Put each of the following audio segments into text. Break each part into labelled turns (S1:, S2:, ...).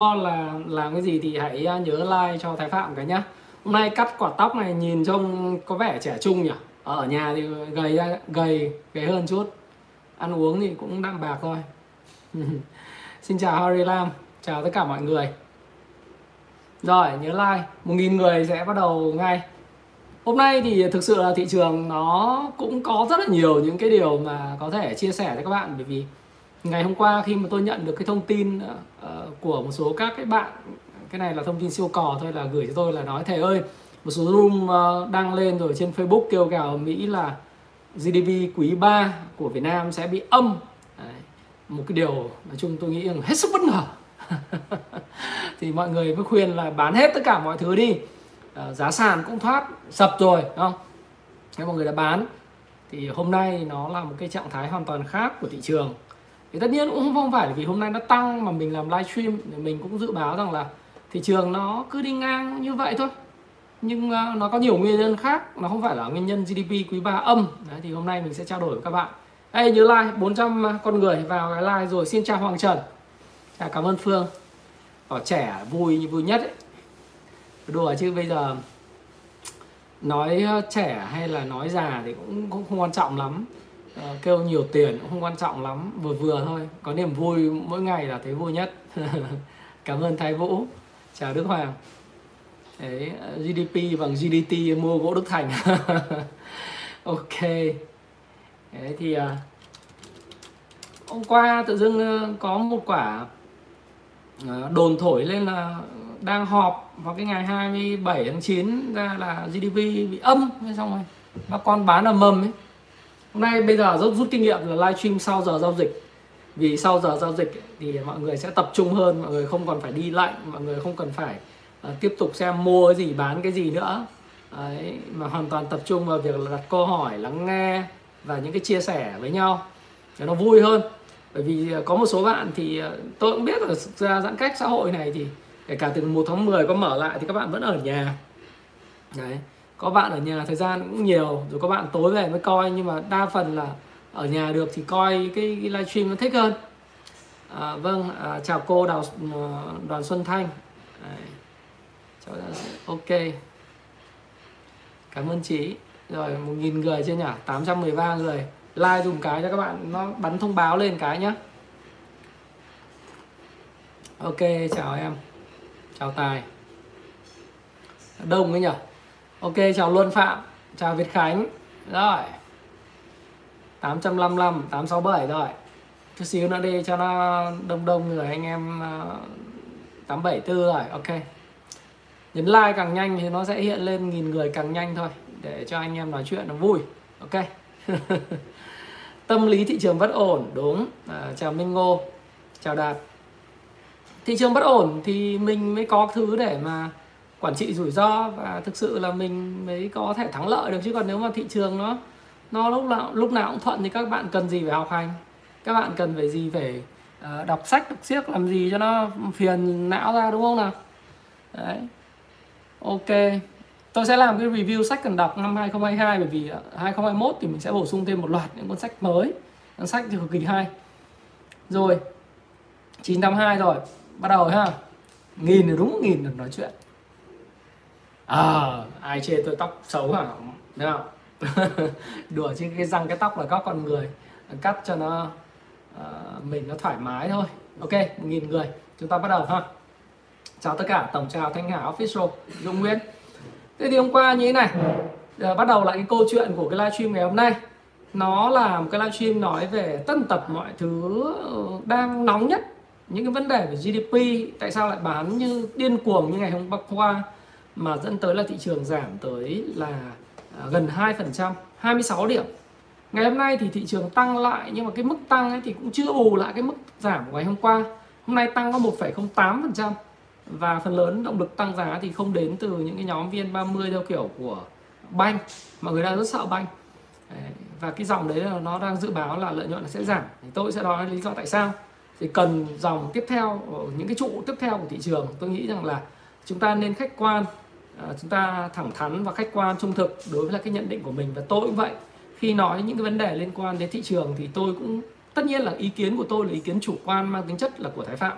S1: là làm cái gì thì hãy à, nhớ like cho Thái Phạm cái nhá. Hôm nay cắt quả tóc này nhìn trông có vẻ trẻ trung nhỉ? Ờ, ở nhà thì gầy ra gầy gầy hơn chút. Ăn uống thì cũng đạm bạc thôi. Xin chào Harry Lam, chào tất cả mọi người. Rồi, nhớ like. Một nghìn người sẽ bắt đầu ngay. Hôm nay thì thực sự là thị trường nó cũng có rất là nhiều những cái điều mà có thể chia sẻ với các bạn, bởi vì ngày hôm qua khi mà tôi nhận được cái thông tin uh, của một số các cái bạn cái này là thông tin siêu cò thôi là gửi cho tôi là nói thầy ơi một số room uh, đăng lên rồi trên Facebook kêu gào Mỹ là GDP quý 3 của Việt Nam sẽ bị âm. Đấy. một cái điều nói chung tôi nghĩ rằng hết sức bất ngờ. Thì mọi người mới khuyên là bán hết tất cả mọi thứ đi. À, giá sàn cũng thoát sập rồi đúng không? Nếu mọi người đã bán. Thì hôm nay nó là một cái trạng thái hoàn toàn khác của thị trường thì tất nhiên cũng không phải vì hôm nay nó tăng mà mình làm livestream stream mình cũng dự báo rằng là thị trường nó cứ đi ngang như vậy thôi. Nhưng ờ, nó có nhiều nguyên nhân khác nó không phải là nguyên nhân GDP quý 3 âm. Đấy, thì hôm nay mình sẽ trao đổi với các bạn. Ê, nhớ like 400 con người vào cái like rồi xin chào Hoàng Trần. À, cảm ơn Phương. Ở trẻ vui như vui nhất ấy. đùa chứ bây giờ nói ờ, trẻ hay là nói già thì cũng, cũng không quan trọng lắm. Ờ, kêu nhiều tiền cũng không quan trọng lắm vừa vừa thôi. Có niềm vui mỗi ngày là thấy vui nhất. Cảm ơn thái vũ. Chào đức hoàng. Đấy, GDP bằng GDT mua gỗ Đức Thành. Ok. Đấy thì à, hôm qua tự dưng ờ, có một quả ờ, đồn thổi lên là đang họp vào cái ngày 27 tháng 9 ra là GDP bị âm xong rồi. Bác con bán ở mầm ấy hôm nay bây giờ rút rút kinh nghiệm là livestream sau giờ giao dịch. Vì sau giờ giao dịch thì mọi người sẽ tập trung hơn mọi người không còn phải đi lạnh mọi người không cần phải uh, tiếp tục xem mua cái gì bán cái gì nữa. Đấy, mà hoàn toàn tập trung vào việc là đặt câu hỏi lắng nghe và những cái chia sẻ với nhau để nó vui hơn. Bởi vì ờ, có một số bạn thì ờ, tôi cũng biết là ra giãn cách xã hội này thì kể cả từ 1 tháng 10 có mở lại thì các bạn vẫn ở nhà. Đấy có bạn ở nhà thời gian cũng nhiều rồi có bạn tối về mới coi nhưng mà đa phần là ở nhà được thì coi cái, cái livestream nó thích hơn. À, vâng à, chào cô đào ờ, đoàn xuân thanh. Đấy. Chào, ok. Cảm ơn chị. Rồi một nghìn người chưa nhỉ? 813 người. Like dùng cái cho các bạn nó bắn thông báo lên cái nhá. Ok chào em. Chào tài. Đông ấy nhỉ? Ok chào luân phạm chào việt khánh. Rồi. 855 867 rồi. Chút xíu nữa đi cho nó đông đông người anh em ờ, 874 rồi ok. Nhấn like càng nhanh thì nó sẽ hiện lên nghìn người càng nhanh thôi để cho anh em nói chuyện nó vui ok. Tâm lý thị trường bất ổn đúng. À, chào minh ngô chào đạt. Thị trường bất ổn thì mình mới có thứ để mà quản trị rủi ro và thực sự là mình mới có thể thắng lợi được. Chứ còn nếu mà thị trường nó nó lúc nào lúc nào cũng thuận thì các bạn cần gì phải học hành? Các bạn cần phải gì phải uh, đọc sách đọc siếc làm gì cho nó phiền não ra đúng không nào? Đấy. Ok. Tôi sẽ làm cái review sách cần đọc năm 2022 bởi vì ờ, 2021 thì mình sẽ bổ sung thêm một loạt những cuốn sách mới. Cuốn sách thì cực kỳ hay. Rồi 982 rồi. Bắt đầu ha. Nghìn là đúng nghìn được nói chuyện à ai chê tôi tóc xấu hả? Đúng không? Đùa chứ cái răng cái tóc là các con người cắt cho nó uh, mình nó thoải mái thôi. Ok một nghìn người chúng ta bắt đầu ha. Chào tất cả tổng chào thanh hà official dung nguyễn. Thế thì hôm qua như thế này Giờ bắt đầu lại cái câu chuyện của cái livestream ngày hôm nay. Nó là một cái livestream nói về tân tập mọi thứ ờ, đang nóng nhất. Những cái vấn đề về GDP tại sao lại bán như điên cuồng như ngày hôm qua? Mà dẫn tới là thị trường giảm tới là à, gần 2%, 26 điểm. Ngày hôm nay thì thị trường tăng lại nhưng mà cái mức tăng ấy thì cũng chưa bù lại cái mức giảm của ngày hôm qua. Hôm nay tăng có 1,08% và phần lớn động lực tăng giá thì không đến từ những cái nhóm VN30 theo kiểu của banh. Mọi người đang rất sợ banh. Và cái dòng đấy là nó đang dự báo là lợi nhuận sẽ giảm. Thì tôi sẽ nói lý do tại sao. Thì cần dòng tiếp theo ờ, những cái trụ tiếp theo của thị trường tôi nghĩ rằng là chúng ta nên khách quan Ờ, chúng ta thẳng thắn và khách quan, trung thực đối với là cái nhận định của mình. Và tôi cũng vậy. Khi nói những cái vấn đề liên quan đến thị trường thì tôi cũng, tất nhiên là ý kiến của tôi là ý kiến chủ quan mang tính chất là của thái phạm.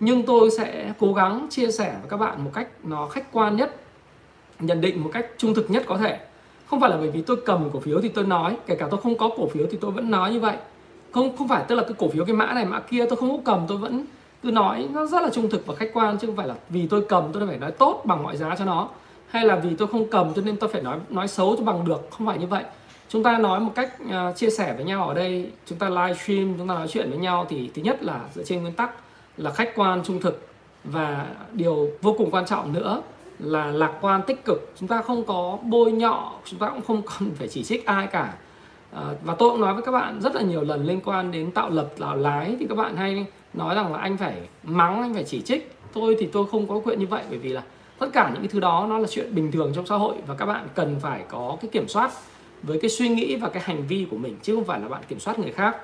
S1: Nhưng tôi sẽ cố gắng chia sẻ với các bạn một cách nó khách quan nhất, nhận định một cách trung thực nhất có thể. Không phải là bởi vì tôi cầm cổ phiếu thì tôi nói, kể cả tôi không có cổ phiếu thì tôi vẫn nói như vậy. Không không phải, tức là cái cổ phiếu cái mã này, mã kia tôi không có cầm, tôi vẫn tôi nói nó rất là trung thực và khách quan chứ không phải là vì tôi cầm tôi phải nói tốt bằng mọi giá cho nó hay là vì tôi không cầm cho nên tôi phải nói nói xấu cho bằng được không phải như vậy. Chúng ta nói một cách uh, chia sẻ với nhau ở đây chúng ta live stream chúng ta nói chuyện với nhau thì thứ nhất là dựa trên nguyên tắc là khách quan trung thực và điều vô cùng quan trọng nữa là lạc quan tích cực. Chúng ta không có bôi nhọ chúng ta cũng không cần phải chỉ trích ai cả. À, và tôi cũng nói với các bạn rất là nhiều lần liên quan đến tạo lập tạo lái thì các bạn hay nói rằng là anh phải mắng anh phải chỉ trích. Tôi thì tôi không có quyền như vậy bởi vì là tất cả những cái thứ đó nó là chuyện bình thường trong xã hội và các bạn cần phải có cái kiểm soát với cái suy nghĩ và cái hành vi của mình chứ không phải là bạn kiểm soát người khác.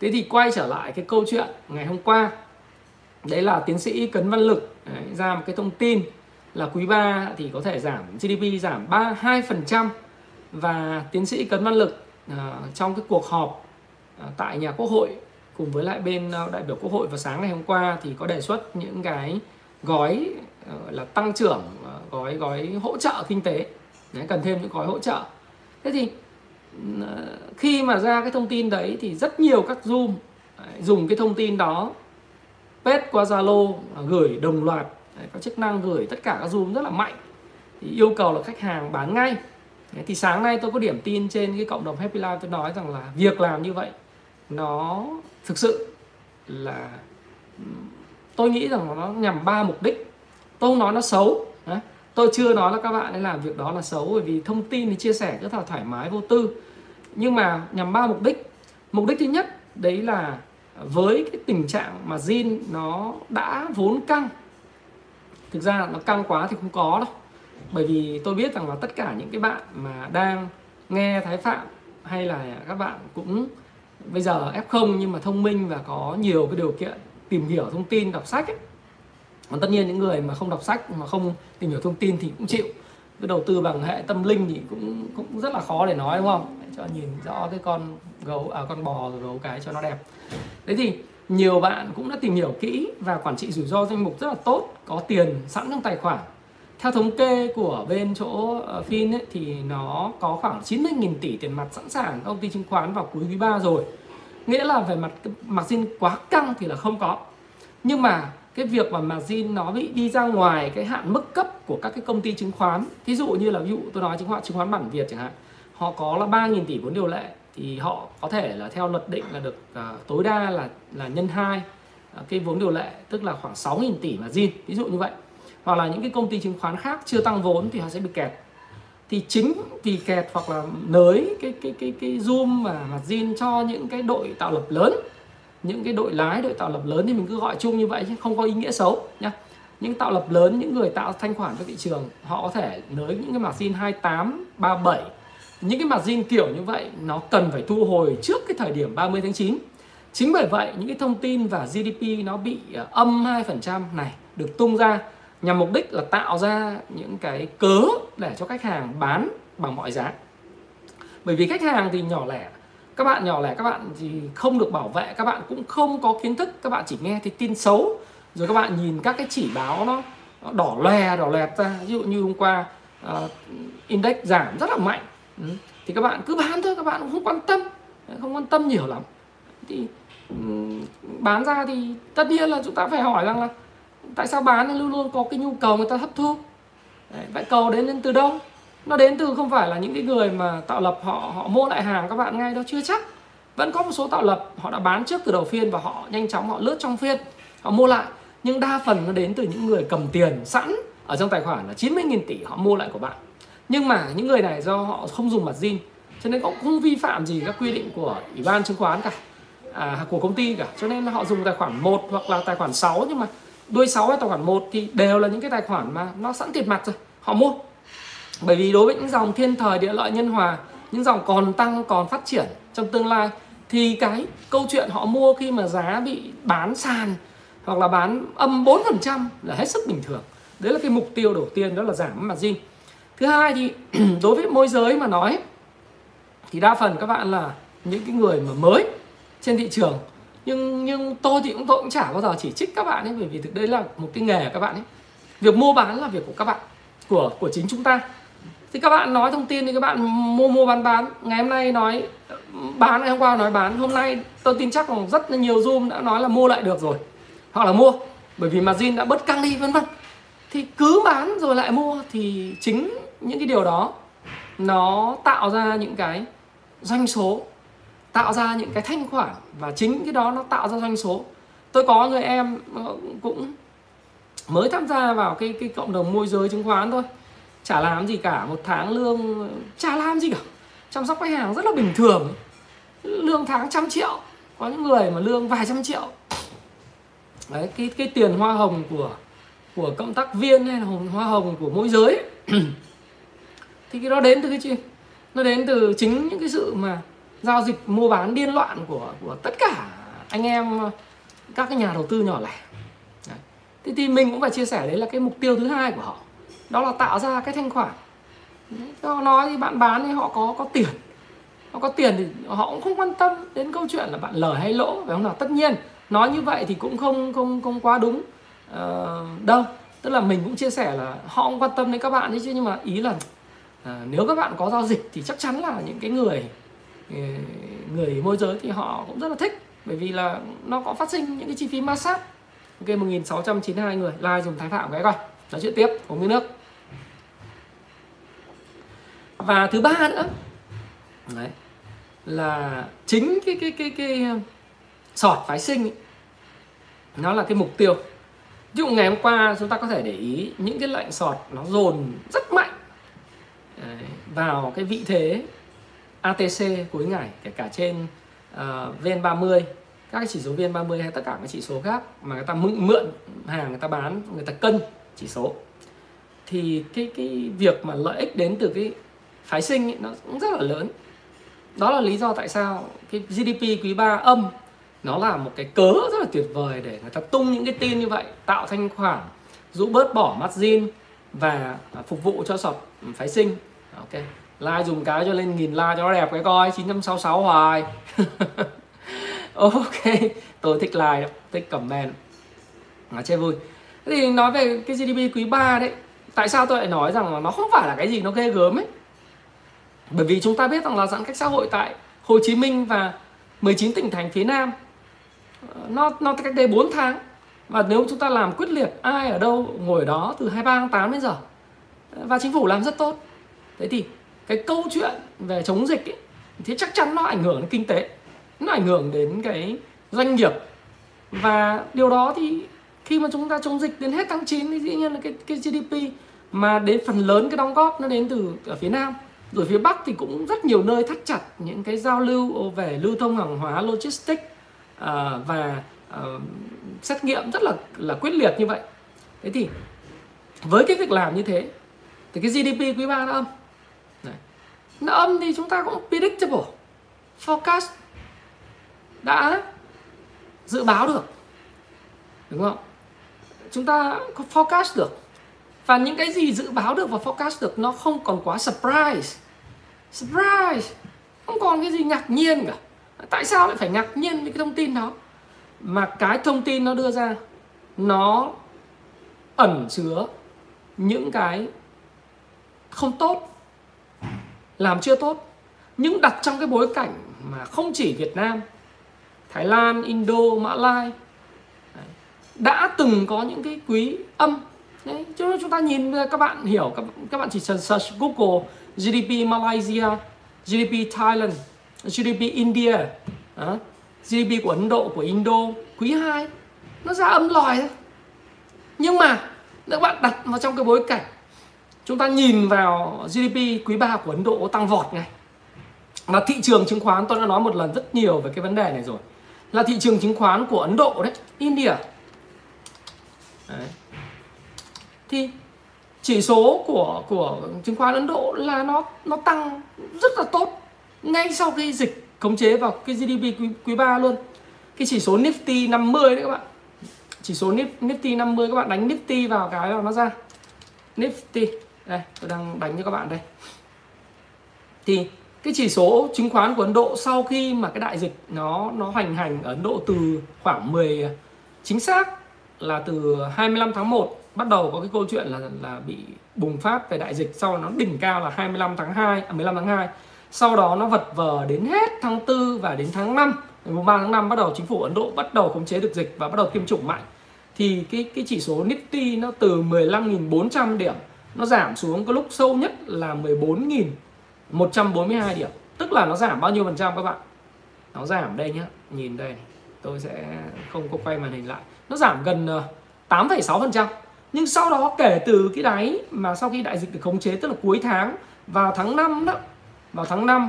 S1: Thế thì quay trở lại cái câu chuyện ngày hôm qua. Đấy là tiến sĩ cấn văn lực đấy, ra một cái thông tin là quý 3 thì có thể giảm GDP giảm 32% và tiến sĩ Cấn Văn Lực uh, trong cái cuộc họp uh, tại nhà Quốc hội cùng với lại bên ờ, đại biểu Quốc hội vào sáng ngày hôm qua thì có đề xuất những cái gói ờ, là tăng trưởng ờ, gói gói hỗ trợ kinh tế. Đấy, cần thêm những gói hỗ trợ. Thế thì khi mà ra cái thông tin đấy thì rất nhiều các zoom dùng cái thông tin đó pet qua Zalo gửi đồng loạt Đấy, có chức năng gửi tất cả các zoom rất là mạnh thì yêu cầu là khách hàng bán ngay. Đấy, thì sáng nay tôi có điểm tin trên cái cộng đồng Happy Life tôi nói rằng là việc làm như vậy nó thực sự là tôi nghĩ rằng nó nhằm ba mục đích. Tôi không nói nó xấu Đấy. tôi chưa nói là các bạn ấy làm việc đó là xấu bởi vì thông tin thì chia sẻ rất là thoải mái, vô tư. Nhưng mà nhằm ba mục đích. Mục đích thứ nhất, đấy là với cái tình trạng mà zin nó đã vốn căng. Thực ra nó căng quá thì không có đâu. Bởi vì tôi biết rằng là tất cả những cái bạn mà đang nghe thái phạm hay là các bạn cũng bây giờ f0 nhưng mà thông minh và có nhiều cái điều kiện tìm hiểu thông tin, đọc sách ấy. còn tất nhiên những người mà không đọc sách, mà không tìm hiểu thông tin thì cũng chịu. Cái đầu tư bằng hệ tâm linh thì cũng cũng rất là khó để nói, đúng không? Để cho nhìn rõ cái con gấu à con bò gấu cái cho nó đẹp. Thế thì nhiều bạn cũng đã tìm hiểu kỹ và quản trị rủi ro danh mục rất là tốt, có tiền, sẵn trong tài khoản theo thống kê của bên chỗ ờ, Fin ấy, thì nó có khoảng 90.000 tỷ tiền mặt sẵn sàng công ty chứng khoán vào cuối quý 3 rồi. Nghĩa là về mặt margin quá căng thì là không có. Nhưng mà cái việc mà margin nó bị đi ra ngoài cái hạn mức cấp của các cái công ty chứng khoán ví dụ như là ví dụ tôi nói chứng khoán chứng khoán bản Việt chẳng hạn họ có là 3.000 tỷ vốn điều lệ thì họ có thể là theo luật định là được uh, tối đa là là nhân 2 uh, ờ, cái vốn điều lệ tức là khoảng 6.000 tỷ mà zin ví dụ như vậy hoặc là những cái công ty chứng khoán khác chưa tăng vốn thì họ sẽ bị kẹt. Thì chính vì kẹt hoặc là nới cái cái cái cái zoom và mặt zin cho những cái đội tạo lập lớn, những cái đội lái đội tạo lập lớn thì mình cứ gọi chung như vậy chứ không có ý nghĩa xấu nhá. Những tạo lập lớn, những người tạo thanh khoản cho thị trường, họ có thể nới những cái mặt zin 28 37 những cái mặt zin kiểu như vậy, nó cần phải thu hồi trước cái thời điểm 30 tháng 9 chính bởi vậy, những cái thông tin và GDP nó bị ờ, âm 2% này được tung ra nhằm mục đích là tạo ra những cái cớ để cho khách hàng bán bằng mọi giá. Bởi vì khách hàng thì nhỏ lẻ các bạn nhỏ lẻ các bạn thì không được bảo vệ các bạn cũng không có kiến thức các bạn chỉ nghe thấy tin xấu rồi các bạn nhìn các cái chỉ báo nó đỏ lè đỏ lẹt ra. Ví dụ như hôm qua uh, index giảm rất là mạnh. Ừ. thì các bạn cứ bán thôi các bạn cũng không quan tâm không quan tâm nhiều lắm. Thì um, bán ra thì tất nhiên là chúng ta phải hỏi rằng là tại sao bán thì luôn luôn có cái nhu cầu người ta hấp thu? Đấy, vậy cầu đến đến từ đâu? Nó đến từ không phải là những cái người mà tạo lập họ họ mua lại hàng các bạn ngay đâu chưa chắc. Vẫn có một số tạo lập họ đã bán trước từ đầu phiên và họ nhanh chóng họ lướt trong phiên họ mua lại. Nhưng đa phần nó đến từ những người cầm tiền sẵn ở trong tài khoản là 90.000 tỷ họ mua lại của bạn. Nhưng mà những người này do họ không dùng mặt zin cho nên cũng không vi phạm gì các quy định của ủy ban chứng khoán cả à, của công ty cả. Cho nên là họ dùng tài khoản 1 hoặc là tài khoản 6 nhưng mà đuôi 6 hay tài khoản 1 thì đều là những cái tài khoản mà nó sẵn tiền mặt rồi, họ mua. Bởi vì đối với những dòng thiên thời, địa lợi, nhân hòa, những dòng còn tăng, còn phát triển trong tương lai thì cái câu chuyện họ mua khi mà giá bị bán sàn hoặc là bán âm 4% là hết sức bình thường. Đấy là cái mục tiêu đầu tiên, đó là giảm margin. Thứ hai thì đối với môi giới mà nói, thì đa phần các bạn là những cái người mà mới trên thị trường nhưng nhưng tôi thì cũng, tôi cũng chả bao giờ chỉ trích các bạn ấy, bởi vì thực đây là một cái nghề của các bạn ấy. Việc mua bán là việc của các bạn, của của chính chúng ta. Thì các bạn nói thông tin thì các bạn mua mua bán bán. Ngày hôm nay nói, bán, ngày hôm qua nói bán. Hôm nay tôi tin chắc là rất là nhiều zoom đã nói là mua lại được rồi. Hoặc là mua, bởi vì margin đã bớt căng đi, vân vân. Thì cứ bán rồi lại mua thì chính những cái điều đó nó tạo ra những cái doanh số tạo ra những cái thanh khoản và chính cái đó nó tạo ra doanh số. Tôi có người em ờ, cũng mới tham gia vào cái cái cộng đồng môi giới chứng khoán thôi. Chả làm gì cả, một tháng lương, chả làm gì cả. Chăm sóc khách hàng rất là bình thường. Lương tháng trăm triệu, có những người mà lương vài trăm triệu. Đấy, cái cái tiền hoa hồng của của cộng tác viên hay là hoa hồng của môi giới thì cái đó đến từ cái gì nó đến từ chính những cái sự mà giao dịch mua bán điên loạn của của tất cả anh em các cái nhà đầu tư nhỏ lẻ. Đấy. thì, thì mình cũng phải chia sẻ đấy là cái mục tiêu thứ hai của họ. Đó là tạo ra cái thanh khoản. Họ nói thì bạn bán thì họ có có tiền. Họ có tiền thì họ cũng không quan tâm đến câu chuyện là bạn lời hay lỗ phải không nào? Tất nhiên nói như vậy thì cũng không không không quá đúng. Uh, đâu tức là mình cũng chia sẻ là họ không quan tâm đến các bạn ấy chứ nhưng mà ý là uh, nếu các bạn có giao dịch thì chắc chắn là những cái người người môi giới thì họ cũng rất là thích bởi vì là nó có phát sinh những cái chi phí ma sát ok 1692 người like dùng thái phạm cái coi nói chuyện tiếp uống miếng nước. Và thứ ba nữa đấy. là chính cái cái cái cái sọt phái sinh ấy, nó là cái mục tiêu. Ví dụ ngày hôm qua chúng ta có thể để ý những cái lệnh sọt nó dồn rất mạnh đấy, vào cái vị thế ATC cuối ngày kể cả trên ờ, uh, VN30 các cái chỉ số VN30 hay tất cả các chỉ số khác mà người ta mượn mượn hàng người ta bán người ta cân chỉ số. Thì cái cái việc mà lợi ích đến từ cái phái sinh ấy, nó cũng rất là lớn. Đó là lý do tại sao cái GDP quý 3 âm nó là một cái cớ rất là tuyệt vời để người ta tung những cái tin như vậy tạo thanh khoản rũ bớt bỏ margin và phục vụ cho sọt phái sinh. Ok like dùng cái cho lên nghìn like cho nó đẹp cái coi 966 hoài. Ok, tôi thích like, thích comment. Nó chơi vui. Thế thì nói về cái GDP quý 3 đấy, tại sao tôi lại nói rằng là nó không phải là cái gì nó ghê gớm ấy? Bởi vì chúng ta biết rằng là giãn cách xã hội tại Hồ Chí Minh và 19 tỉnh thành phía Nam ờ, nó nó cách đây 4 tháng. Và nếu chúng ta làm quyết liệt, ai ở đâu ngồi ở đó từ 23 tháng 8 đến giờ. Và chính phủ làm rất tốt. Thế thì cái câu chuyện về chống dịch ấy, thì chắc chắn nó ảnh hưởng đến kinh tế nó ảnh hưởng đến cái doanh nghiệp. Và điều đó thì khi mà chúng ta chống dịch đến hết tháng 9 thì dĩ nhiên là cái cái GDP mà đến phần lớn cái đóng góp nó đến từ ở phía Nam. Rồi phía Bắc thì cũng rất nhiều nơi thắt chặt những cái giao lưu về lưu thông hàng hóa logistics uh, và uh, xét nghiệm rất là là quyết liệt như vậy. Thế thì với cái việc làm như thế thì cái GDP quý ba nó âm nó âm thì chúng ta cũng predictable. Forecast đã dự báo được. Đúng không? Chúng ta có forecast được. Và những cái gì dự báo được và forecast được nó không còn quá surprise. Surprise! Không còn cái gì ngạc nhiên cả. Tại sao lại phải ngạc nhiên với cái thông tin đó? Mà cái thông tin nó đưa ra, nó ẩn chứa những cái không tốt làm chưa tốt nhưng đặt trong cái bối cảnh mà không chỉ Việt Nam Thái Lan, Indo, Mã Lai đã từng có những cái quý âm Đấy, chứ chúng ta nhìn các bạn hiểu các, các bạn chỉ search Google GDP Malaysia, GDP Thailand, GDP India, đó. GDP của Ấn Độ, của Indo quý 2 nó ra âm lòi thôi. Nhưng mà các bạn đặt vào trong cái bối cảnh chúng ta nhìn vào GDP quý 3 của Ấn Độ tăng vọt ngay. và thị trường chứng khoán tôi đã nói một lần rất nhiều về cái vấn đề này rồi. Là thị trường chứng khoán của Ấn Độ đấy, India. Đấy. Thì chỉ số của của chứng khoán Ấn Độ là nó nó tăng rất là tốt ngay sau khi dịch khống chế vào cái GDP quý, quý 3 luôn cái chỉ số Nifty 50 đấy các bạn chỉ số Nifty 50 các bạn đánh Nifty vào cái là nó ra Nifty đây, tôi đang đánh cho các bạn đây. Thì cái chỉ số chứng khoán của Ấn Độ sau khi mà cái đại dịch nó nó hoành hành ở Ấn Độ từ khoảng 10 à, chính xác là từ 25 tháng 1 bắt đầu có cái câu chuyện là là bị bùng phát về đại dịch, sau nó đỉnh cao là 25 tháng 2 à 15 tháng 2 sau đó nó vật vờ đến hết tháng 4 và đến tháng 5 ngày 3 tháng 5 bắt đầu chính phủ Ấn Độ bắt đầu khống chế được dịch và bắt đầu tiêm chủng mạnh. Thì cái cái chỉ số Nifty nó từ 15.400 điểm nó giảm xuống có lúc sâu nhất là 14.142 điểm. Tức là nó giảm bao nhiêu phần trăm các bạn? Nó giảm đây nhá nhìn đây tôi sẽ không có quay màn hình lại. Nó giảm gần ờ, 8,6 phần trăm. Nhưng sau đó kể từ cái đáy mà sau khi đại dịch được khống chế tức là cuối tháng vào tháng 5 đó vào tháng 5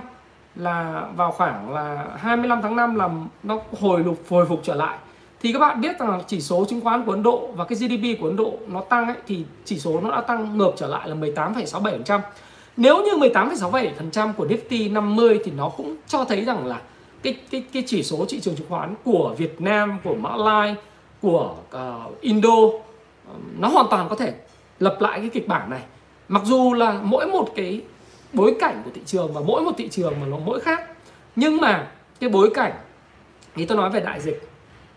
S1: là vào khoảng là 25 tháng 5 là nó hồi lục hồi phục trở lại thì các bạn biết rằng là chỉ số chứng khoán của Ấn Độ và cái GDP của Ấn Độ nó tăng ấy, thì chỉ số nó đã tăng ngược trở lại là 18,67%. Nếu như 18,67% của Nifty 50 thì nó cũng cho thấy rằng là cái cái cái chỉ số thị trường chứng khoán của Việt Nam, của Mã Lai, của uh, Indo nó hoàn toàn có thể lập lại cái kịch bản này. Mặc dù là mỗi một cái bối cảnh của thị trường và mỗi một thị trường mà nó mỗi khác nhưng mà cái bối cảnh thì tôi nói về đại dịch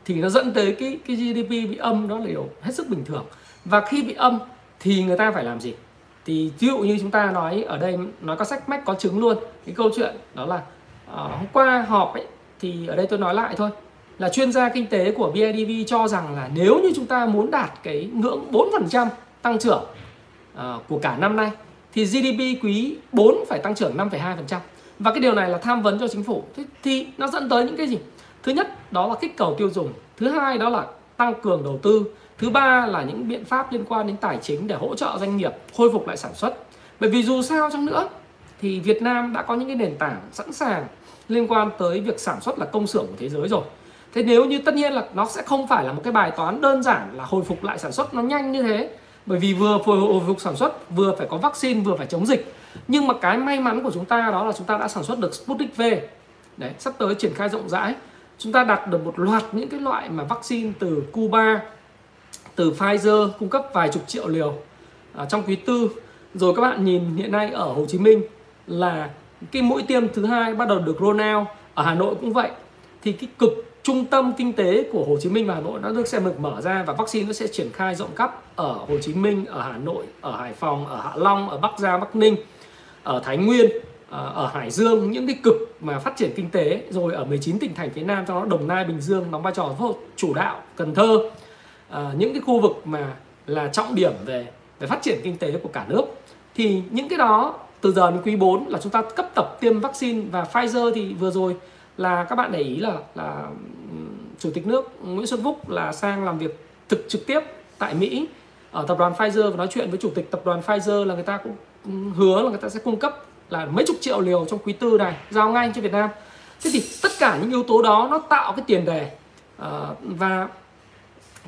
S1: thì nó dẫn tới cái cái GDP bị âm đó là điều hết sức bình thường và khi bị âm thì người ta phải làm gì thì ví dụ như chúng ta nói ở đây nói có sách mách có chứng luôn cái câu chuyện đó là uh, hôm qua họp ấy thì ở đây tôi nói lại thôi là chuyên gia kinh tế của BIDV cho rằng là nếu như chúng ta muốn đạt cái ngưỡng 4% tăng trưởng uh, của cả năm nay thì GDP quý 4 phải tăng trưởng 5,2%. Và cái điều này là tham vấn cho chính phủ. thì, thì nó dẫn tới những cái gì? Thứ nhất, đó là kích cầu tiêu dùng. Thứ hai, đó là tăng cường đầu tư. Thứ ba là những biện pháp liên quan đến tài chính để hỗ trợ doanh nghiệp khôi phục lại sản xuất. Bởi vì dù sao chăng nữa, thì Việt Nam đã có những cái nền tảng sẵn sàng liên quan tới việc sản xuất là công xưởng của thế giới rồi. Thế nếu như tất nhiên là nó sẽ không phải là một cái bài toán đơn giản là hồi phục lại sản xuất nó nhanh như thế, bởi vì vừa hồi phục sản xuất, vừa phải có vaccine, vừa phải chống dịch nhưng mà cái may mắn của chúng ta đó là chúng ta đã sản xuất được Sputnik V đấy, sắp tới triển khai rộng rãi chúng ta đặt được một loạt những cái loại mà vaccine từ Cuba từ Pfizer cung cấp vài chục triệu liều à, trong quý tư. Rồi các bạn nhìn hiện nay ở Hồ Chí Minh là cái mũi tiêm thứ hai bắt đầu được roll out ở Hà Nội cũng vậy. Thì cái cực trung tâm kinh tế của Hồ Chí Minh và Hà Nội đã được xem được mở ra và vaccine nó sẽ triển khai rộng khắp ở Hồ Chí Minh, ở Hà Nội, ở Hải Phòng, ở Hạ Long, ở Bắc Giang, Bắc Ninh, ở Thái Nguyên, Ờ, ở Hải Dương những cái cực mà phát triển kinh tế rồi ở 19 tỉnh thành phía Nam trong đó Đồng Nai, Bình Dương đóng vai trò chủ đạo, Cần Thơ. À, những cái khu vực mà là trọng điểm về về phát triển kinh tế của cả nước. Thì những cái đó từ giờ đến quý 4 là chúng ta cấp tập tiêm vaccine và Pfizer thì vừa rồi là các bạn để ý là là chủ tịch nước Nguyễn Xuân Phúc là sang làm việc thực trực tiếp tại Mỹ ở tập đoàn Pfizer và nói chuyện với chủ tịch tập đoàn Pfizer là người ta cũng hứa là người ta sẽ cung cấp là mấy chục triệu liều trong quý tư này giao ngay cho Việt Nam. Thế thì tất cả những yếu tố đó nó tạo cái tiền đề. Ờ, và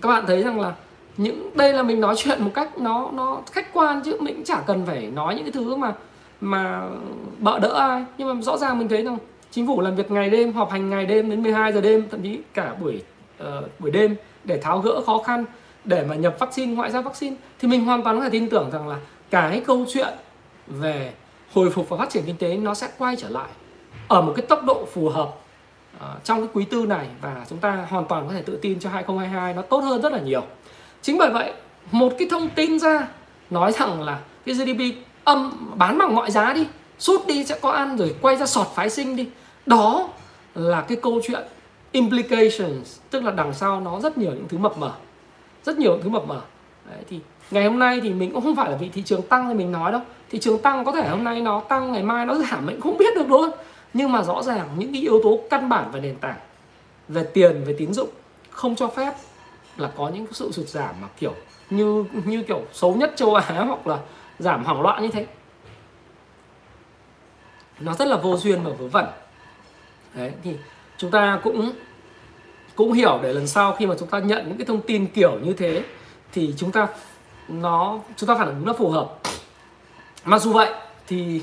S1: các bạn thấy rằng là những đây là mình nói chuyện một cách nó nó khách quan chứ mình cũng chả cần phải nói những cái thứ mà mà bợ đỡ ai. Nhưng mà rõ ràng mình thấy rằng chính phủ làm việc ngày đêm họp hành ngày đêm đến 12 giờ đêm thậm chí cả buổi uh, buổi đêm để tháo gỡ khó khăn để mà nhập vaccine ngoại giao vaccine thì mình hoàn toàn có thể tin tưởng rằng là cái câu chuyện về hồi phục và phát triển kinh tế nó sẽ quay trở lại ở một cái tốc độ phù hợp uh, trong cái quý tư này và chúng ta hoàn toàn có thể tự tin cho 2022 nó tốt hơn rất là nhiều. Chính bởi vậy một cái thông tin ra nói rằng là cái GDP âm bán bằng mọi giá đi sút đi sẽ có ăn rồi quay ra sọt phái sinh đi. Đó là cái câu chuyện implications tức là đằng sau nó rất nhiều những thứ mập mờ rất nhiều những thứ mập mờ. Đấy, thì ngày hôm nay thì mình cũng không phải là vì thị trường tăng thì mình nói đâu thị trường tăng có thể hôm nay nó tăng, ngày mai nó giảm, mình không biết được luôn. Nhưng mà rõ ràng những cái yếu tố căn bản về nền tảng, về tiền, về tín dụng không cho phép là có những sự sụt giảm mà kiểu như như kiểu xấu nhất châu Á hoặc là giảm hoảng loạn như thế. Nó rất là vô duyên và vớ vẩn. Đấy, thì chúng ta cũng cũng hiểu để lần sau khi mà chúng ta nhận những cái thông tin kiểu như thế thì chúng ta, nó, chúng ta phản ứng nó phù hợp mặc dù vậy thì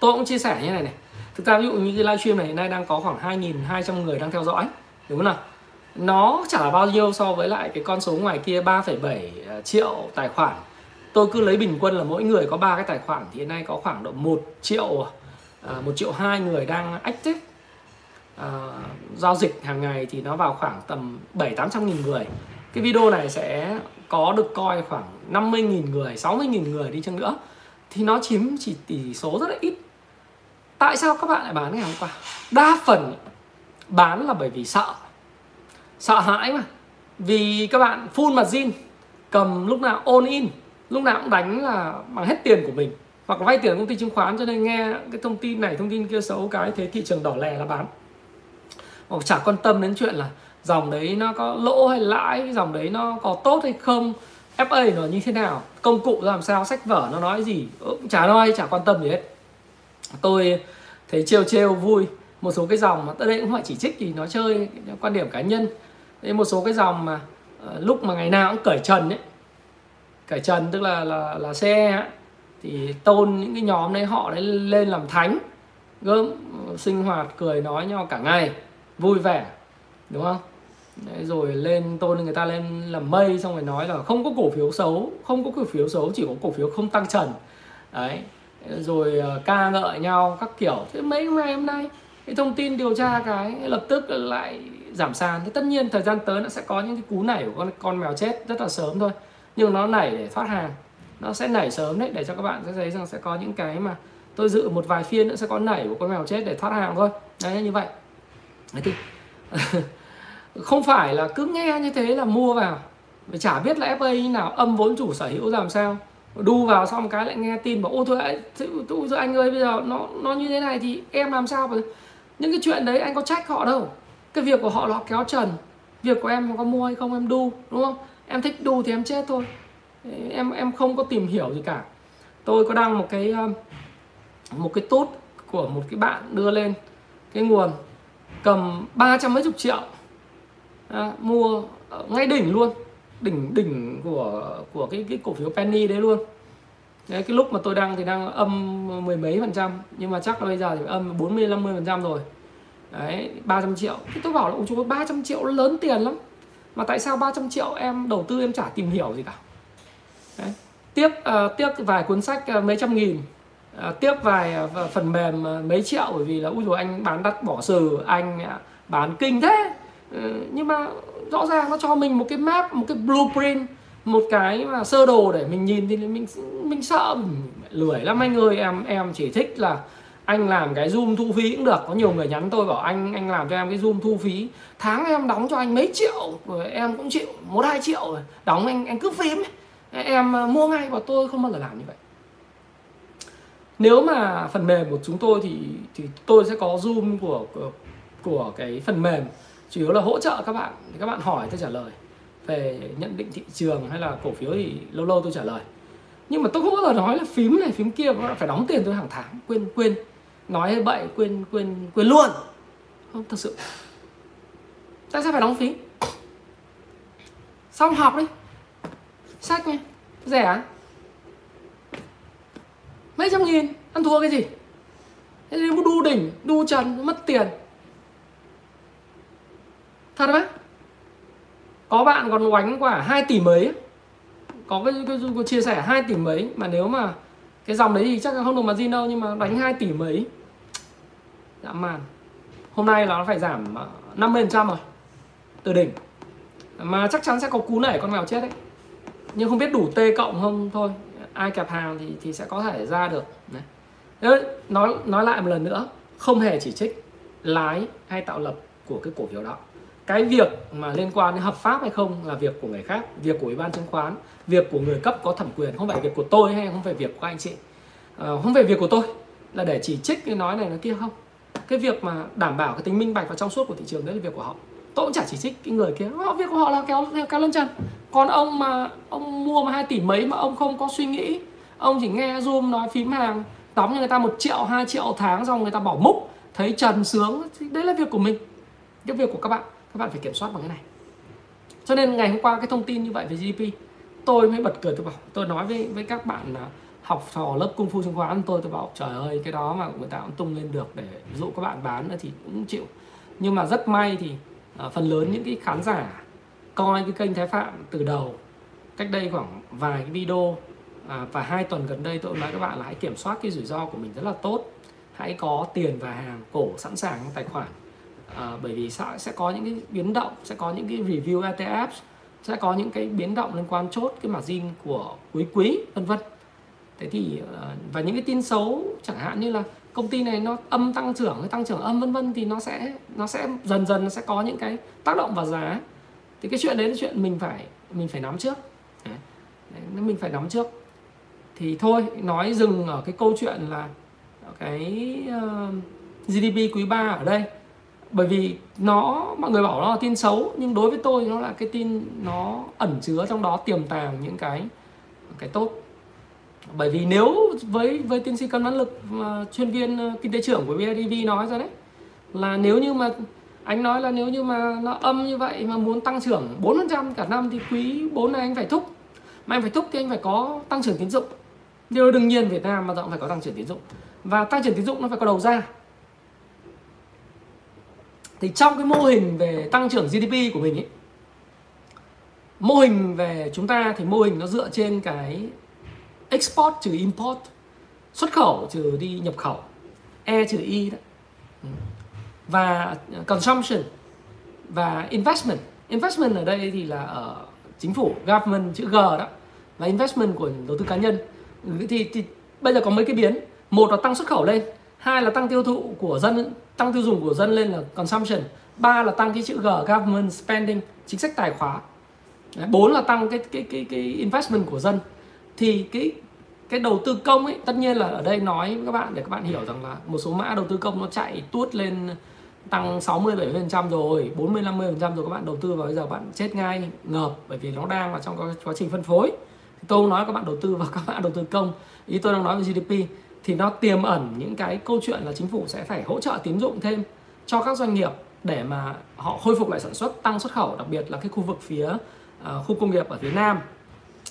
S1: tôi cũng chia sẻ như này này. Thực ra ví dụ như cái livestream này hiện nay đang có khoảng 2.200 người đang theo dõi đúng không nào? Nó chả là bao nhiêu so với lại cái con số ngoài kia 3,7 à, triệu tài khoản. Tôi cứ lấy bình quân là mỗi người có ba cái tài khoản thì hiện nay có khoảng độ 1 triệu à, một triệu hai người đang active. À, giao dịch hàng ngày thì nó vào khoảng tầm 7 800 nghìn người. Cái video này sẽ có được coi khoảng 50 nghìn người 60 nghìn người đi chăng nữa thì nó chiếm chỉ tỷ số rất là ít. Tại sao các bạn lại bán ngày hôm qua? Đa phần bán là bởi vì sợ. Sợ hãi mà. Vì các bạn full mặt zin cầm lúc nào all in, lúc nào cũng đánh là bằng hết tiền của mình, hoặc vay tiền công ty chứng khoán, cho nên nghe cái thông tin này, thông tin kia xấu cái, thế thị trường đỏ lè là bán. Hoặc chả quan tâm đến chuyện là dòng đấy nó có lỗ hay lãi, dòng đấy nó có tốt hay không FA nó như thế nào? Công cụ làm sao? Sách vở nó nói gì? Cũng chả nói chả quan tâm gì hết. Tôi thấy trêu trêu vui. Một số cái dòng mà tới đây cũng phải chỉ trích thì nó chơi quan điểm cá nhân. Thế một số cái dòng mà ờ, lúc mà ngày nào cũng cởi trần ấy. Cởi trần tức là là là xe ấy, thì tôn những cái nhóm đấy họ đấy lên làm thánh. Gớm sinh hoạt cười nói nhau cả ngày. Vui vẻ. Đúng không? Đấy, rồi lên tôn người ta lên làm mây xong rồi nói là không có cổ phiếu xấu không có cổ phiếu xấu chỉ có cổ phiếu không tăng trần. Đấy rồi uh, ca ngợi nhau các kiểu. Thế mấy ngày hôm nay cái thông tin điều tra cái lập tức lại giảm sàn. Thế tất nhiên thời gian tới nó sẽ có những cái cú nảy của con con mèo chết rất là sớm thôi. Nhưng nó nảy để thoát hàng. Nó sẽ nảy sớm đấy để cho các bạn sẽ thấy rằng sẽ có những cái mà tôi dự một vài phiên nữa sẽ có nảy của con mèo chết để thoát hàng thôi. Đấy như vậy. Đấy thì không phải là cứ nghe như thế là mua vào. Mà chả biết là FA như nào âm vốn chủ sở hữu làm sao. Đu vào xong cái lại nghe tin bảo, ô, thôi tôi anh ơi, bây giờ nó nó như thế này thì em làm sao mà những cái chuyện đấy anh có trách họ đâu. Cái việc của họ là kéo trần. Việc của em có mua hay không em đu, đúng không? Em thích đu thì em chết thôi. Em em không có tìm hiểu gì cả. Tôi có đăng một cái um, một cái tốt của một cái bạn đưa lên cái nguồn, cầm ba trăm mấy chục triệu à, mua ờ, ngay đỉnh luôn. Đỉnh đỉnh của của cái cái cổ phiếu penny đấy luôn. Đấy cái lúc mà tôi đang thì đang âm mười mấy phần trăm nhưng mà chắc là bây giờ thì âm 40 50 phần trăm rồi. Đấy 300 triệu. Thì tôi bảo là ông chú 300 triệu lớn tiền lắm. Mà tại sao 300 triệu em đầu tư em chả tìm hiểu gì cả? Đấy. tiếp uh, ờ, tiếp vài cuốn sách uh, mấy trăm nghìn. Uh, tiếp vài uh, phần mềm uh, mấy triệu bởi vì là ui rồi anh bán đắt bỏ sừ anh uh, bán kinh thế. Ừ, nhưng mà rõ ràng nó cho mình một cái map một cái blueprint một cái mà sơ đồ để mình nhìn thì mình mình sợ mình lười lắm. Anh ơi em em chỉ thích là anh làm cái zoom thu phí cũng được. Có nhiều người nhắn tôi bảo anh anh làm cho em cái zoom thu phí. Tháng em đóng cho anh mấy triệu rồi em cũng chịu một hai triệu rồi. Đóng anh anh cứ phím. Em à, mua ngay và tôi không bao giờ làm như vậy. Nếu mà phần mềm của chúng tôi thì thì tôi sẽ có zoom của của, của cái phần mềm chủ yếu là hỗ trợ các bạn. Thì các bạn hỏi tôi trả lời. Về nhận định thị trường hay là cổ phiếu thì lâu lâu tôi trả lời. Nhưng mà tôi không bao giờ nói là phím này, phím kia phải đóng tiền tôi hàng tháng, quên quên. Nói hay bậy, quên quên quên luôn. Không, thật sự. Tại sao phải đóng phí xong học đi. Sách nha. Rẻ mấy trăm nghìn? Ăn thua cái gì? Thế nên đu đỉnh, đu trần mất tiền thật đấy. Có bạn còn oánh quả 2 tỷ mấy có cái, cái, cái, cái chia sẻ 2 tỷ mấy mà nếu mà cái dòng đấy thì chắc là không được margin đâu nhưng mà đánh 2 tỷ mấy. Dã man. Hôm nay là nó phải giảm ờ, 50% rồi từ đỉnh. Mà chắc chắn sẽ có cú nảy con mèo chết đấy. Nhưng không biết đủ t cộng không thôi. Ai kẹp hàng thì thì sẽ có thể ra được đấy. nói nói lại một lần nữa. Không hề chỉ trích lái hay tạo lập của cái cổ phiếu đó cái việc mà liên quan đến hợp pháp hay không là việc của người khác việc của ủy ban chứng khoán việc của người cấp có thẩm quyền không phải việc của tôi hay không phải việc của anh chị à, không phải việc của tôi là để chỉ trích cái nói này nói kia không cái việc mà đảm bảo cái tính minh bạch và trong suốt của thị trường đấy là việc của họ tôi cũng chả chỉ trích cái người kia họ việc của họ là kéo theo cá lân chân còn ông mà ông mua mà hai tỷ mấy mà ông không có suy nghĩ ông chỉ nghe zoom nói phím hàng đóng cho người ta một triệu hai triệu tháng xong người ta bỏ múc thấy trần sướng thì đấy là việc của mình cái việc của các bạn các bạn phải kiểm soát bằng cái này. Cho nên ngày hôm qua cái thông tin như vậy về GDP tôi mới bật cười tôi bảo tôi nói với với các bạn là học trò lớp cung phu chứng khoán tôi tôi bảo trời ơi cái đó mà người ta cũng tung lên được để dụ các bạn bán nữa thì cũng chịu. Nhưng mà rất may thì uh, phần lớn những cái khán giả coi cái kênh Thái Phạm từ đầu cách đây khoảng vài cái video à, và hai tuần gần đây tôi nói các bạn là hãy kiểm soát cái rủi ro của mình rất là tốt hãy có tiền và hàng cổ sẵn sàng trong tài khoản à, bởi vì sẽ sẽ có những cái biến động sẽ có những cái review ETF sẽ có những cái biến động liên quan chốt cái margin của cuối quý vân vân. Thế thì ờ, và những cái tin xấu chẳng hạn như là công ty này nó âm tăng trưởng hay tăng trưởng âm vân vân thì nó sẽ nó sẽ dần dần nó sẽ có những cái tác động vào giá. Thì cái chuyện đấy là chuyện mình phải mình phải nắm trước. Đấy. mình phải nắm trước thì thôi nói dừng ở cái câu chuyện là cái ờ, uh, GDP quý 3 ở đây bởi vì nó, mọi người bảo nó là tin xấu, nhưng đối với tôi nó là cái tin nó ẩn chứa trong đó, tiềm tàng những cái cái tốt. Bởi vì nếu với với tiến sĩ cân văn lực chuyên viên ờ, kinh tế trưởng của BIDV nói ra đấy, là nếu như mà, anh nói là nếu như mà nó âm như vậy mà muốn tăng trưởng 4% cả năm thì quý 4 này anh phải thúc. Mà anh phải thúc thì anh phải có tăng trưởng tín dụng. Điều đương nhiên Việt Nam mà rộng phải có tăng trưởng tín dụng. Và tăng trưởng tín dụng nó phải có đầu ra thì trong cái mô hình về tăng trưởng GDP của mình ấy mô hình về chúng ta thì mô hình nó dựa trên cái export trừ import xuất khẩu trừ đi nhập khẩu e trừ y đó. Ừ. Và consumption và investment. Investment ở đây thì là ở chính phủ government chữ g đó và investment của đầu tư cá nhân. Ừ, thì, thì bây giờ có mấy cái biến. Một là tăng xuất khẩu lên hai là tăng tiêu thụ của dân tăng tiêu dùng của dân lên là consumption. Ba là tăng cái chữ g government spending chính sách tài khoá bốn là tăng cái cái cái cái investment của dân. Thì cái cái đầu tư công ấy tất nhiên là ở đây nói với các bạn để các bạn hiểu rằng là một số mã đầu tư công nó chạy tuốt lên tăng 60 70% rồi, 40 50% rồi các bạn đầu tư vào bây giờ bạn chết ngay ngợp bởi vì nó đang vào trong quá trình phân phối. Thì tôi nói các bạn đầu tư vào các bạn đầu tư công, ý tôi đang nói về GDP thì nó tiềm ẩn những cái câu chuyện là chính phủ sẽ phải hỗ trợ tín dụng thêm cho các doanh nghiệp để mà họ khôi phục lại sản xuất, tăng xuất khẩu, đặc biệt là cái khu vực phía uh, khu công nghiệp ở phía Nam,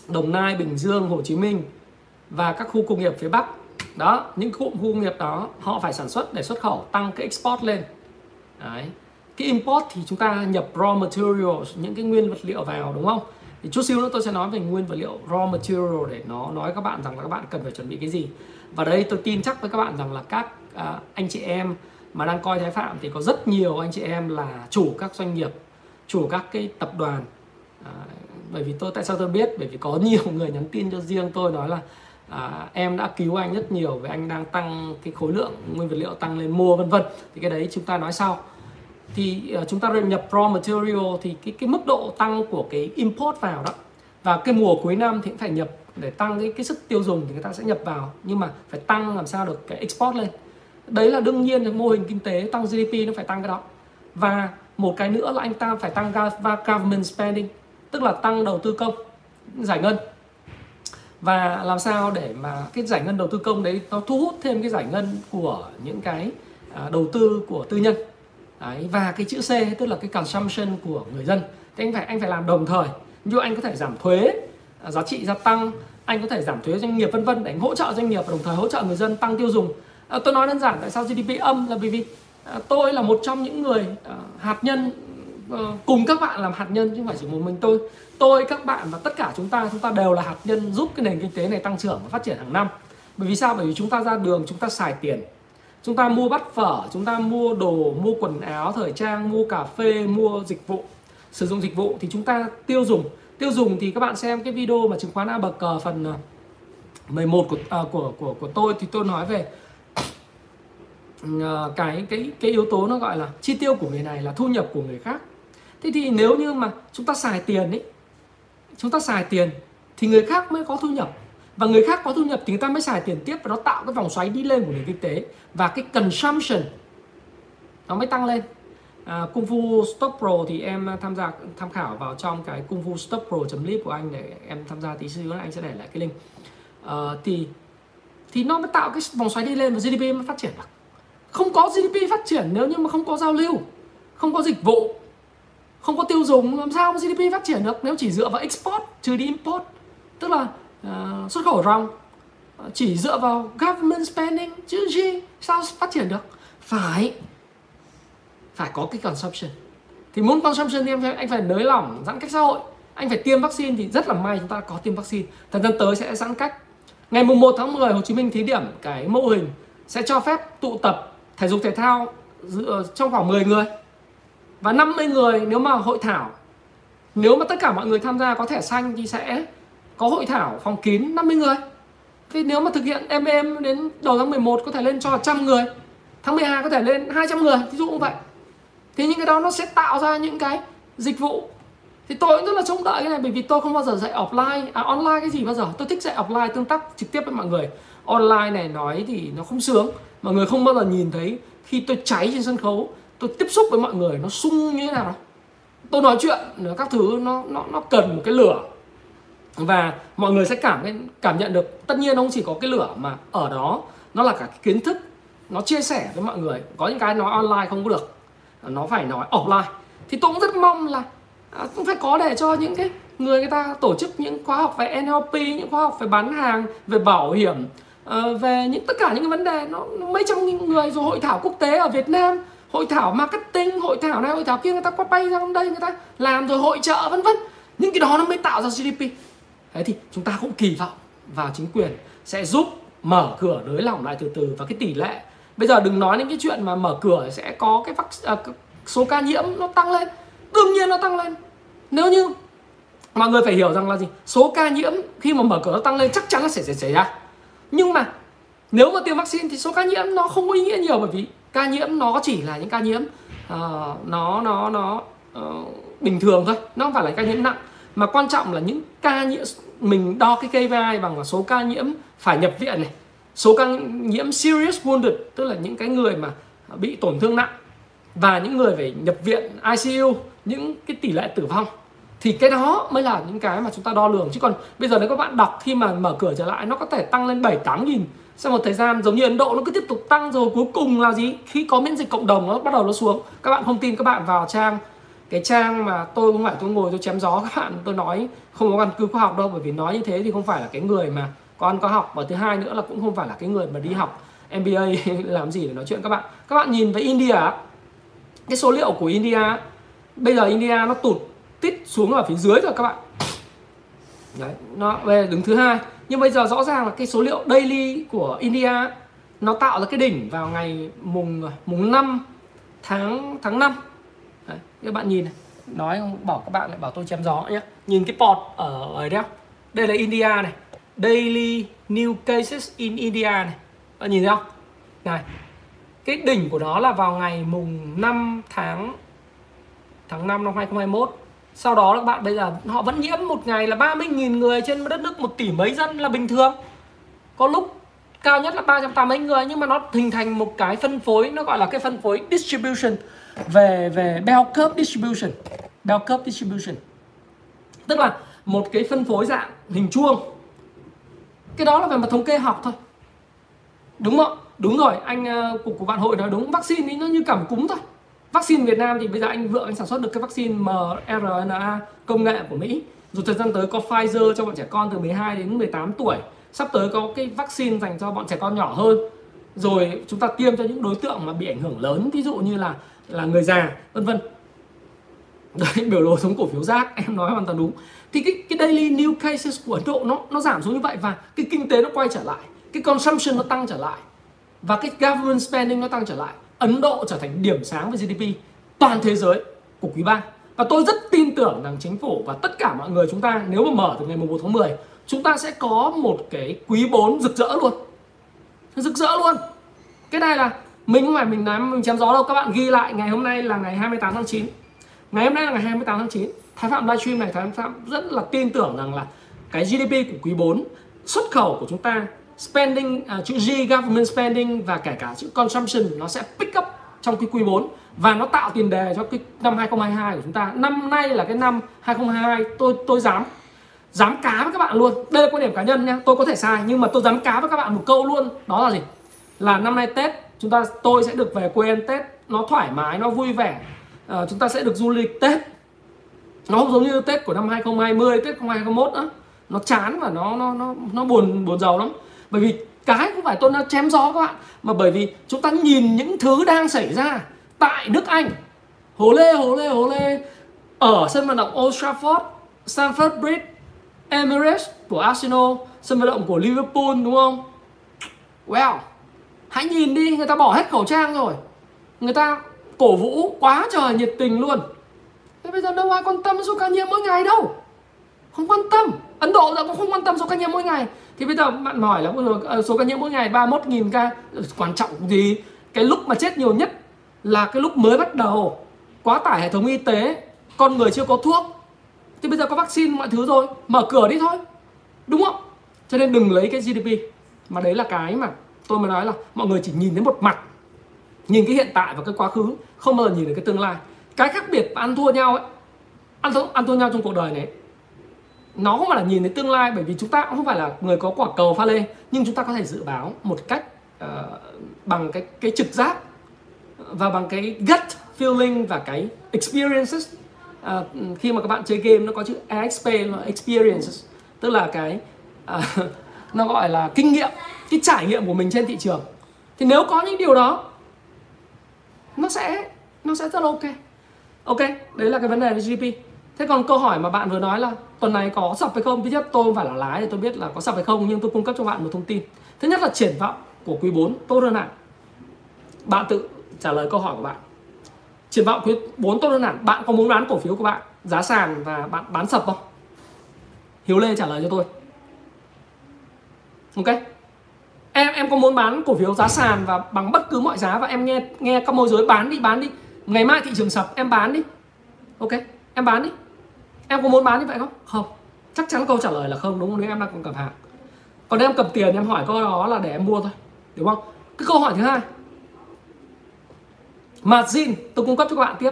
S1: Đồng Nai, Bình Dương, Hồ Chí Minh và các khu công nghiệp phía Bắc. Đó những cụm khu công nghiệp đó họ phải sản xuất để xuất khẩu tăng cái export lên. Đấy. Cái import thì chúng ta nhập raw materials những cái nguyên vật liệu vào đúng không? Thì chút xíu nữa tôi sẽ nói về nguyên vật liệu raw material để nó nói các bạn rằng là các bạn cần phải chuẩn bị cái gì và đây tôi tin chắc với các bạn rằng là các à, anh chị em mà đang coi thái phạm thì có rất nhiều anh chị em là chủ các doanh nghiệp chủ các cái tập đoàn. À, bởi vì tôi tại sao tôi biết? Bởi vì có nhiều người nhắn tin cho riêng tôi nói là à, em đã cứu anh rất nhiều và anh đang tăng cái khối lượng nguyên vật liệu tăng lên mua vân vân. Thì cái đấy chúng ta nói sau. Thì à, chúng ta nhập raw material thì cái cái mức độ tăng của cái import vào đó và cái mùa cuối năm thì cũng phải nhập để tăng cái cái sức tiêu dùng thì người ta sẽ nhập vào nhưng mà phải tăng làm sao được cái export lên. Đấy là đương nhiên là mô hình kinh tế tăng GDP nó phải tăng cái đó. Và một cái nữa là anh ta phải tăng government spending tức là tăng đầu tư công giải ngân. Và làm sao để mà cái giải ngân đầu tư công đấy nó thu hút thêm cái giải ngân của những cái à, đầu tư của tư nhân. Đấy, và cái chữ C tức là cái consumption của người dân. Thì anh phải anh phải làm đồng thời. Như anh có thể giảm thuế giá trị gia tăng anh có thể giảm thuế doanh nghiệp vân vân để anh hỗ trợ doanh nghiệp và đồng thời hỗ trợ người dân tăng tiêu dùng. À, tôi nói đơn giản tại sao GDP âm? Là bởi vì à, tôi là một trong những người à, hạt nhân à, cùng các bạn làm hạt nhân chứ không phải chỉ một mình tôi. Tôi các bạn và tất cả chúng ta chúng ta đều là hạt nhân giúp cái nền kinh tế này tăng trưởng và phát triển hàng năm. Bởi vì sao? Bởi vì chúng ta ra đường chúng ta xài tiền. Chúng ta mua bát phở chúng ta mua đồ mua quần áo thời trang mua cà phê mua dịch vụ sử dụng dịch vụ thì chúng ta tiêu dùng. Tiêu dùng thì các bạn xem cái video mà chứng khoán A bậc cờ phần ờ, 11 của à, của của của tôi thì tôi nói về ờ, cái cái cái yếu tố nó gọi là chi tiêu của người này là thu nhập của người khác. Thế thì nếu như mà chúng ta xài tiền ấy chúng ta xài tiền thì người khác mới có thu nhập. Và người khác có thu nhập thì người ta mới xài tiền tiếp và nó tạo cái vòng xoáy đi lên của nền kinh tế và cái consumption nó mới tăng lên à, Kung Fu Stop Pro thì em tham gia tham khảo vào trong cái Kung Fu Stop Pro lip của anh để em tham gia tí xíu anh sẽ để lại cái link. À, thì thì nó mới tạo cái vòng xoáy đi lên và GDP mới phát triển được. Không có GDP phát triển nếu như mà không có giao lưu không có dịch vụ không có tiêu dùng làm sao mà GDP phát triển được? Nếu chỉ dựa vào export trừ đi import tức là uh, xuất khẩu ròng ờ, chỉ dựa vào government spending chứ gì sao phát triển được? Phải phải có cái consumption. Thì muốn consumption thì em anh phải nới lỏng giãn cách xã hội. Anh phải tiêm vaccine thì rất là may chúng ta có tiêm vaccine. Thời gian tới sẽ giãn cách. Ngày mùng 1 tháng 10 Hồ Chí Minh thí điểm cái mô hình sẽ cho phép tụ tập thể dục thể thao trong khoảng 10 người. Và 50 người nếu mà hội thảo. Nếu mà tất cả mọi người tham gia có thẻ xanh thì sẽ có hội thảo phòng kín 50 người. Thì nếu mà thực hiện em em đến đầu tháng 11 có thể lên cho 100 người. Tháng 12 có thể lên 200 người. Ví dụ như vậy thì những cái đó nó sẽ tạo ra những cái dịch vụ. Thì tôi cũng rất là trông đợi cái này bởi vì tôi không bao giờ dạy offline à online cái gì bao giờ. Tôi thích dạy offline, tương tác trực tiếp với mọi người. Online này nói thì nó không sướng. Mọi người không bao giờ nhìn thấy khi tôi cháy trên sân khấu, tôi tiếp xúc với mọi người nó sung như thế nào tôi nói chuyện các thứ nó nó nó cần một cái lửa. Và mọi người sẽ cảm cảm nhận được. Tất nhiên nó không chỉ có cái lửa mà ở đó, nó là cả cái kiến thức, nó chia sẻ với mọi người. Có những cái nói online không có được nó phải nói offline thì tôi cũng rất mong là à, cũng phải có để cho những cái người người ta tổ chức những khóa học về NLP những khóa học về bán hàng về bảo hiểm à, về những tất cả những cái vấn đề nó, nó mấy trăm người. Rồi hội thảo quốc tế ở Việt Nam hội thảo marketing hội thảo này hội thảo kia người ta qua bay ra đây người ta làm rồi hội trợ vân vân. Những cái đó nó mới tạo ra GDP thế thì chúng ta cũng kỳ vọng vào chính quyền sẽ giúp mở cửa nới lỏng lại từ từ và cái tỷ lệ bây giờ đừng nói những cái chuyện mà mở cửa sẽ có cái vắc, à, số ca nhiễm nó tăng lên. Đương nhiên nó tăng lên. Nếu như mọi người phải hiểu rằng là gì? Số ca nhiễm khi mà mở cửa nó tăng lên chắc chắn là sẽ xảy ra. Nhưng mà nếu mà tiêm vaccine thì số ca nhiễm nó không có ý nghĩa nhiều bởi vì ca nhiễm nó chỉ là những ca nhiễm uh, nó nó nó uh, bình thường thôi. Nó không phải là ca nhiễm nặng. Mà quan trọng là những ca nhiễm mình đo cái KPI bằng là số ca nhiễm phải nhập viện này số ca nhiễm serious wounded, tức là những cái người mà bị tổn thương nặng và những người phải nhập viện ICU những cái tỷ lệ tử vong, thì cái đó mới là những cái mà chúng ta đo lường. Chứ còn bây giờ nếu các bạn đọc khi mà mở cửa trở lại, nó có thể tăng lên 7 8 nghìn. Sau một thời gian, giống như Ấn Độ, nó cứ tiếp tục tăng rồi cuối cùng là gì? Khi có miễn dịch cộng đồng, nó bắt đầu nó xuống. Các bạn không tin, các bạn vào trang, cái trang mà tôi không phải tôi ngồi tôi chém gió các bạn, tôi nói không có căn cứ khoa học đâu, bởi vì nói như thế thì không phải là cái người mà con có học và thứ hai nữa là cũng không phải là cái người mà đi học MBA làm gì để nói chuyện các bạn. Các bạn nhìn với India cái số liệu của India bây giờ India nó tụt tít xuống ở phía dưới rồi các bạn. Đấy nó về đứng thứ hai. Nhưng bây giờ rõ ràng là cái số liệu daily của India nó tạo ra cái đỉnh vào ngày mùng mùng 5 tháng tháng 5 đấy, các bạn nhìn này. Nói không bảo các bạn lại bảo tôi chém gió nhé nhìn cái port ở ở đây đây là India này daily new cases in India này. Bạn nhìn thấy không? Này, cái đỉnh của nó là vào ngày mùng 5 tháng tháng 5 năm 2021 sau đó các bạn, bây giờ họ vẫn nhiễm một ngày là 30.000 người trên đất nước, một tỷ mấy dân là bình thường. Có lúc cao nhất là 380 người, nhưng mà nó hình thành một cái phân phối, nó gọi là cái phân phối distribution, về về bell curve distribution. Bell curve distribution. Tức là một cái phân phối dạng hình chuông cái đó là về mặt thống kê học thôi. Đúng không? Đúng rồi anh ờ, của, của bạn hội nói đúng. Vaccine thì nó như cảm cúm thôi. Vaccine Việt Nam thì bây giờ anh vượng anh sản xuất được cái vaccine mRNA công nghệ của Mỹ. Rồi thời gian tới có Pfizer cho bọn trẻ con từ 12 đến 18 tuổi. Sắp tới có cái vaccine dành cho bọn trẻ con nhỏ hơn. Rồi chúng ta tiêm cho những đối tượng mà bị ảnh hưởng lớn ví dụ như là là người già vân vân. Đấy biểu đồ giống cổ phiếu rác em nói hoàn toàn đúng thì cái cái daily new cases của Ấn Độ nó nó giảm xuống như vậy và cái kinh tế nó quay trở lại, cái consumption nó tăng trở lại và cái government spending nó tăng trở lại. Ấn Độ trở thành điểm sáng về GDP toàn thế giới của quý 3 và tôi rất tin tưởng rằng chính phủ và tất cả mọi người chúng ta nếu mà mở từ ngày 1 tháng 10 chúng ta sẽ có một cái quý 4 rực rỡ luôn. Rực rỡ luôn. Cái này là mình không phải mình nói mình chém gió đâu. Các bạn ghi lại ngày hôm nay là ngày 28 tháng 9 ngày hôm nay là ngày 28 tháng 9 Thái Phạm livestream này Thái Phạm rất là tin tưởng rằng là cái GDP của quý 4 xuất khẩu của chúng ta spending uh, chữ G government spending và kể cả chữ consumption nó sẽ pick up trong cái quý 4 và nó tạo tiền đề cho cái năm 2022 của chúng ta. Năm nay là cái năm 2022 tôi tôi dám dám cá với các bạn luôn. Đây là quan điểm cá nhân nha. Tôi có thể sai nhưng mà tôi dám cá với các bạn một câu luôn. Đó là gì? Là năm nay Tết chúng ta tôi sẽ được về quê ăn Tết nó thoải mái, nó vui vẻ. À, chúng ta sẽ được du lịch Tết. Nó không giống như Tết của năm 2020, Tết 2021 á. Nó chán và nó nó nó nó buồn buồn giàu lắm. Bởi vì cái không phải tôi nó chém gió các bạn mà bởi vì chúng ta nhìn những thứ đang xảy ra tại nước Anh. Hồ lê hồ lê hồ lê. Ở sân vận động Old Trafford Stamford Bridge Emirates của Arsenal sân vận động của Liverpool đúng không? Well hãy nhìn đi người ta bỏ hết khẩu trang rồi. Người ta cổ vũ quá trời nhiệt tình luôn thế bây giờ đâu ai quan tâm số ca nhiễm mỗi ngày đâu? Không quan tâm. Ấn độ giờ cũng không quan tâm số ca nhiễm mỗi ngày. Thì bây giờ bạn hỏi là ờ, số ca nhiễm mỗi ngày 31.000 ca. Quan trọng gì? Cái lúc mà chết nhiều nhất là cái lúc mới bắt đầu. Quá tải hệ thống y tế. Con người chưa có thuốc. Thì bây giờ có vaccine mọi thứ rồi. Mở cửa đi thôi. Đúng không? Cho nên đừng lấy cái GDP mà đấy là cái mà tôi mới nói là mọi người chỉ nhìn thấy một mặt. Nhìn cái hiện tại và cái quá khứ. Không bao giờ nhìn được cái tương lai cái khác biệt ăn thua nhau ấy ăn thua, ăn thua nhau trong cuộc đời này nó không phải là nhìn thấy tương lai bởi vì chúng ta cũng không phải là người có quả cầu pha lê nhưng chúng ta có thể dự báo một cách uh, bằng cái cái trực giác và bằng cái gut feeling và cái experiences. Uh, khi mà các bạn chơi game nó có chữ exp là experiences tức là cái uh, nó gọi là kinh nghiệm cái trải nghiệm của mình trên thị trường. Thì nếu có những điều đó nó sẽ nó sẽ rất là ok ok, đấy là cái vấn đề về GDP thế còn câu hỏi mà bạn vừa nói là tuần này có sập hay không? Thứ nhất, tôi không phải là lái thì tôi biết là có sập hay không, nhưng tôi cung cấp cho bạn một thông tin. Thứ nhất là triển vọng của quý 4 tốt hơn hẳn. Bạn tự trả lời câu hỏi của bạn. Triển vọng quý 4 tốt hơn hẳn. Bạn có muốn bán cổ phiếu của bạn, giá sàn và bạn bán sập không? Hiếu Lê trả lời cho tôi. Ok. Em em có muốn bán cổ phiếu giá sàn và bằng bất cứ mọi giá và em nghe nghe các môi giới bán đi bán đi ngày mai thị trường sập, em bán đi. Ok, em bán đi. Em có muốn bán như vậy không? Không. Chắc chắn câu trả lời là không, đúng không? Nếu em đang còn cầm hàng. Còn em cầm tiền, em hỏi câu đó là để em mua thôi, đúng không? Cái câu hỏi thứ hai. Margin, tôi cung cấp cho các bạn tiếp.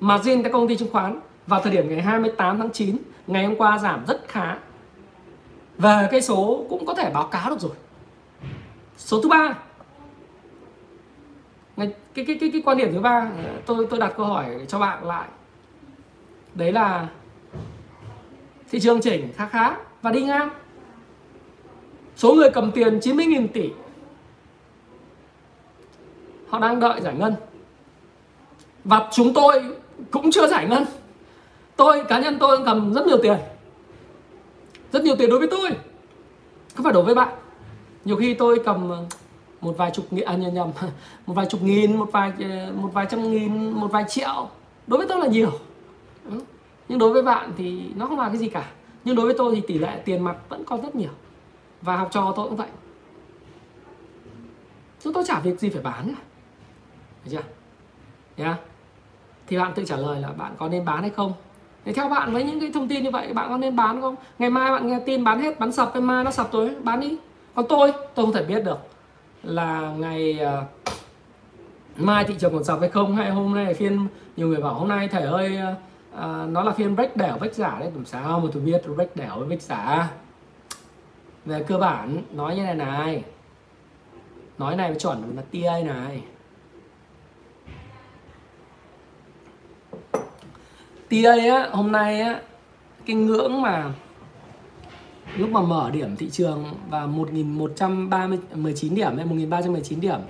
S1: Margin các công ty chứng khoán vào thời điểm ngày 28 tháng 9 ngày hôm qua giảm rất khá. Về cái số cũng có thể báo cáo được rồi. Số thứ ba cái cái cái cái quan điểm thứ ba ờ, tôi tôi đặt câu hỏi cho bạn lại. Đấy là thị trường chỉnh khá khá và đi ngang. Số người cầm tiền 90.000 tỷ, họ đang đợi giải ngân. Và chúng tôi cũng chưa giải ngân. Tôi, cá nhân tôi cầm rất nhiều tiền, rất nhiều tiền đối với tôi, không phải đối với bạn. Nhiều khi tôi cầm một vài chục nghìn à nhầm nhầm. Một vài chục nghìn, một vài ờ, một vài trăm nghìn, một vài triệu. Đối với tôi là nhiều. Ừ. Nhưng đối với bạn thì nó không là cái gì cả. Nhưng đối với tôi thì tỷ lệ tiền mặt vẫn còn rất nhiều. Và học trò tôi cũng vậy. Chúng tôi chả việc gì phải bán cả. Được chưa? Yeah. À? thì bạn tự trả lời là bạn có nên bán hay không? Thì theo bạn với những cái thông tin như vậy, bạn có nên bán không? Ngày mai bạn nghe tin bán hết, bán sập, cái mai nó sập tối bán đi. Còn tôi tôi không thể biết được là ngày uh, mai thị trường còn sập hay không hay hôm nay phiên nhiều người bảo hôm nay thầy ơi uh, à, nó là phiên break đẻo break giả đấy làm sao mà tôi biết break đẻo với break giả? Về cơ bản nói như này này nói này chuẩn là tia này. Tia á hôm nay á cái ngưỡng mà lúc mà mở điểm thị trường và 1119 điểm hay 1319 điểm,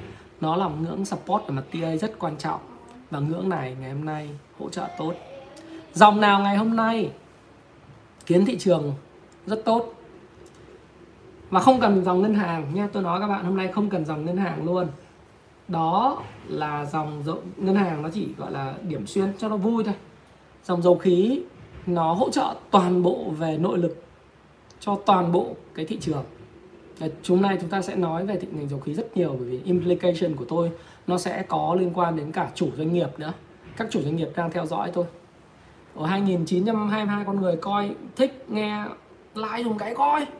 S1: nó là một ngưỡng support ở mặt TA rất quan trọng. Và ngưỡng này ngày hôm nay hỗ trợ tốt. Dòng nào ngày hôm nay kiến thị trường rất tốt? Mà không cần dòng ngân hàng nha, tôi nói các bạn, hôm nay không cần dòng ngân hàng luôn. Đó là dòng ngân hàng nó chỉ gọi là điểm xuyên cho nó vui thôi. Dòng dầu khí nó hỗ trợ toàn bộ về nội lực cho toàn bộ cái thị trường. Chúng nay chúng ta sẽ nói về thị ngành dầu khí rất nhiều bởi vì implication của tôi nó sẽ có liên quan đến cả chủ doanh nghiệp nữa. Các chủ doanh nghiệp đang theo dõi tôi. Ở 2922 con người coi, thích nghe like dùng cái coi.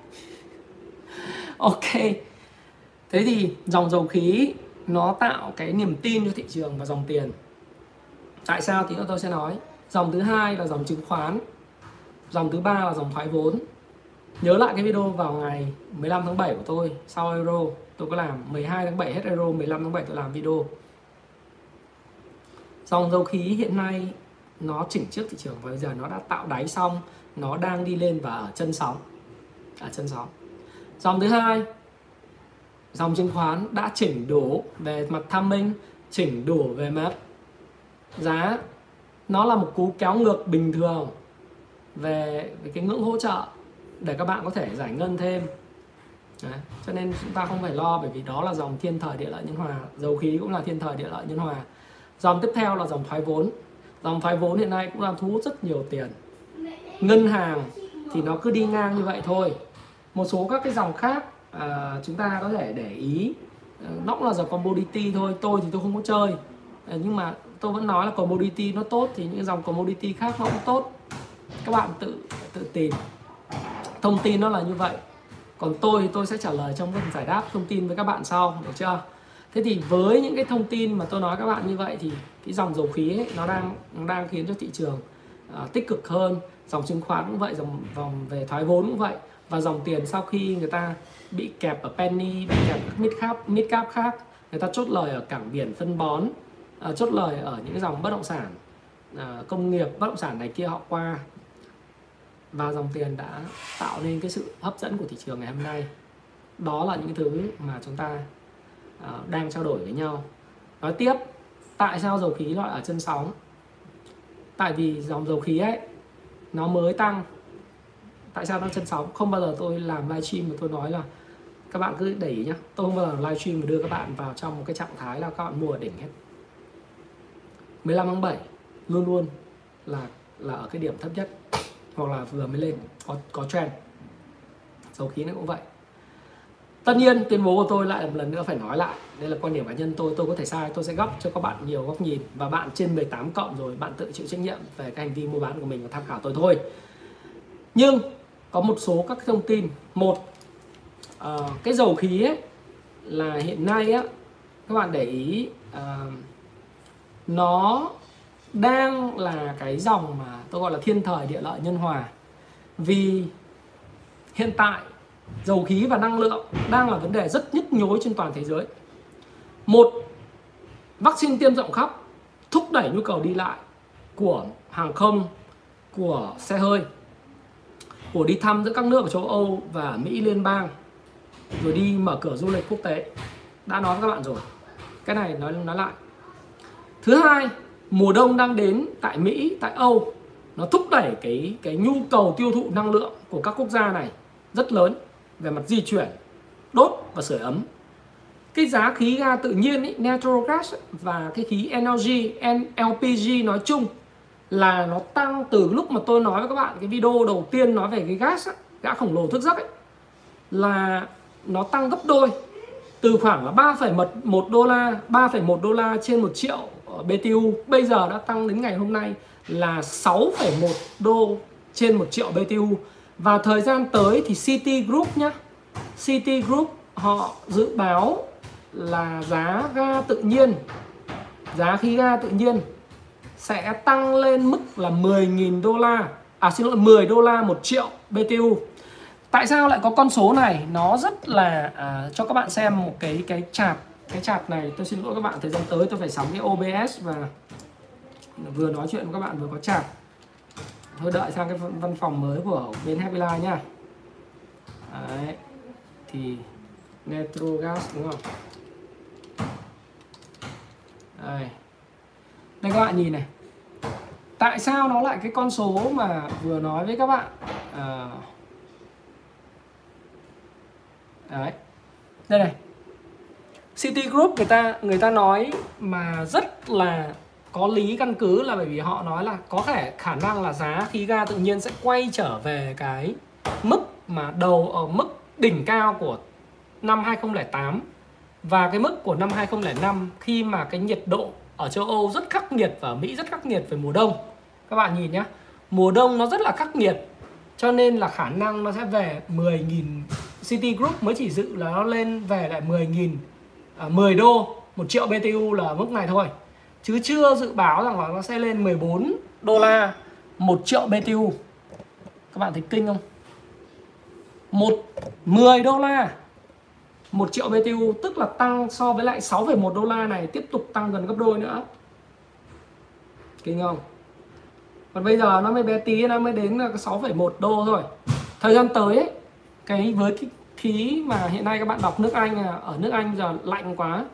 S1: Ok. Thế thì dòng dầu khí nó tạo cái niềm tin cho thị trường và dòng tiền. Tại sao thì tôi sẽ nói? Dòng thứ hai là dòng chứng khoán. Dòng thứ ba là dòng thoái vốn nhớ lại cái video vào ngày 15 tháng 7 của tôi sau euro. Tôi có làm 12 tháng 7 hết euro 15 tháng 7 tôi làm video. Dòng dầu khí hiện nay nó chỉnh trước thị trường và bây giờ nó đã tạo đáy xong nó đang đi lên và ở chân sóng. Ở chân sóng. Dòng thứ hai dòng chứng khoán đã chỉnh đổ về mặt tham minh chỉnh đổ về mặt giá. Nó là một cú kéo ngược bình thường về, về cái ngưỡng hỗ trợ để các bạn có thể giải ngân thêm. Đấy. cho nên chúng ta không phải lo bởi vì đó là dòng thiên thời địa lợi nhân hòa dầu khí cũng là thiên thời địa lợi nhân hòa. Dòng tiếp theo là dòng thoái vốn. Dòng thoái vốn hiện nay cũng đang thu hút rất nhiều tiền. Ngân hàng thì nó cứ đi ngang như vậy thôi. Một số các cái dòng khác à, chúng ta có thể để ý. Ờ, nó cũng là dòng commodity thôi tôi thì tôi không có chơi. À, nhưng mà tôi vẫn nói là commodity nó tốt thì những dòng commodity khác nó cũng tốt. Các bạn tự tự tìm thông tin nó là như vậy. Còn tôi thì tôi sẽ trả lời trong phần giải đáp thông tin với các bạn sau được chưa? Thế thì với những cái thông tin mà tôi nói các bạn như vậy thì cái dòng dầu khí ấy, nó đang nó đang khiến cho thị trường uh, tích cực hơn. Dòng chứng khoán cũng vậy dòng vòng về thoái vốn cũng vậy. Và dòng tiền sau khi người ta bị kẹp ở penny bị kẹp các mid cap mid cap khác người ta chốt lời ở cảng biển phân bón uh, chốt lời ở những cái dòng bất động sản uh, công nghiệp bất động sản này kia họ qua và dòng tiền đã tạo nên cái sự hấp dẫn của thị trường ngày hôm nay. Đó là những thứ mà chúng ta uh, đang trao đổi với nhau. Nói tiếp tại sao dầu khí lại ở chân sóng? Tại vì dòng dầu khí ấy nó mới tăng. Tại sao nó chân sóng? Không bao giờ tôi làm livestream mà tôi nói là các bạn cứ để ý nhá. Tôi không bao giờ livestream mà đưa các bạn vào trong một cái trạng thái là các bạn mua ở đỉnh hết. 15 tháng 7 luôn luôn là là ở cái điểm thấp nhất hoặc là vừa mới lên có có trend. Dầu khí nó cũng vậy. Tất nhiên tuyên bố của tôi lại một lần nữa phải nói lại. Đây là quan điểm cá nhân tôi tôi có thể sai tôi sẽ góc cho các bạn nhiều góc nhìn. Và bạn trên 18 cộng rồi bạn tự chịu trách nhiệm về cái hành vi mua bán của mình và tham khảo tôi thôi. Nhưng có một số các thông tin. Một uh, cái dầu khí ấy là hiện nay á các bạn để ý uh, nó đang là cái dòng mà tôi gọi là thiên thời địa lợi nhân hòa. Vì hiện tại dầu khí và năng lượng đang là vấn đề rất nhức nhối trên toàn thế giới. Một, vaccine tiêm rộng khắp, thúc đẩy nhu cầu đi lại của hàng không, của xe hơi, của đi thăm giữa các nước ở châu Âu và Mỹ liên bang, rồi đi mở cửa du lịch quốc tế. Đã nói với các bạn rồi. Cái này nói nói lại. Thứ hai mùa đông đang đến tại Mỹ tại Âu nó thúc đẩy cái cái nhu cầu tiêu thụ năng lượng của các quốc gia này rất lớn về mặt di chuyển đốt và sưởi ấm. Cái giá khí ga tự nhiên ý, natural gas và cái khí LNG LPG nói chung là nó tăng từ lúc mà tôi nói với các bạn cái video đầu tiên nói về cái gas á, gã khổng lồ thức giấc ấy là nó tăng gấp đôi từ khoảng là 3,1 đô la 3,1 đô la trên 1 triệu BTU bây giờ đã tăng đến ngày hôm nay là 6,1 đô trên 1 triệu BTU và thời gian tới thì City Group nhá. City Group họ dự báo là giá ga tự nhiên giá khí ga tự nhiên sẽ tăng lên mức là 10.000 đô la à xin lỗi 10 đô la 1 triệu BTU tại sao lại có con số này? Nó rất là à, cho các bạn xem một cái cái chart cái chart này tôi xin lỗi các bạn thời gian tới tôi phải sắm cái OBS và vừa nói chuyện với các bạn vừa có chart thôi đợi sang cái văn phòng mới của bên Happy Life nha. Đấy. thì Netrogas đúng không? Đây. Đây các bạn nhìn này. Tại sao nó lại cái con số mà vừa nói với các bạn à, đấy. Đây này. City Group người ta người ta nói mà rất là có lý căn cứ là bởi vì họ nói là có thể khả năng là giá khí ga tự nhiên sẽ quay trở về cái mức mà đầu ở mức đỉnh cao của năm 2008 và cái mức của năm 2005 khi mà cái nhiệt độ ở châu Âu rất khắc nghiệt và ở Mỹ rất khắc nghiệt về mùa đông. Các bạn nhìn nhé, mùa đông nó rất là khắc nghiệt cho nên là khả năng nó sẽ về 10.000 City Group mới chỉ dự là nó lên về lại 10.000 À, 10 đô 1 triệu BTU là mức này thôi. Chứ chưa dự báo rằng là nó sẽ lên 14 đô la 1 triệu BTU các bạn thấy kinh không? Một 10 đô la 1 triệu BTU tức là tăng so với lại 6,1 đô la này tiếp tục tăng gần gấp đôi nữa. Kinh không? Còn bây giờ nó mới bé tí nó mới đến là 6,1 đô thôi. Thời gian tới ấy, cái với cái khí mà hiện nay các bạn đọc nước Anh à, ở nước Anh giờ lạnh quá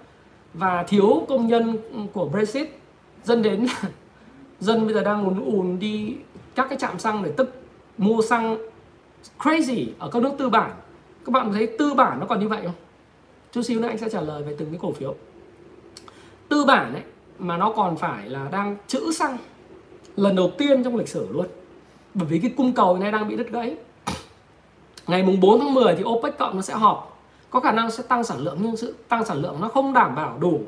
S1: và thiếu công nhân của Brexit, dân đến dân bây giờ đang ùn ùn đi các cái trạm xăng để tức, mua xăng crazy ở các nước tư bản. Các bạn thấy tư bản nó còn như vậy không? Chút xíu nữa anh sẽ trả lời về từng cái cổ phiếu. Tư bản ấy mà nó còn phải là đang trữ xăng, lần đầu tiên trong lịch sử luôn. Bởi vì cái cung cầu này đang bị đứt gãy ngày mùng 4 tháng 10 thì OPEC cộng nó sẽ họp. Có khả năng sẽ tăng sản lượng nhưng sự tăng sản lượng nó không đảm bảo đủ.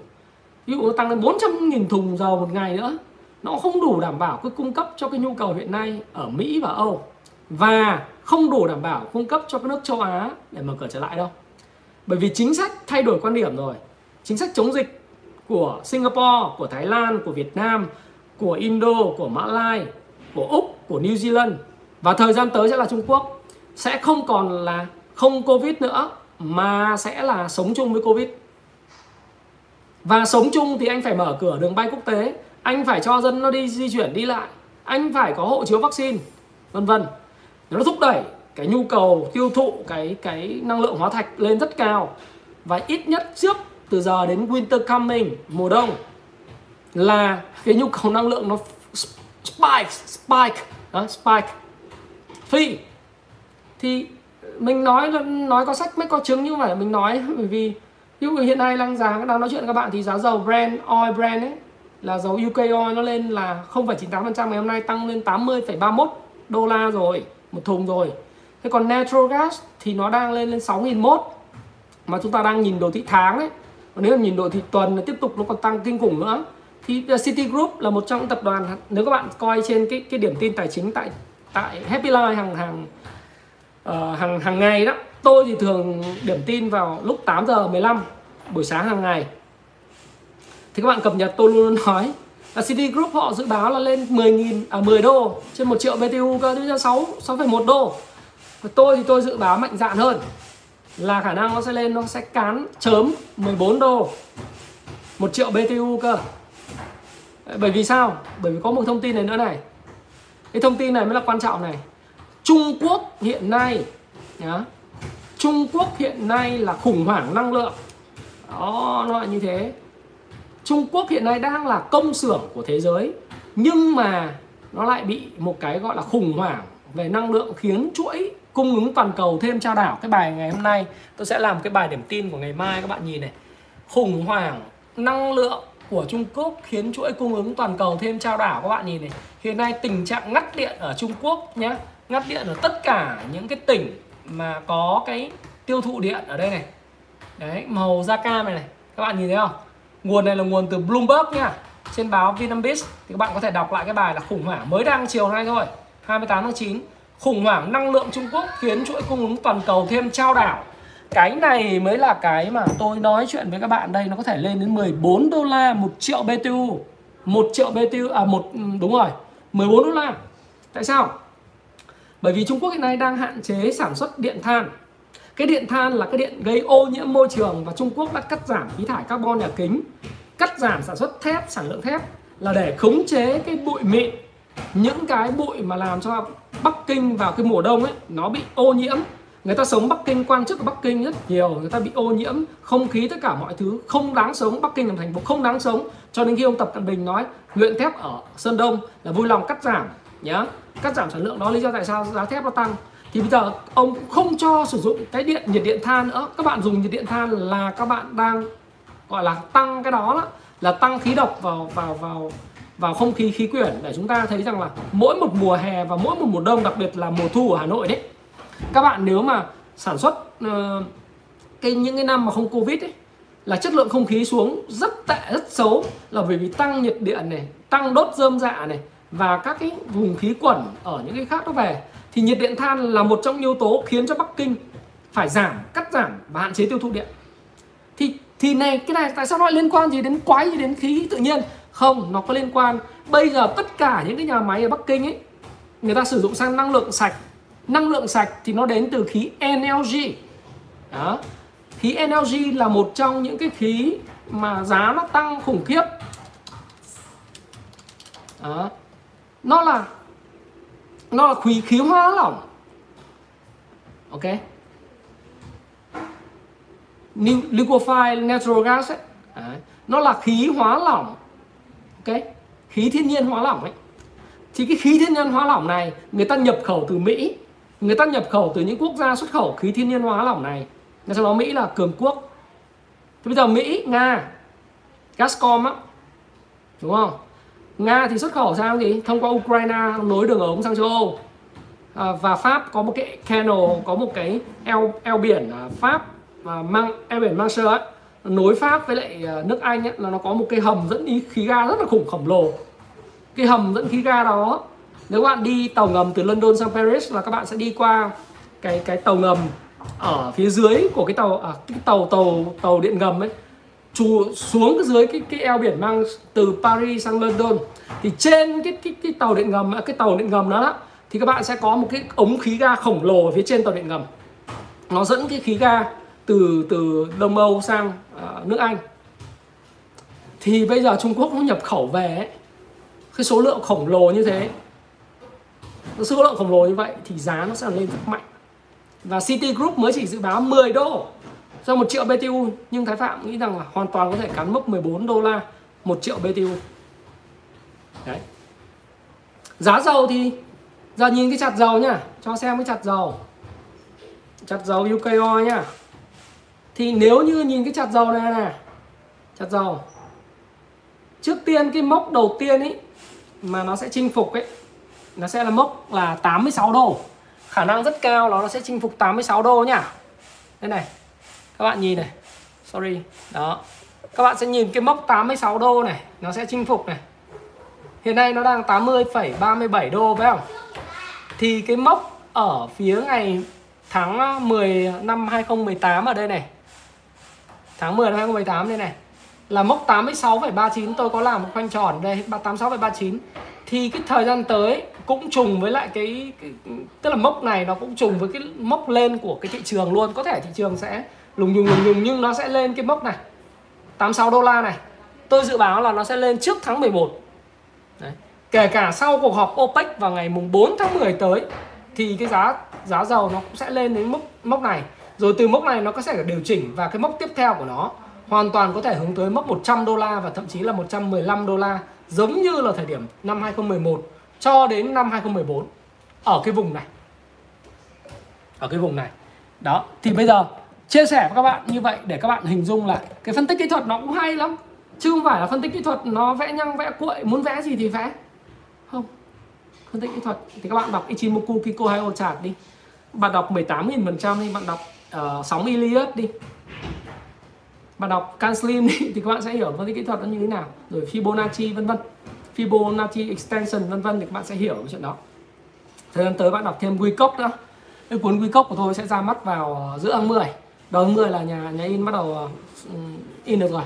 S1: Ví dụ nó tăng lên 400.000 thùng dầu một ngày nữa, nó không đủ đảm bảo cái cung cấp cho cái nhu cầu hiện nay ở Mỹ và Âu. Và không đủ đảm bảo cung cấp cho các nước châu Á để mở cửa trở lại đâu. Bởi vì chính sách thay đổi quan điểm rồi. Chính sách chống dịch của Singapore, của Thái Lan, của Việt Nam, của Indo, của Mã Lai, của Úc, của New Zealand và thời gian tới sẽ là Trung Quốc sẽ không còn là không Covid nữa mà sẽ là sống chung với Covid. Và sống chung thì anh phải mở cửa đường bay quốc tế anh phải cho dân nó đi di chuyển đi lại anh phải có hộ chiếu vaccine vân vân. Nó thúc đẩy cái nhu cầu tiêu thụ cái cái năng lượng hóa thạch lên rất cao. Và ít nhất trước từ giờ đến winter coming mùa đông là cái nhu cầu năng lượng nó spike spike đó, spike. Phi thì mình nói nói có sách mới có chứng như vậy mình nói bởi vì ví dụ hiện nay đang giá đang nói chuyện với các bạn thì giá dầu Brent oil Brent ấy là dầu UK oil nó lên là 0,98% ngày hôm nay tăng lên 80,31 đô la rồi một thùng rồi. Thế còn natural gas thì nó đang lên lên 6.001 mà chúng ta đang nhìn đồ thị tháng ấy. Còn nếu mà nhìn đồ thị tuần nó tiếp tục nó còn tăng kinh khủng nữa. Thì ờ, City Group là một trong những tập đoàn nếu các bạn coi trên cái cái điểm tin tài chính tại tại Happy Life hàng hàng uh, hàng hàng ngày đó tôi thì thường điểm tin vào lúc 8 giờ 15 buổi sáng hàng ngày. Thì các bạn cập nhật tôi luôn nói là City Group họ dự báo là lên 10.000 à 10 đô trên 1 triệu BTU cơ đến 6 6,1 đô. Và tôi thì tôi dự báo mạnh dạn hơn là khả năng nó sẽ lên nó sẽ cán chớm 14 đô 1 triệu BTU cơ. Bởi vì sao? Bởi vì có một thông tin này nữa này. Cái thông tin này mới là quan trọng này. Trung Quốc hiện nay, nhá. Trung Quốc hiện nay là khủng hoảng năng lượng. Đó, nó là như thế. Trung Quốc hiện nay đang là công xưởng của thế giới, nhưng mà nó lại bị một cái gọi là khủng hoảng về năng lượng khiến chuỗi cung ứng toàn cầu thêm trao đảo. Cái bài ngày hôm nay, tôi sẽ làm cái bài điểm tin của ngày mai, các bạn nhìn này. Khủng hoảng năng lượng của Trung Quốc khiến chuỗi cung ứng toàn cầu thêm trao đảo, các bạn nhìn này. Hiện nay tình trạng ngắt điện ở Trung Quốc nhé ngắt điện ở tất cả những cái tỉnh mà có cái tiêu thụ điện ở đây này. Đấy, màu da cam này này. Các bạn nhìn thấy không? Nguồn này là nguồn từ Bloomberg nha. Trên báo Vinambis thì các bạn có thể đọc lại cái bài là khủng hoảng mới đăng chiều nay thôi 28 tháng 9 khủng hoảng năng lượng Trung Quốc khiến chuỗi cung ứng toàn cầu thêm trao đảo. Cái này mới là cái mà tôi nói chuyện với các bạn đây, nó có thể lên đến 14 đô la một triệu BTU 1 triệu BTU à một ừ, đúng rồi 14 đô la. Tại sao? Bởi vì Trung Quốc hiện nay đang hạn chế sản xuất điện than. Cái điện than là cái điện gây ô nhiễm môi trường và Trung Quốc đã cắt giảm khí thải carbon nhà kính, cắt giảm sản xuất thép, sản lượng thép là để khống chế cái bụi mịn. Những cái bụi mà làm cho Bắc Kinh vào cái mùa đông ấy, nó bị ô nhiễm. Người ta sống Bắc Kinh, quan chức ở Bắc Kinh rất nhiều, người ta bị ô nhiễm, không khí tất cả mọi thứ không đáng sống. Bắc Kinh là thành phố không đáng sống. Cho đến khi ông Tập Cận Bình nói, luyện thép ở Sơn Đông là vui lòng cắt giảm nhá. Cắt giảm sản lượng đó lý do tại sao giá thép nó tăng. Thì bây giờ ông không cho sử dụng cái điện nhiệt điện than nữa. Các bạn dùng nhiệt điện than là các bạn đang gọi là tăng cái đó, đó. Là tăng khí độc vào vào vào vào không khí khí quyển. Để chúng ta thấy rằng là mỗi một mùa hè và mỗi một mùa đông đặc biệt là mùa thu ở Hà Nội đấy các bạn nếu mà sản xuất uh, cái những cái năm mà không covid ấy là chất lượng không khí xuống rất tệ rất xấu. Là bởi vì tăng nhiệt điện này tăng đốt dơm dạ này và các cái vùng khí quẩn ở những cái khác nó về, thì nhiệt điện than là một trong yếu tố khiến cho Bắc Kinh phải giảm, cắt giảm và hạn chế tiêu thụ điện. Thì thì này, cái này tại sao nó lại liên quan gì đến quái gì đến khí tự nhiên? Không, nó có liên quan. Bây giờ tất cả những cái nhà máy ở Bắc Kinh ấy, người ta sử dụng sang năng lượng sạch. Năng lượng sạch thì nó đến từ khí NLG đó. Khí NLG là một trong những cái khí mà giá nó tăng khủng khiếp. Đó nó là nó là khí khí hóa lỏng. Ok? Liquefied natural gas ấy. Đấy. nó là khí hóa lỏng. Ok? Khí thiên nhiên hóa lỏng ấy. Thì cái khí thiên nhiên hóa lỏng này, người ta nhập khẩu từ Mỹ. Người ta nhập khẩu từ những quốc gia xuất khẩu khí thiên nhiên hóa lỏng này. Ngay sau đó Mỹ là cường quốc. Thì bây giờ Mỹ, Nga, Gazprom á. Đúng không? Nga thì xuất khẩu sang gì? Thông qua Ukraine nối đường ống sang châu Âu. À, và Pháp có một cái canal có một cái eo eo biển à, Pháp và mang eo biển Manche ấy nối Pháp với lại à, nước Anh ấy, là nó có một cái hầm dẫn đi khí ga rất là khủng khổng lồ. Cái hầm dẫn khí ga đó nếu bạn đi tàu ngầm từ London sang Paris là các bạn sẽ đi qua cái cái tàu ngầm ở phía dưới của cái tàu à, cái tàu tàu tàu điện ngầm ấy chủ xuống cái dưới cái cái eo biển mang từ Paris sang London. Thì trên cái cái cái tàu điện ngầm à, cái tàu điện ngầm đó, đó thì các bạn sẽ có một cái ống khí ga khổng lồ ở phía trên tàu điện ngầm. Nó dẫn cái khí ga từ từ Đông Âu sang uh, nước Anh. Thì bây giờ Trung Quốc nó nhập khẩu về ấy, cái số lượng khổng lồ như thế số lượng khổng lồ như vậy thì giá nó sẽ lên rất mạnh. Và City Group mới chỉ dự báo 10 đô ra 1 triệu BTU nhưng Thái Phạm nghĩ rằng là hoàn toàn có thể cán mốc 14 đô la 1 triệu BTU đấy. Giá dầu thì, giờ nhìn cái chặt dầu nhá, cho xem cái chặt dầu. Chặt dầu UKO nhá. Thì nếu như nhìn cái chặt dầu này nè chặt dầu. Trước tiên cái mốc đầu tiên ấy mà nó sẽ chinh phục ấy, nó sẽ là mốc là 86 đô. Khả năng rất cao là nó sẽ chinh phục 86 đô nhá. Đây này các bạn nhìn này. Sorry. Đó. Các bạn sẽ nhìn cái mốc 86 đô này. Nó sẽ chinh phục này. Hiện nay nó đang 80,37 đô phải không? Thì cái mốc ở phía ngày tháng ờ, 10 năm 2018 ở đây này. Tháng 10 năm 2018 đây này. Là mốc 86,39 tôi có làm một khoanh tròn đây 86,39 thì cái thời gian tới cũng trùng với lại cái, cái tức là mốc này nó cũng trùng với cái mốc lên của cái thị trường luôn. Có thể thị trường sẽ lùng nhùng lùng nhùng, nhưng nó sẽ lên cái mốc này. 86 đô la này. Tôi dự báo là nó sẽ lên trước tháng 11 Đấy. kể cả sau cuộc họp OPEC vào ngày mùng 4 tháng 10 tới, thì cái giá giá dầu nó cũng sẽ lên đến mốc mốc này. Rồi từ mốc này nó có sẽ điều chỉnh và cái mốc tiếp theo của nó hoàn toàn có thể hướng tới mốc 100 đô la và thậm chí là 115 đô la, giống như là thời điểm năm 2011 cho đến năm 2014 ở cái vùng này. Ở cái vùng này. Đó, thì bây giờ chia sẻ với các bạn như vậy để các bạn hình dung là cái phân tích kỹ thuật nó cũng hay lắm. Chứ không phải là phân tích kỹ thuật nó vẽ nhăng vẽ cuội muốn vẽ gì thì vẽ. Không phân tích kỹ thuật thì các bạn đọc Ichimoku Kiko Hayo chart đi. Bạn đọc 18.000% đi bạn đọc uh, sóng Iliad đi. Bạn đọc CanSlim đi thì các bạn sẽ hiểu phân tích kỹ thuật nó như thế nào. Rồi Fibonacci vân vân. Fibonacci extension vân vân thì các bạn sẽ hiểu cái chuyện đó. Thời gian tới bạn đọc thêm Wyckoff nữa. Cái cuốn Wyckoff của tôi sẽ ra mắt vào ờ, giữa tháng 10 đầu tháng 10 là nhà nhà in bắt đầu ừ, in được rồi.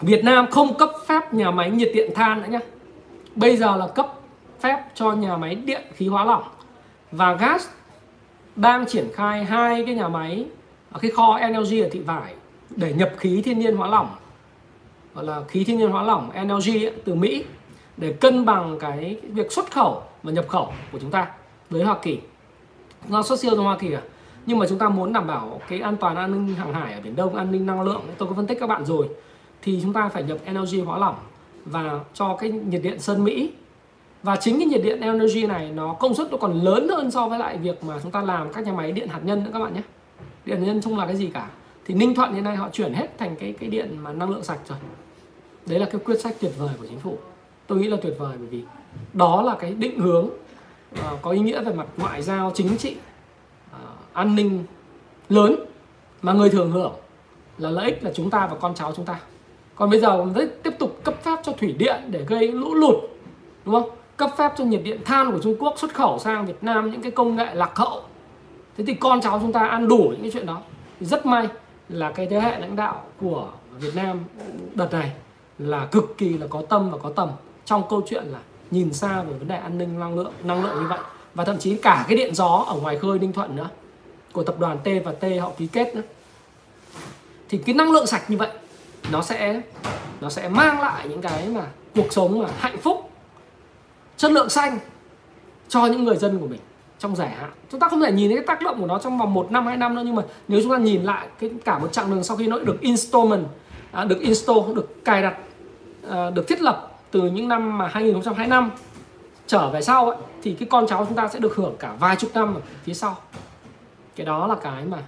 S1: Việt Nam không cấp phép nhà máy nhiệt điện than nữa nhé bây giờ là cấp phép cho nhà máy điện khí hóa lỏng và gas. Đang triển khai hai cái nhà máy ở cái kho LNG ở thị vải để nhập khí thiên nhiên hóa lỏng, gọi là khí thiên nhiên hóa lỏng LNG từ Mỹ để cân bằng cái việc xuất khẩu và nhập khẩu của chúng ta với Hoa Kỳ do xuất siêu từ Hoa Kỳ à? Nhưng mà chúng ta muốn đảm bảo cái an toàn an ninh hàng hải ở biển Đông, an ninh năng lượng tôi có phân tích các bạn rồi, thì chúng ta phải nhập LNG hóa lỏng và cho cái nhiệt điện sơn Mỹ. Và chính cái nhiệt điện energy này nó công suất nó còn lớn hơn so với lại việc mà chúng ta làm các nhà máy điện hạt nhân nữa các bạn nhé. Điện hạt nhân chung là cái gì cả. Thì Ninh Thuận hiện nay họ chuyển hết thành cái cái điện mà năng lượng sạch rồi. Đấy là cái quyết sách tuyệt vời của chính phủ. Tôi nghĩ là tuyệt vời bởi vì đó là cái định hướng uh, có ý nghĩa về mặt ngoại giao chính trị uh, an ninh lớn mà người thường hưởng là lợi ích là chúng ta và con cháu chúng ta. Còn bây giờ tiếp tục cấp phép cho thủy điện để gây lũ lụt đúng không? Cấp phép cho nhiệt điện than của Trung Quốc xuất khẩu sang Việt Nam những cái công nghệ lạc hậu. Thế thì con cháu chúng ta ăn đủ những cái chuyện đó. Thì rất may là cái thế hệ lãnh đạo của Việt Nam đợt này là cực kỳ là có tâm và có tầm trong câu chuyện là nhìn xa về vấn đề an ninh năng lượng năng lượng như vậy. Và thậm chí cả cái điện gió ở ngoài khơi Ninh Thuận nữa của tập đoàn T và T họ ký kết nữa. Thì cái năng lượng sạch như vậy nó sẽ nó sẽ mang lại những cái mà cuộc sống mà hạnh phúc chất lượng xanh cho những người dân của mình trong dài hạn. Chúng ta không thể nhìn thấy cái tác động của nó trong vòng một năm hai năm nữa nhưng mà nếu chúng ta nhìn lại cái cả một chặng đường sau khi nó được installment à, được install được cài đặt à, được thiết lập từ những năm mà 2025 trở về sau ấy, thì cái con cháu chúng ta sẽ được hưởng cả vài chục năm ở phía sau. Cái đó là cái mà.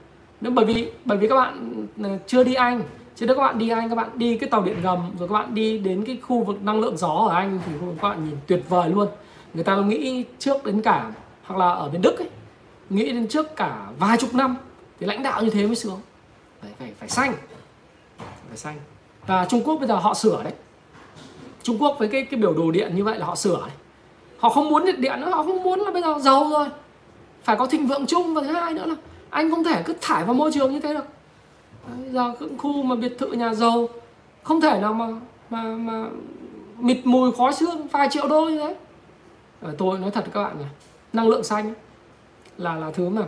S1: Nếu bởi vì bởi vì các bạn ừ, chưa đi anh chứ nếu các bạn đi anh các bạn đi cái tàu điện ngầm rồi các bạn đi đến cái khu vực năng lượng gió ở anh thì các bạn nhìn tuyệt vời luôn. Người ta nghĩ trước đến cả hoặc là ở bên đức ấy nghĩ đến trước cả vài chục năm thì lãnh đạo như thế mới sướng. Phải phải phải xanh. Phải xanh. Và trung quốc bây giờ họ sửa đấy trung quốc với cái cái biểu đồ điện như vậy là họ sửa này. họ không muốn nhiệt điện nữa, họ không muốn là bây giờ giàu rồi. Phải có thịnh vượng chung và thứ hai nữa là anh không thể cứ thải vào môi trường như thế được. Bây giờ những khu mà biệt thự nhà giàu, không thể nào mà mà mà mịt mùi khói xương vài triệu đô như thế. Ở tôi nói thật với các bạn là năng lượng xanh là là thứ mà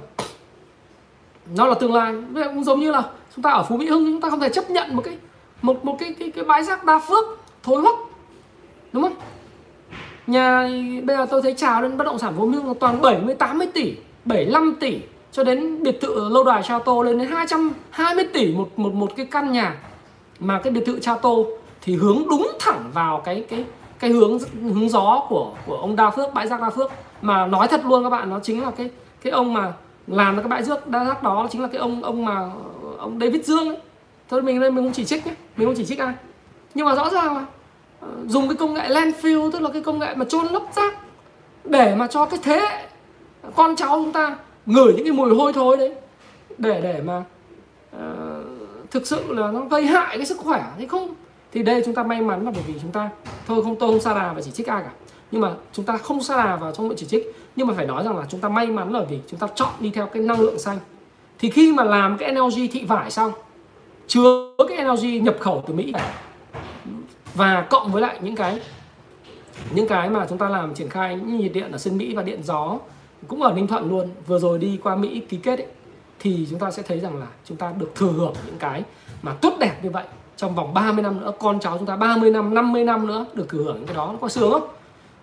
S1: nó là tương lai. Cũng giống như là chúng ta ở phú mỹ hưng, chúng ta không thể chấp nhận một cái, một một cái cái cái bãi rác đa phước, thối hoắc đúng không? Nhà bây giờ tôi thấy chào lên bất động sản vốn lương là toàn 70 80 tỷ 75 tỷ, cho đến biệt thự lâu đài Chateau lên đến 220 tỷ một một một cái căn nhà. Mà cái biệt thự Chateau thì hướng đúng thẳng vào cái cái cái hướng hướng gió của của ông Đa Phước, bãi rác Đa Phước. Mà nói thật luôn các bạn, nó chính là cái cái ông mà làm ra cái bãi rác đa rác đó chính là cái ông ông mà, ông David Dương ấy. thôi mình đây mình không chỉ trích nhé. Mình không chỉ trích ai? Nhưng mà rõ ràng là dùng cái công nghệ landfill tức là cái công nghệ mà chôn lấp rác để mà cho cái thế con cháu chúng ta ngửi những cái mùi hôi thối đấy để để mà uh, thực sự là nó gây hại cái sức khỏe thì không thì đây chúng ta may mắn là bởi vì chúng ta thôi không tôi không xa đà và chỉ trích ai cả. Nhưng mà chúng ta không xa đà vào trong chuyện chỉ trích nhưng mà phải nói rằng là chúng ta may mắn là vì chúng ta chọn đi theo cái năng lượng xanh. Thì khi mà làm cái energy thị vải xong chứa cái energy nhập khẩu từ Mỹ và cộng với lại những cái những cái mà chúng ta làm triển khai những nhiệt điện ở sân Mỹ và điện gió cũng ở Ninh Thuận luôn. Vừa rồi đi qua Mỹ ký kết ấy, thì chúng ta sẽ thấy rằng là chúng ta được thừa hưởng những cái mà tốt đẹp như vậy. Trong vòng 30 năm nữa con cháu chúng ta 30 năm 50 năm nữa được thừa hưởng những cái đó. Nó có sướng không?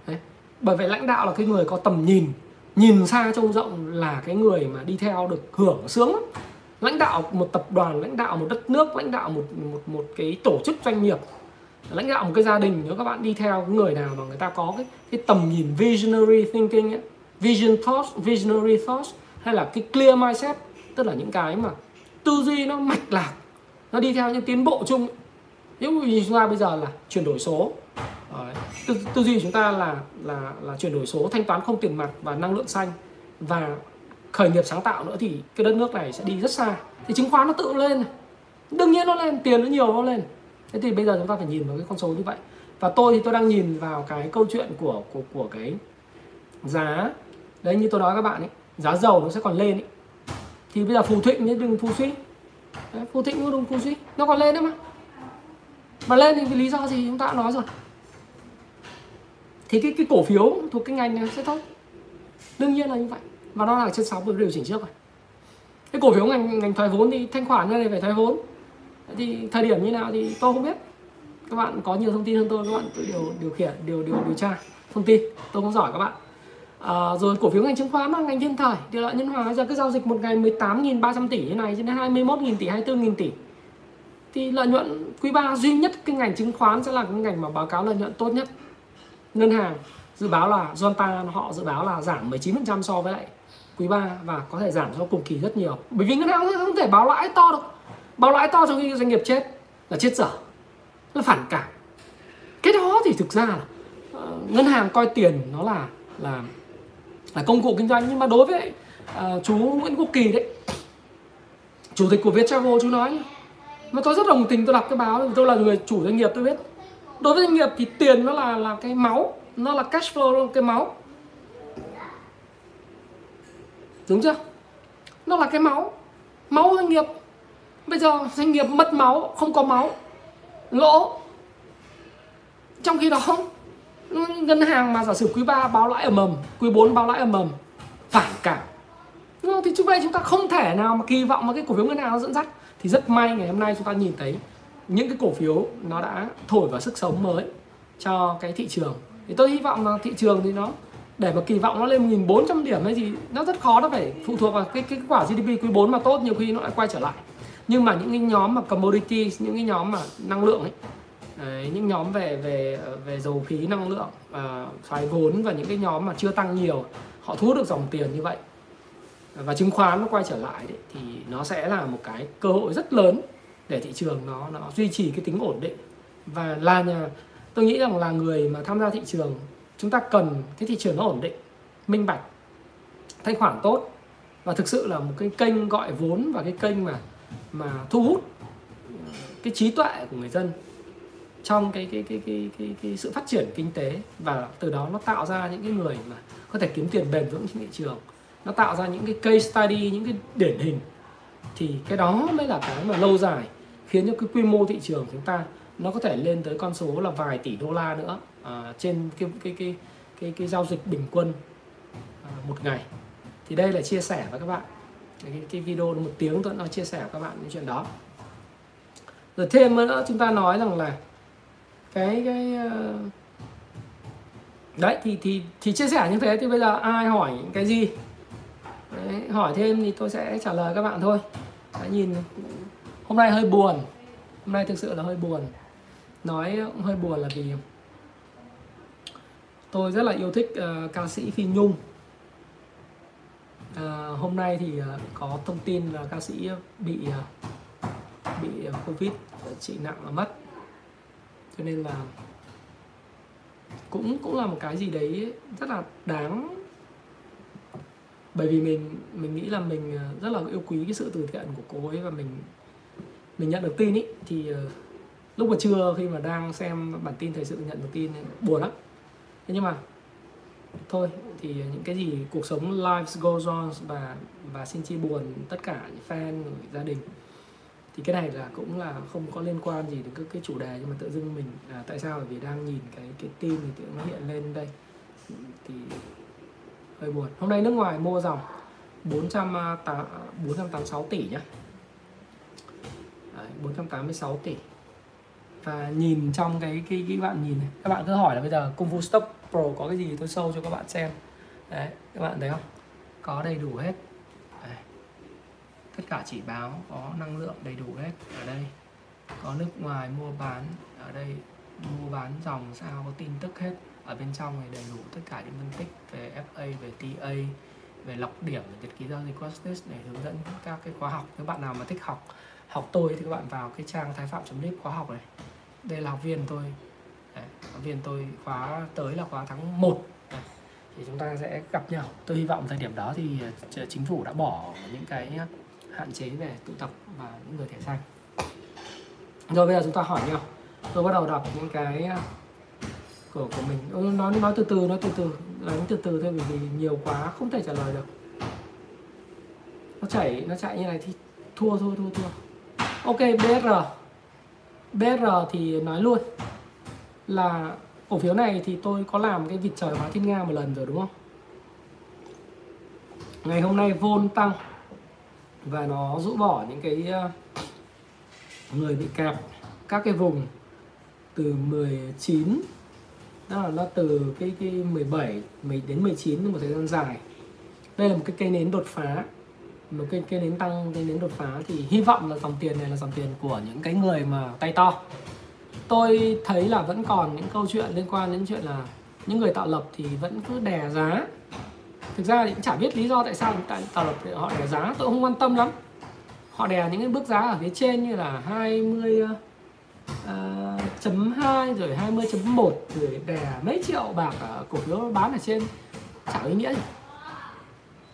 S1: Đấy. bởi vậy lãnh đạo là cái người có tầm nhìn nhìn xa trông rộng là cái người mà đi theo được hưởng sướng lắm. Lãnh đạo một tập đoàn lãnh đạo một đất nước lãnh đạo một một một cái tổ chức doanh nghiệp lãnh đạo một cái gia đình nếu các bạn đi theo người nào mà người ta có cái cái tầm nhìn visionary thinking ấy, vision thoughts visionary thoughts hay là cái clear mindset tức là những cái mà tư duy nó mạch lạc nó đi theo những tiến bộ chung nếu như chúng ta bây giờ là chuyển đổi số. Tư, tư duy của chúng ta là là là chuyển đổi số thanh toán không tiền mặt và năng lượng xanh. Và khởi nghiệp sáng tạo nữa thì cái đất nước này sẽ đi rất xa. Thì chứng khoán nó tự lên đương nhiên nó lên tiền nó nhiều nó lên thế thì bây giờ chúng ta phải nhìn vào cái con số như vậy. Và tôi thì tôi đang nhìn vào cái câu chuyện của của của cái giá. Đấy như tôi nói các bạn ấy giá dầu nó sẽ còn lên ấy. thì bây giờ phù thịnh nhé đừng phù suy. Đấy, phù thịnh cũng đừng phù suy. Nó còn lên đấy mà. Mà lên thì vì lý do gì chúng ta đã nói rồi. Thì cái cái cổ phiếu thuộc cái ngành này sẽ tốt. Đương nhiên là như vậy. Và nó là trên sóng vừa điều chỉnh trước rồi. Cái cổ phiếu ngành ngành thoái vốn thì thanh khoản ra này phải thoái vốn thì thời điểm như nào thì tôi không biết. Các bạn có nhiều thông tin hơn tôi các bạn tự điều điều khiển điều điều điều tra thông tin. Tôi không giỏi các bạn. À, rồi cổ phiếu ngành chứng khoán là ngành thiên thời. Điều lợi nhân hòa giờ cứ giao dịch một ngày 18.300 tỷ như này cho đến 21.000 tỷ 24.000 tỷ. Thì lợi nhuận quý 3 duy nhất cái ngành chứng khoán sẽ là cái ngành mà báo cáo lợi nhuận tốt nhất. Ngân hàng dự báo là Zonta họ dự báo là giảm 19% so với lại quý 3 và có thể giảm so cùng kỳ rất nhiều. Bởi vì ngân hàng không thể báo lãi to được báo lãi to cho khi doanh nghiệp chết là chết dở là phản cảm. Cái đó thì thực ra là uh, ngân hàng coi tiền nó là là là công cụ kinh doanh. Nhưng mà đối với uh, chú Nguyễn Quốc Kỳ đấy chủ tịch của Viettravel chú nói mà tôi rất đồng tình tôi đọc cái báo tôi là người chủ doanh nghiệp tôi biết. Đối với doanh nghiệp thì tiền nó là là cái máu nó là cash flow là cái máu. Đúng chưa? Nó là cái máu. Máu doanh nghiệp bây giờ doanh nghiệp mất máu, không có máu, lỗ. Trong khi đó, ngân hàng mà giả sử quý 3 báo lãi ở mầm quý 4 báo lãi ở mầm phản cảm. Đúng không? thì chúng vậy chúng ta không thể nào mà kỳ vọng mà cái cổ phiếu ngân hàng nó dẫn dắt. Thì rất may ngày hôm nay chúng ta nhìn thấy những cái cổ phiếu nó đã thổi vào sức sống mới cho cái thị trường. Thì tôi hy vọng là thị trường thì nó, để mà kỳ vọng nó lên 1400 điểm hay gì nó rất khó, nó phải phụ thuộc vào cái cái quả GDP quý 4 mà tốt, nhiều khi nó lại quay trở lại nhưng mà những cái nhóm mà commodity những cái nhóm mà năng lượng ấy Đấy, những nhóm về về về dầu khí năng lượng à, thoái vốn và những cái nhóm mà chưa tăng nhiều họ thu hút được dòng tiền như vậy. Và chứng khoán nó quay trở lại đấy, thì nó sẽ là một cái cơ hội rất lớn để thị trường nó nó duy trì cái tính ổn định. Và là nhà tôi nghĩ rằng là người mà tham gia thị trường chúng ta cần cái thị trường nó ổn định minh bạch thanh khoản tốt và thực sự là một cái kênh gọi vốn và cái kênh mà mà thu hút cái trí tuệ của người dân trong cái cái cái cái cái, cái sự phát triển kinh tế. Và từ đó nó tạo ra những cái người mà có thể kiếm tiền bền vững trên thị trường. Nó tạo ra những cái case study những cái điển hình. Thì cái đó mới là cái mà lâu dài khiến cho cái quy mô thị trường chúng ta nó có thể lên tới con số là vài tỷ đô la nữa à, trên cái cái cái cái cái giao dịch bình quân à, một ngày. Thì đây là chia sẻ với các bạn cái, cái video một tiếng tôi nó chia sẻ với các bạn những chuyện đó. Rồi thêm nữa chúng ta nói rằng là cái cái ờ, đấy thì thì thì chia sẻ như thế thì bây giờ ai hỏi cái gì? Đấy, hỏi thêm thì tôi sẽ trả lời các bạn thôi. Đã nhìn hôm nay hơi buồn. Hôm nay thực sự là hơi buồn. Nói hơi buồn là vì tôi rất là yêu thích uh, ca sĩ phi nhung à, hôm nay thì ờ, có thông tin là ca sĩ bị ờ, bị covid trị nặng và mất. Cho nên là cũng cũng là một cái gì đấy rất là đáng. Bởi vì mình mình nghĩ là mình rất là yêu quý cái sự từ thiện của cô ấy và mình mình nhận được tin ý. Thì lúc mà trưa khi mà đang xem bản tin thời sự nhận được tin buồn lắm. Thế nhưng mà thôi thì những cái gì cuộc sống life goes on và và xin chia buồn tất cả những fan gia đình thì cái này là cũng là không có liên quan gì đến các cái chủ đề nhưng mà tự dưng mình à, tại sao bởi vì đang nhìn cái cái tin thì tự nó hiện lên đây. Thì hơi buồn. Hôm nay nước ngoài mua dòng 400 486 à, tỷ nhá. Đấy, 486 tỷ. Và nhìn trong cái cái cái bạn nhìn này các bạn cứ hỏi là bây giờ Kung Fu Stop Pro có cái gì tôi sâu cho các bạn xem đấy các bạn thấy không? Có đầy đủ hết. Đấy. tất cả chỉ báo có năng lượng đầy đủ hết ở đây. Có nước ngoài mua bán ở đây mua bán dòng sao có tin tức hết. Ở bên trong này đầy đủ tất cả những phân tích về FA về TA về lọc điểm về nhật ký giao dịch Costis để hướng dẫn các cái khóa học. Nếu bạn nào mà thích học học tôi thì các bạn vào cái trang thái phạm chấm khóa học này. Đây là học viên tôi. Đấy, học viên tôi khóa tới là khóa tháng 1 thì chúng ta sẽ gặp nhau. Tôi hy vọng thời điểm đó thì ờ, chính phủ đã bỏ những cái hạn chế về tụ tập và những người thẻ xanh rồi bây giờ chúng ta hỏi nhau. Tôi bắt đầu đọc những cái ờ, của của mình. Ừ, nói nói từ từ, nói từ từ đánh từ từ thôi vì nhiều quá không thể trả lời được. Nó chảy, nó chạy như này thì thua thua thua thua. Ok BR BR thì nói luôn là cổ phiếu này thì tôi có làm cái vịt trời hóa thiên nga một lần rồi, đúng không? Ngày hôm nay vôn tăng và nó rũ bỏ những cái ờ, người bị kẹp các cái vùng từ 19 đó là nó từ cái cái 17 đến 19 một thời gian dài. Đây là một cái cây nến đột phá, một cái cây nến tăng, cây nến đột phá thì hy vọng là dòng tiền này là dòng tiền của những cái người mà tay to tôi thấy là vẫn còn những câu chuyện liên quan đến chuyện là những người tạo lập thì vẫn cứ đè giá. Thực ra thì cũng chả biết lý do tại sao tại tạo lập họ đè giá tôi không quan tâm lắm. Họ đè những cái bước giá ở phía trên như là 20 uh, ờ, chấm 2 rồi 20 chấm 1 rồi đè mấy triệu bạc ở cổ phiếu bán ở trên. Chả ý nghĩa gì.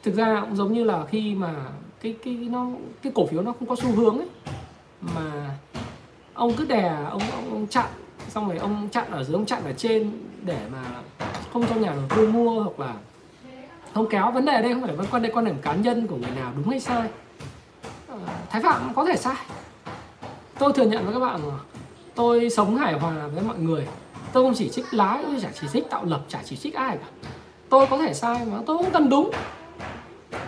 S1: Thực ra cũng giống như là khi mà cái cái nó cái cổ phiếu nó không có xu hướng ấy mà ông cứ đè ông ông, ông chặn xong rồi ông chặn ở dưới ông chặn ở trên để mà không cho nhà đầu tư mua hoặc là không kéo. Vấn đề ở đây không phải quan đây quan điểm cá nhân của người nào đúng hay sai. Ờ, thái phạm có thể sai. Tôi thừa nhận với các bạn là tôi sống hài hòa với mọi người. Tôi không chỉ trích lái tôi chả chỉ trích tạo lập chả chỉ trích ai cả. Tôi có thể sai mà tôi cũng cần đúng.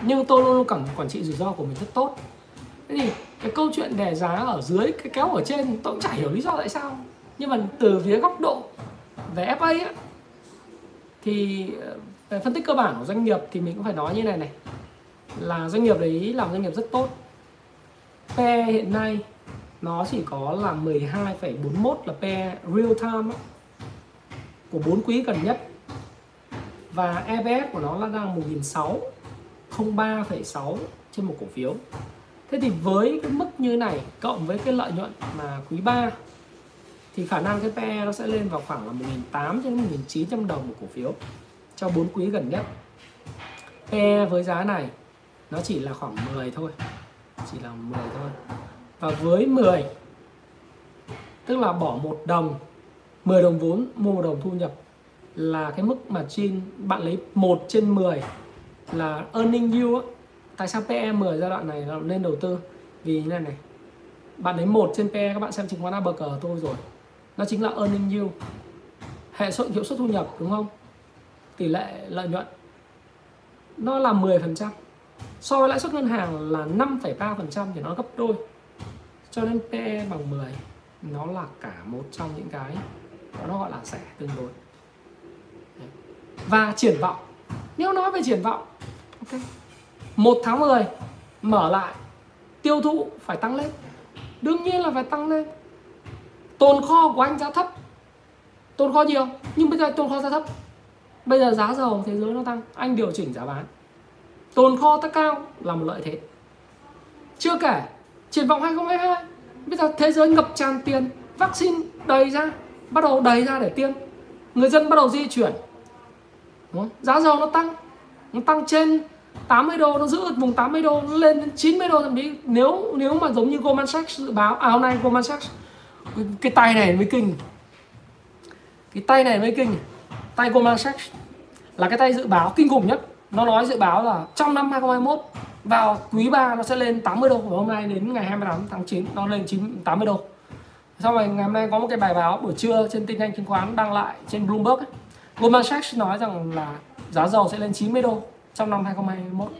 S1: Nhưng tôi luôn luôn cảm quản trị rủi ro của mình rất tốt thế thì cái câu chuyện đè giá ở dưới cái kéo ở trên tôi cũng chả hiểu lý do tại sao. Nhưng mà từ phía góc độ về FA á, thì ờ, về phân tích cơ bản của doanh nghiệp thì mình cũng phải nói như này này. Là doanh nghiệp đấy làm doanh nghiệp rất tốt. P hiện nay nó chỉ có là 12,41 là PE real time ấy, của bốn quý gần nhất. Và EPS của nó là đang 1.600 03,6 trên một cổ phiếu thế thì với cái mức như này cộng với cái lợi nhuận mà quý 3 thì khả năng cái PE nó sẽ lên vào khoảng là 1.800 đến 1.900 đồng một cổ phiếu cho 4 quý gần nhất PE với giá này nó chỉ là khoảng 10 thôi, chỉ là 10 thôi và với 10 tức là bỏ một đồng 10 đồng vốn mua một đồng thu nhập là cái mức mà trên bạn lấy 1 trên 10 là earning yield tại sao PE 10 giai đoạn này là nên đầu tư? Vì như này này. Bạn lấy một trên PE các bạn xem chứng khoán ABG tôi rồi. Nó chính là earning yield. Hệ số hiệu suất thu nhập đúng không? Tỷ lệ lợi nhuận. Nó là 10% so với lãi suất ngân hàng là 5,3% thì nó gấp đôi. Cho nên PE bằng 10 nó là cả một trong những cái nó gọi là rẻ tương đối. Và triển vọng. Nếu nói về triển vọng ok một tháng 10 mở lại. Tiêu thụ phải tăng lên. Đương nhiên là phải tăng lên. Tồn kho của anh giá thấp. Tồn kho nhiều, nhưng bây giờ tồn kho giá thấp. Bây giờ giá dầu thế giới nó tăng. Anh điều chỉnh giá bán. Tồn kho tăng cao là một lợi thế. Chưa kể, triển vọng 2022 bây giờ thế giới ngập tràn tiền. Vaccine đầy ra, bắt đầu đầy ra để tiêm. Người dân bắt đầu di chuyển. Giá dầu nó tăng. Nó tăng trên 80 đô nó giữ ở vùng 80 đô nó lên đến 90 đô thậm chí. Nếu nếu mà giống như Goldman Sachs dự báo à hôm nay Goldman Sachs cái, cái tay này mới kinh. Cái tay này mới kinh. Tay Goldman Sachs là cái tay dự báo kinh khủng nhất. Nó nói dự báo là trong năm 2021 vào quý 3 nó sẽ lên 80 đô và hôm nay đến ngày 28 tháng 9 nó lên 9 80 đô. Xong rồi ngày hôm nay có một cái bài báo buổi trưa trên tin nhanh chứng khoán đăng lại trên Bloomberg ấy. Goldman Sachs nói rằng là giá dầu sẽ lên 90 đô trong năm 2021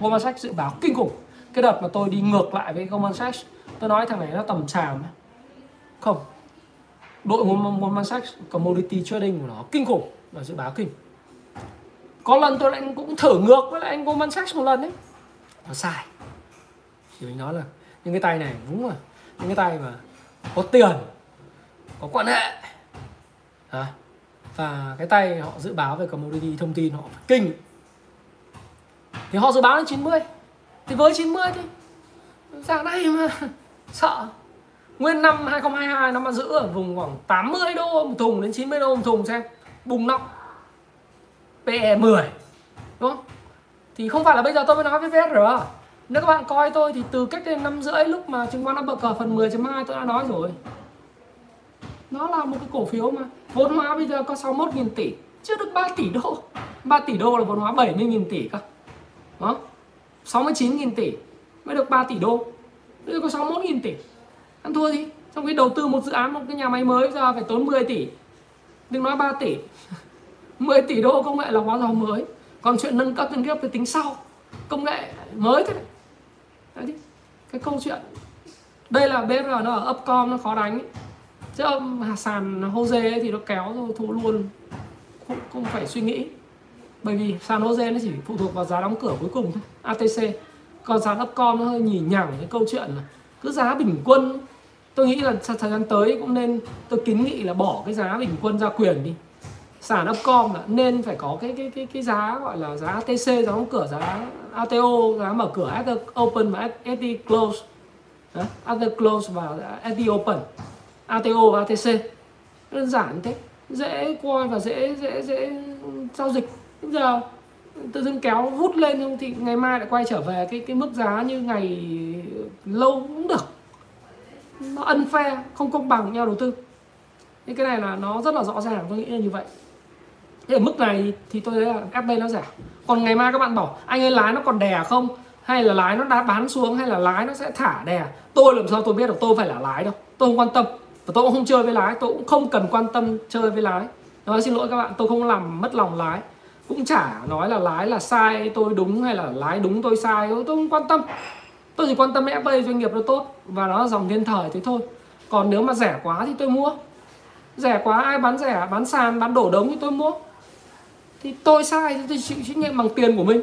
S1: Goldman Sachs dự báo kinh khủng. Cái đợt mà tôi đi ngược lại với Goldman Sachs tôi nói thằng này nó tầm tràm không đội Goldman Sachs commodity trading của nó kinh khủng và dự báo kinh. Có lần tôi lại cũng thử ngược với lại anh Goldman Sachs một lần đấy. Nó sai. Thì mình nói là những cái tay này đúng rồi. Những cái tay mà có tiền có quan hệ. À, và cái tay họ dự báo về commodity thông tin họ kinh thì họ dự báo đến 90 thì với 90 thì giá này mà. Sợ. Nguyên năm 2022 nó mà giữ ở vùng khoảng 80 đô một thùng đến 90 đô một thùng xem. Bùng nóc. PE 10 đúng không? Thì không phải là bây giờ tôi mới nói với VSR nếu các bạn coi tôi thì từ cách đây năm rưỡi lúc mà chứng khoán nó bật cờ phần 10.2 tôi đã nói rồi. Nó là một cái cổ phiếu mà vốn hóa bây giờ có 61.000 tỷ, chưa được 3 tỷ đô. 3 tỷ đô là vốn hóa 70.000 tỷ các đó 69.000 tỷ mới được 3 tỷ đô. Bây giờ có 61.000 tỷ. Ăn thua gì? Trong khi đầu tư một dự án một cái nhà máy mới ra phải tốn 10 tỷ. Đừng nói 3 tỷ. 10 tỷ đô công nghệ là hóa dầu mới. Còn chuyện nâng cấp nâng cấp thì tính sau. Công nghệ mới thế này. Đấy chứ. cái câu chuyện. Đây là BR nó ở upcom nó khó đánh. Ấy. chứ sàn Jose thì nó kéo rồi thua luôn. Không, không phải suy nghĩ bởi vì sàn Jose nó chỉ phụ thuộc vào giá đóng cửa cuối cùng thôi. ATC còn sàn upcom nó hơi nhì nhẳng cái câu chuyện là cứ giá bình quân. Tôi nghĩ là thời gian tới cũng nên tôi kiến nghị là bỏ cái giá bình quân ra quyền đi. Sàn upcom là nên phải có cái cái cái cái giá gọi là giá ATC giá đóng cửa giá ATO giá mở cửa after open và after close. Đó, after close và after open. ATO và ATC đơn giản thế. Dễ coi và dễ dễ dễ giao dịch bây giờ tự dưng kéo vút lên thì ngày mai lại quay trở về cái cái mức giá như ngày lâu cũng được. Nó ân phe, không công bằng nhau đầu tư. Những cái này là nó rất là rõ ràng, tôi nghĩ là như vậy. Thế ở mức này thì tôi thấy là FB nó rẻ. Còn ngày mai các bạn bảo, anh ấy lái nó còn đè không? Hay là lái nó đã bán xuống, hay là lái nó sẽ thả đè? Tôi làm sao tôi biết được, tôi phải là lái đâu. Tôi không quan tâm. Và tôi cũng không chơi với lái, tôi cũng không cần quan tâm chơi với lái. Nói xin lỗi các bạn, tôi không làm mất lòng lái cũng chả nói là lái là sai tôi đúng hay là lái đúng tôi sai, tôi không quan tâm. Tôi chỉ quan tâm FA doanh nghiệp nó tốt và nó là dòng thiên thời thế thôi. Còn nếu mà rẻ quá thì tôi mua. Rẻ quá, ai bán rẻ, bán sàn, bán đổ đống thì tôi mua. Thì tôi sai thì tôi chịu trách nhiệm bằng tiền của mình.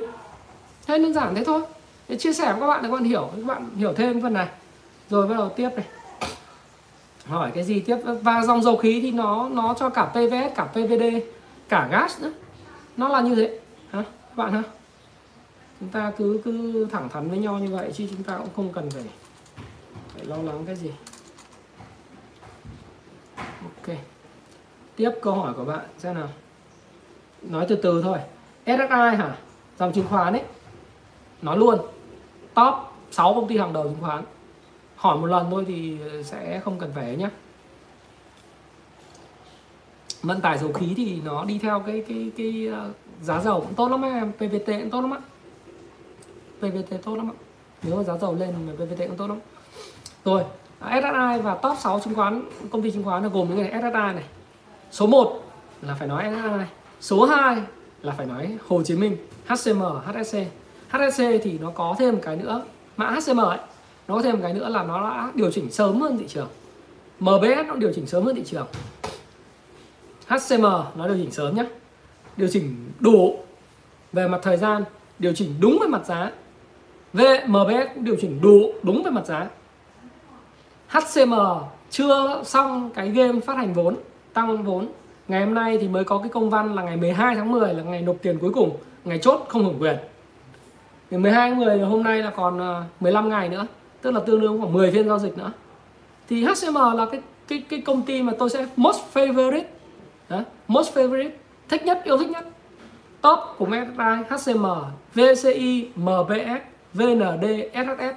S1: Thế đơn giản thế thôi. Để chia sẻ với các bạn để các bạn hiểu, các bạn hiểu thêm phần này. Rồi bắt đầu tiếp này. Hỏi cái gì tiếp? Và dòng dầu khí thì nó nó cho cả PVS cả PVD cả gas nữa nó là như thế. Hả? Các bạn hả? chúng ta cứ cứ thẳng thắn với nhau như vậy chứ chúng ta cũng không cần phải phải lo lắng cái gì. Ok. Tiếp câu hỏi của bạn, xem nào. Nói từ từ thôi. SSI hả? Dòng chứng khoán ấy. Nói luôn. Top 6 công ty hàng đầu chứng khoán. Hỏi một lần thôi thì sẽ không cần phải nhé vận tải dầu khí thì nó đi theo cái cái cái ờ, giá dầu cũng tốt lắm em. PVT cũng tốt lắm ạ, PVT tốt lắm ạ nếu mà giá dầu lên thì PVT cũng tốt lắm. Rồi SSI và top 6 chứng khoán công ty chứng khoán là gồm những cái SSI này. Số 1 là phải nói SSI số 2 là phải nói Hồ Chí Minh HCM HSC HSC thì nó có thêm một cái nữa mã HCM ấy nó có thêm một cái nữa là nó đã điều chỉnh sớm hơn thị trường. MBS nó điều chỉnh sớm hơn thị trường. HCM nó điều chỉnh sớm nhé điều chỉnh đủ về mặt thời gian, điều chỉnh đúng về mặt giá. VMBS điều chỉnh đủ đúng về mặt giá. HCM chưa xong cái game phát hành vốn, tăng vốn. Ngày hôm nay thì mới có cái công văn là ngày 12 tháng 10 là ngày nộp tiền cuối cùng, ngày chốt không hưởng quyền. Ngày 12 tháng 10 hôm nay là còn à, 15 ngày nữa, tức là tương đương khoảng 10 phiên giao dịch nữa. Thì HCM là cái cái cái công ty mà tôi sẽ most favorite đó, most favorite? Thích nhất yêu thích nhất? Top của MSI HCM VCI MBS VND SHS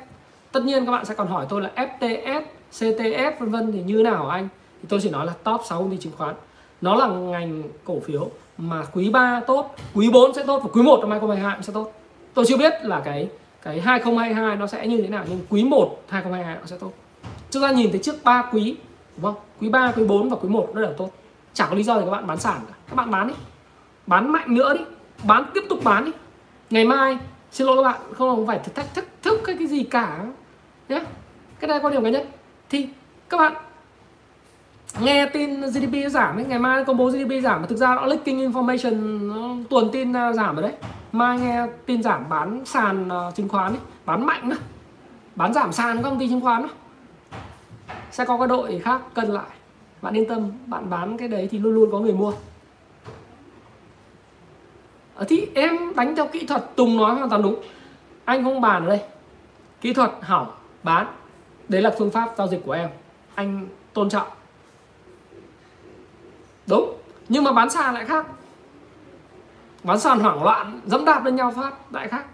S1: tất nhiên các bạn sẽ còn hỏi tôi là FTS CTS vân vân thì như nào anh? Thì tôi chỉ nói là top 6 công ty chứng khoán. Nó là ngành cổ phiếu mà quý 3 tốt quý 4 sẽ tốt và quý 1 năm 2022 sẽ tốt. Tôi chưa biết là cái cái 2022 nó sẽ như thế nào nhưng quý 1 2022 nó sẽ tốt. Chúng ta nhìn thấy trước 3 quý đúng không? Quý 3 quý 4 và quý 1 nó đều tốt chẳng có lý do gì các bạn bán sản cả. Các bạn bán đi. Bán mạnh nữa đi. Bán tiếp tục bán đi. Ngày mai xin lỗi các bạn không không phải thách thức thức cái cái gì cả. Nhé cái này quan điểm cá nhân. Thì các bạn nghe tin GDP giảm ấy, ngày mai công bố GDP giảm mà thực ra nó leaking information nó tuần tin à, giảm rồi đấy. Mai nghe tin giảm bán sàn uh, chứng khoán ấy, bán mạnh đó. bán giảm sàn công ty chứng khoán đó. sẽ có cái đội khác cân lại bạn yên tâm, bạn bán cái đấy thì luôn luôn có người mua. Ở thì em đánh theo kỹ thuật, tùng nói hoàn toàn đúng. Anh không bàn ở đây. Kỹ thuật, hỏng, bán. Đấy là phương pháp giao dịch của em. Anh tôn trọng. Đúng, nhưng mà bán sàn lại khác. Bán sàn hoảng loạn, dẫm đạp lên nhau phát, lại khác.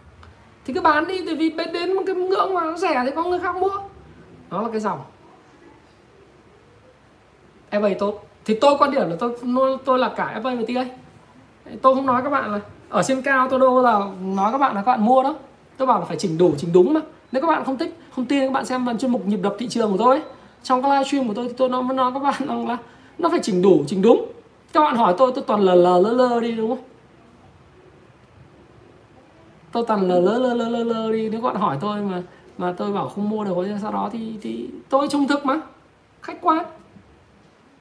S1: Thì cứ bán đi, tại vì bên đến một cái ngưỡng mà nó rẻ thì có người khác mua. Đó là cái dòng. FA tốt thì tôi quan điểm là tôi tôi là cả FA và TA tôi không nói các bạn là, ở trên cao tôi đâu là nói các bạn là các bạn mua đó tôi bảo là phải chỉnh đủ, chỉnh đúng mà. Nếu các bạn không thích, không tin, các bạn xem phần chuyên mục nhịp đập thị trường của tôi ấy. trong cái livestream của tôi thì tôi nói nói các bạn rằng là nó phải chỉnh đủ, chỉnh đúng. Các bạn hỏi tôi tôi toàn lờ lờ, lơ lơ đi, đúng không? Tôi toàn lờ lơ lơ lơ lơ lơ đi. Nếu các bạn hỏi tôi mà mà tôi bảo không mua được sau đó thì thì tôi trung thực mà. Khách quan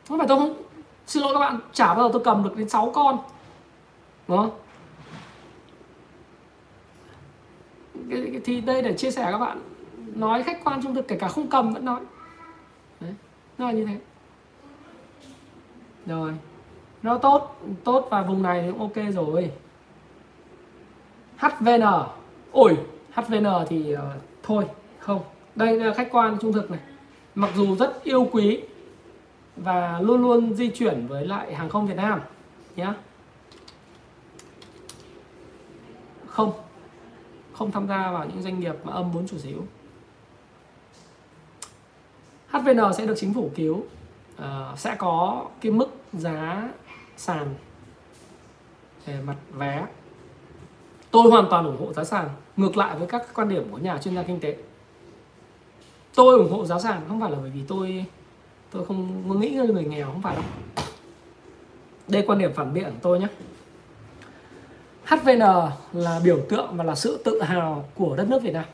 S1: không phải tôi không? Xin lỗi các bạn chả bao giờ tôi cầm được đến 6 con. Đúng không? Thì đây để chia sẻ các bạn. Nói khách quan trung thực kể cả không cầm vẫn nói. Đấy nó là như thế. Rồi. Nó tốt tốt và vùng này thì cũng ok rồi. HVN ôi HVN thì uh, thôi không. Đây là khách quan trung thực này. Mặc dù rất yêu quý và luôn luôn di chuyển với lại hàng không Việt Nam nhé không không tham gia vào những doanh nghiệp mà âm vốn chủ sở hữu. HVN sẽ được chính phủ cứu. À, sẽ có cái mức giá sàn về mặt vé. Tôi hoàn toàn ủng hộ giá sàn. Ngược lại với các quan điểm của nhà chuyên gia kinh tế. Tôi ủng hộ giá sàn không phải là bởi vì tôi tôi không nghĩ người nghèo không phải đâu. Đây quan điểm phản biện của tôi nhé. HVN là biểu tượng và là sự tự hào của đất nước Việt Nam.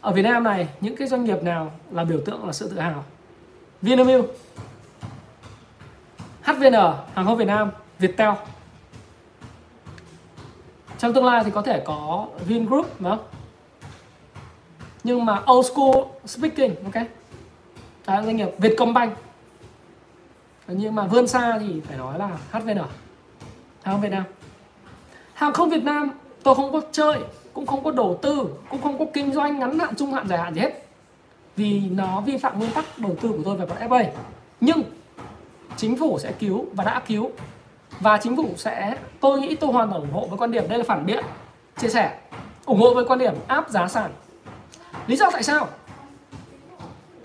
S1: Ở Việt Nam này, những cái doanh nghiệp nào là biểu tượng là sự tự hào? Vinamilk HVN hàng không Việt Nam, Viettel. Trong tương lai thì có thể có Vingroup đúng không? Nhưng mà old school speaking, ok? Cái doanh nghiệp Vietcombank. Nhưng mà vươn xa thì phải nói là HVN hàng không Việt Nam. Hàng không Việt Nam, tôi không có chơi, cũng không có đầu tư, cũng không có kinh doanh ngắn hạn, trung hạn, dài hạn gì hết. Vì nó vi phạm nguyên tắc đầu tư của tôi về mặt FA nhưng chính phủ sẽ cứu, và đã cứu. Và chính phủ sẽ, tôi nghĩ tôi hoàn toàn ủng hộ với quan điểm, đây là phản biện, chia sẻ, ủng hộ với quan điểm áp giá sàn. Lý do tại sao?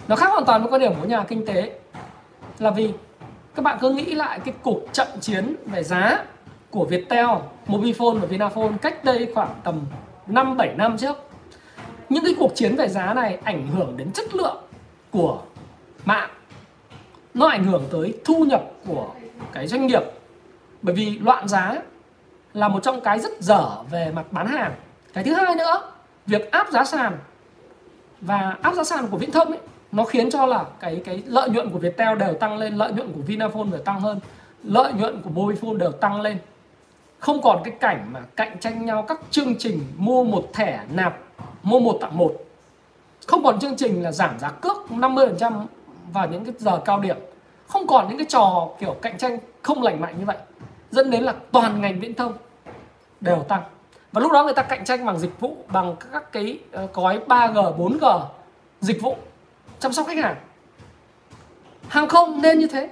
S1: Nó khác hoàn toàn với quan điểm của nhà kinh tế là vì các bạn cứ nghĩ lại cái cuộc trận chiến về giá của Viettel, Mobifone và Vinaphone cách đây khoảng tầm 5 7 năm trước. Những cái cuộc chiến về giá này ảnh hưởng đến chất lượng của mạng. Nó ảnh hưởng tới thu nhập của cái doanh nghiệp. Bởi vì loạn giá là một trong cái rất dở về mặt bán hàng. Cái thứ hai nữa, việc áp giá sàn và áp giá sàn của Viễn Thông ấy nó khiến cho là cái cái lợi nhuận của Viettel đều tăng lên, lợi nhuận của Vinaphone đều tăng hơn, lợi nhuận của Mobifone đều tăng lên. Không còn cái cảnh mà cạnh tranh nhau các chương trình mua một thẻ nạp mua một tặng một. Không còn chương trình là giảm giá cước 50% vào những cái giờ cao điểm. Không còn những cái trò kiểu cạnh tranh không lành mạnh như vậy. Dẫn đến là toàn ngành viễn thông đều tăng. Và lúc đó người ta cạnh tranh bằng dịch vụ bằng các cái ờ, gói 3G, 4G dịch vụ chăm sóc khách hàng. Hàng không nên như thế.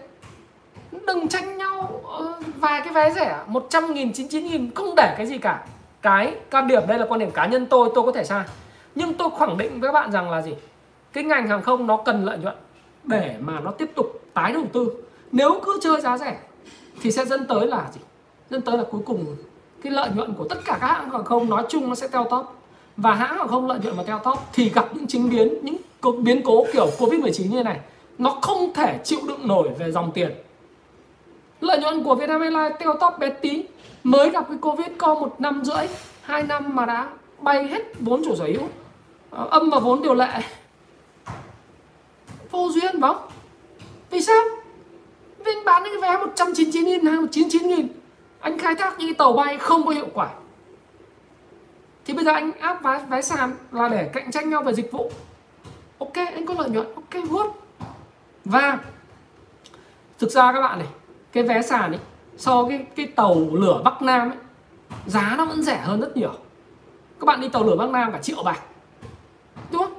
S1: Đừng tranh nhau ờ, vài cái vé rẻ 100 nghìn 99 nghìn, không để cái gì cả. Cái quan điểm đây là quan điểm cá nhân tôi tôi có thể sai. Nhưng tôi khẳng định với các bạn rằng là gì? Cái ngành hàng không nó cần lợi nhuận để mà nó tiếp tục tái đầu tư. Nếu cứ chơi giá rẻ thì sẽ dẫn tới là gì? Dẫn tới là cuối cùng cái lợi nhuận của tất cả các hãng hàng không nói chung nó sẽ teo top và hãng hàng không lợi nhuận mà teo top thì gặp những chính biến, những biến cố kiểu Covid-19 như này nó không thể chịu đựng nổi về dòng tiền. Lợi nhuận của Vietnam Airlines teo tóp bé tí mới gặp cái Covid co một năm rưỡi, hai năm mà đã bay hết vốn chủ sở hữu, ờ, âm vào vốn điều lệ. Vô duyên phải không? Vì sao? Vì anh bán cái vé 199 nghìn hay 199 nghìn Anh khai thác những cái tàu bay không có hiệu quả Thì bây giờ anh áp vé, vé sàn là để cạnh tranh nhau về dịch vụ ok, anh có lợi nhuận. Ok good và thực ra các bạn này, cái vé sàn ấy, so cái cái tàu lửa Bắc Nam ấy, giá nó vẫn rẻ hơn rất nhiều. Các bạn đi tàu lửa Bắc Nam cả triệu bạc. Đúng không?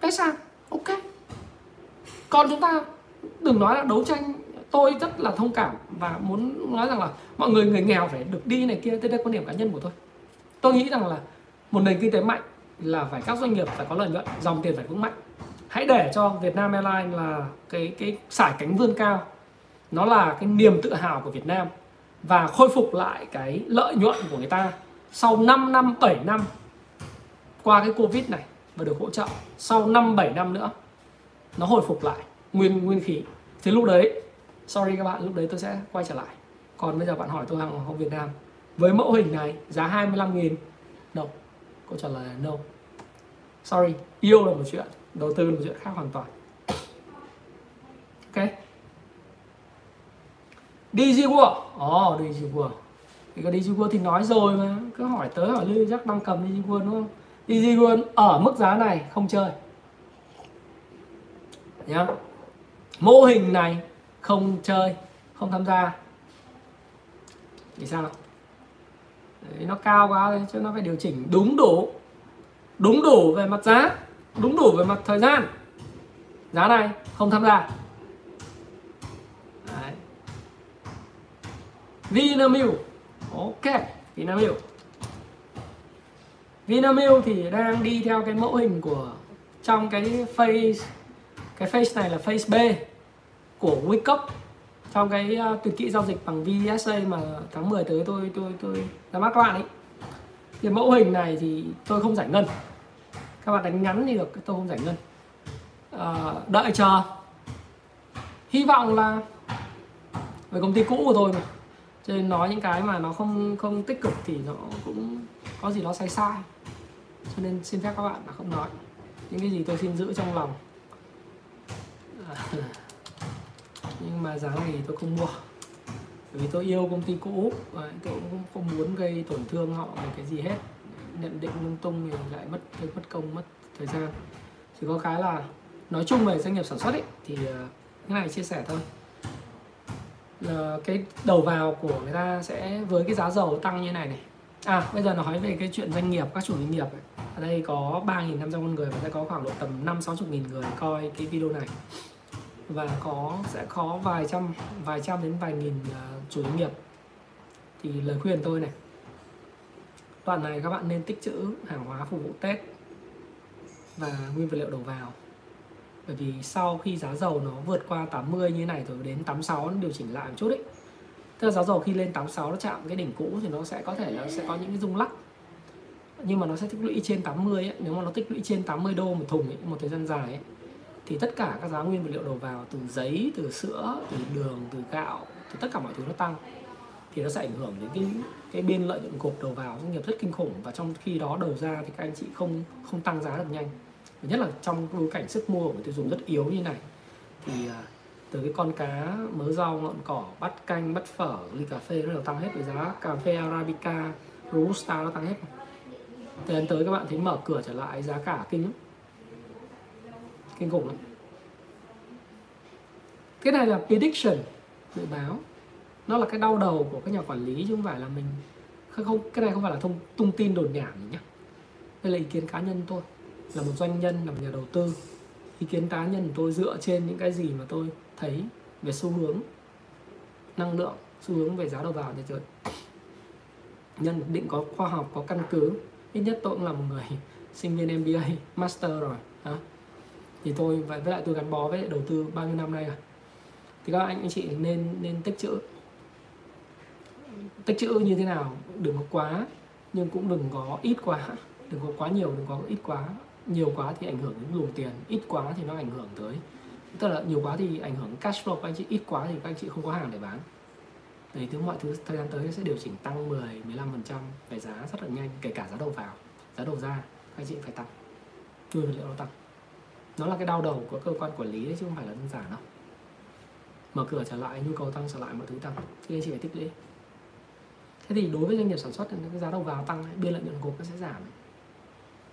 S1: Vé sàn, ok. Còn chúng ta đừng nói là đấu tranh. Tôi rất là thông cảm và muốn nói rằng là mọi người người nghèo phải được đi này kia. Đây là quan điểm cá nhân của tôi. Tôi nghĩ rằng là một nền kinh tế mạnh là phải các doanh nghiệp phải có lợi nhuận, dòng tiền phải vững mạnh. Hãy để cho Việt Nam Airlines là cái cái sải cánh vươn cao. Nó là cái niềm tự hào của Việt Nam và khôi phục lại cái lợi nhuận của người ta sau 5 năm 7 năm qua cái Covid này và được hỗ trợ. Sau 5 7 năm nữa, nó hồi phục lại nguyên nguyên khí. Thì lúc đấy, sorry các bạn, lúc đấy tôi sẽ quay trở lại. Còn bây giờ bạn hỏi tôi hàng không Việt Nam, với mẫu hình này giá 25 nghìn đồng câu trả lời là no. Sorry yêu là một chuyện đầu tư là một chuyện khác hoàn toàn. Ok. DG World Ồ oh, DG World thì có DG World thì nói rồi mà. Cứ hỏi tới hỏi lui chắc đang cầm DG World đúng không? DG World ở mức giá này không chơi. Nhá. Mô hình này không chơi không tham gia. Vì sao? Đấy, nó cao quá chứ nó phải điều chỉnh đúng đủ. Đúng đủ về mặt giá đúng đủ về mặt thời gian. Giá này không tham gia. Đấy. Vinamilk. Ok Vinamilk. Vinamilk thì đang đi theo cái mẫu hình của trong cái face cái face này là face B của Wickup trong cái ờ, tuyệt kỹ giao dịch bằng VSA mà tháng 10 tới tôi tôi tôi ra mắt các bạn ấy thì mẫu hình này thì tôi không giải ngân. Các bạn đánh ngắn thì được tôi không giải ngân. À, đợi chờ. Hy vọng là về công ty cũ của tôi mà cho nên nói những cái mà nó không không tích cực thì nó cũng có gì đó sai sai. Cho nên xin phép các bạn là không nói. Những cái gì tôi xin giữ trong lòng. à, nhưng mà giá này thì tôi không mua. Bởi vì tôi yêu công ty cũ, và tôi cũng không muốn gây tổn thương họ về cái gì hết. Nhận định lung tung thì lại mất mất công, mất thời gian. Chỉ có cái là nói chung về doanh nghiệp sản xuất ấy, thì ờ, cái này chia sẻ thôi. Là cái đầu vào của người ta sẽ với cái giá dầu tăng như này này. À bây giờ nói về cái chuyện doanh nghiệp, các chủ doanh nghiệp ấy. ở đây có 3.500 con người và sẽ có khoảng độ tầm 5 60 nghìn người coi cái video này và có sẽ có vài trăm vài trăm đến vài nghìn uh, chủ doanh nghiệp. Thì lời khuyên tôi này. Đoạn này các bạn nên tích trữ hàng hóa phục vụ Tết và nguyên vật liệu đầu vào. Bởi vì sau khi giá dầu nó vượt qua 80 như thế này rồi đến 86 nó điều chỉnh lại một chút ấy. Tức là giá dầu khi lên 86 nó chạm cái đỉnh cũ thì nó sẽ có thể là sẽ có những cái rung lắc. Nhưng mà nó sẽ tích lũy trên 80 ấy. nếu mà nó tích lũy trên 80 đô một thùng ấy, một thời gian dài ấy, thì tất cả các giá nguyên vật liệu đầu vào từ giấy, từ sữa, từ đường, từ gạo, từ tất cả mọi thứ nó tăng. Thì nó sẽ ảnh hưởng đến cái cái biên lợi nhuận gộp đầu vào, doanh nghiệp rất kinh khủng. Và trong khi đó đầu ra thì các anh chị không không tăng giá được nhanh. Và nhất là trong bối cảnh sức mua của người tiêu dùng rất yếu như này, thì à, từ cái con cá mớ rau, ngọn cỏ, bát canh, bát phở, ly cà phê nó đều tăng hết với giá. Cà phê, arabica, robusta nó tăng hết. Thời đến tới các bạn thấy mở cửa trở lại giá cả kinh lắm kinh khủng lắm cái này là prediction dự báo. Nó là cái đau đầu của các nhà quản lý chứ không phải là mình. Không, không cái này không phải là thông tung tin đồn nhảm gì nhá. Đây là ý kiến cá nhân tôi là một doanh nhân là một nhà đầu tư. Ý kiến cá nhân của tôi dựa trên những cái gì mà tôi thấy về xu hướng năng lượng xu hướng về giá đầu vào thế giới nhân định có khoa học có căn cứ. Ít nhất tôi cũng là một người sinh viên MBA master rồi đó thì tôi, và với lại tôi gắn bó với đầu tư bao nhiêu năm nay rồi thì các anh anh chị nên nên tích trữ tích trữ như thế nào? Đừng có quá, nhưng cũng đừng có ít quá. Đừng có quá nhiều, đừng có ít quá. Nhiều quá thì ảnh hưởng đến luồng tiền. Ít quá thì nó ảnh hưởng tới. Tức là nhiều quá thì ảnh hưởng cash flow của anh chị. Ít quá thì các anh chị không có hàng để bán. Đấy, thứ mọi thứ thời gian tới sẽ điều chỉnh tăng 10 15 phần trăm. Về giá rất là nhanh, kể cả giá đầu vào, giá đầu ra, các anh chị phải tăng. Nguyên vật liệu nó tăng nó là cái đau đầu của cơ quan quản lý đấy chứ không phải là đơn giản đâu. Mở cửa trở lại, nhu cầu tăng trở lại, mọi thứ tăng. Thì anh chị phải tích lũy. Thế thì đối với doanh nghiệp sản xuất thì cái giá đầu vào tăng biên lợi nhuận gộp nó sẽ giảm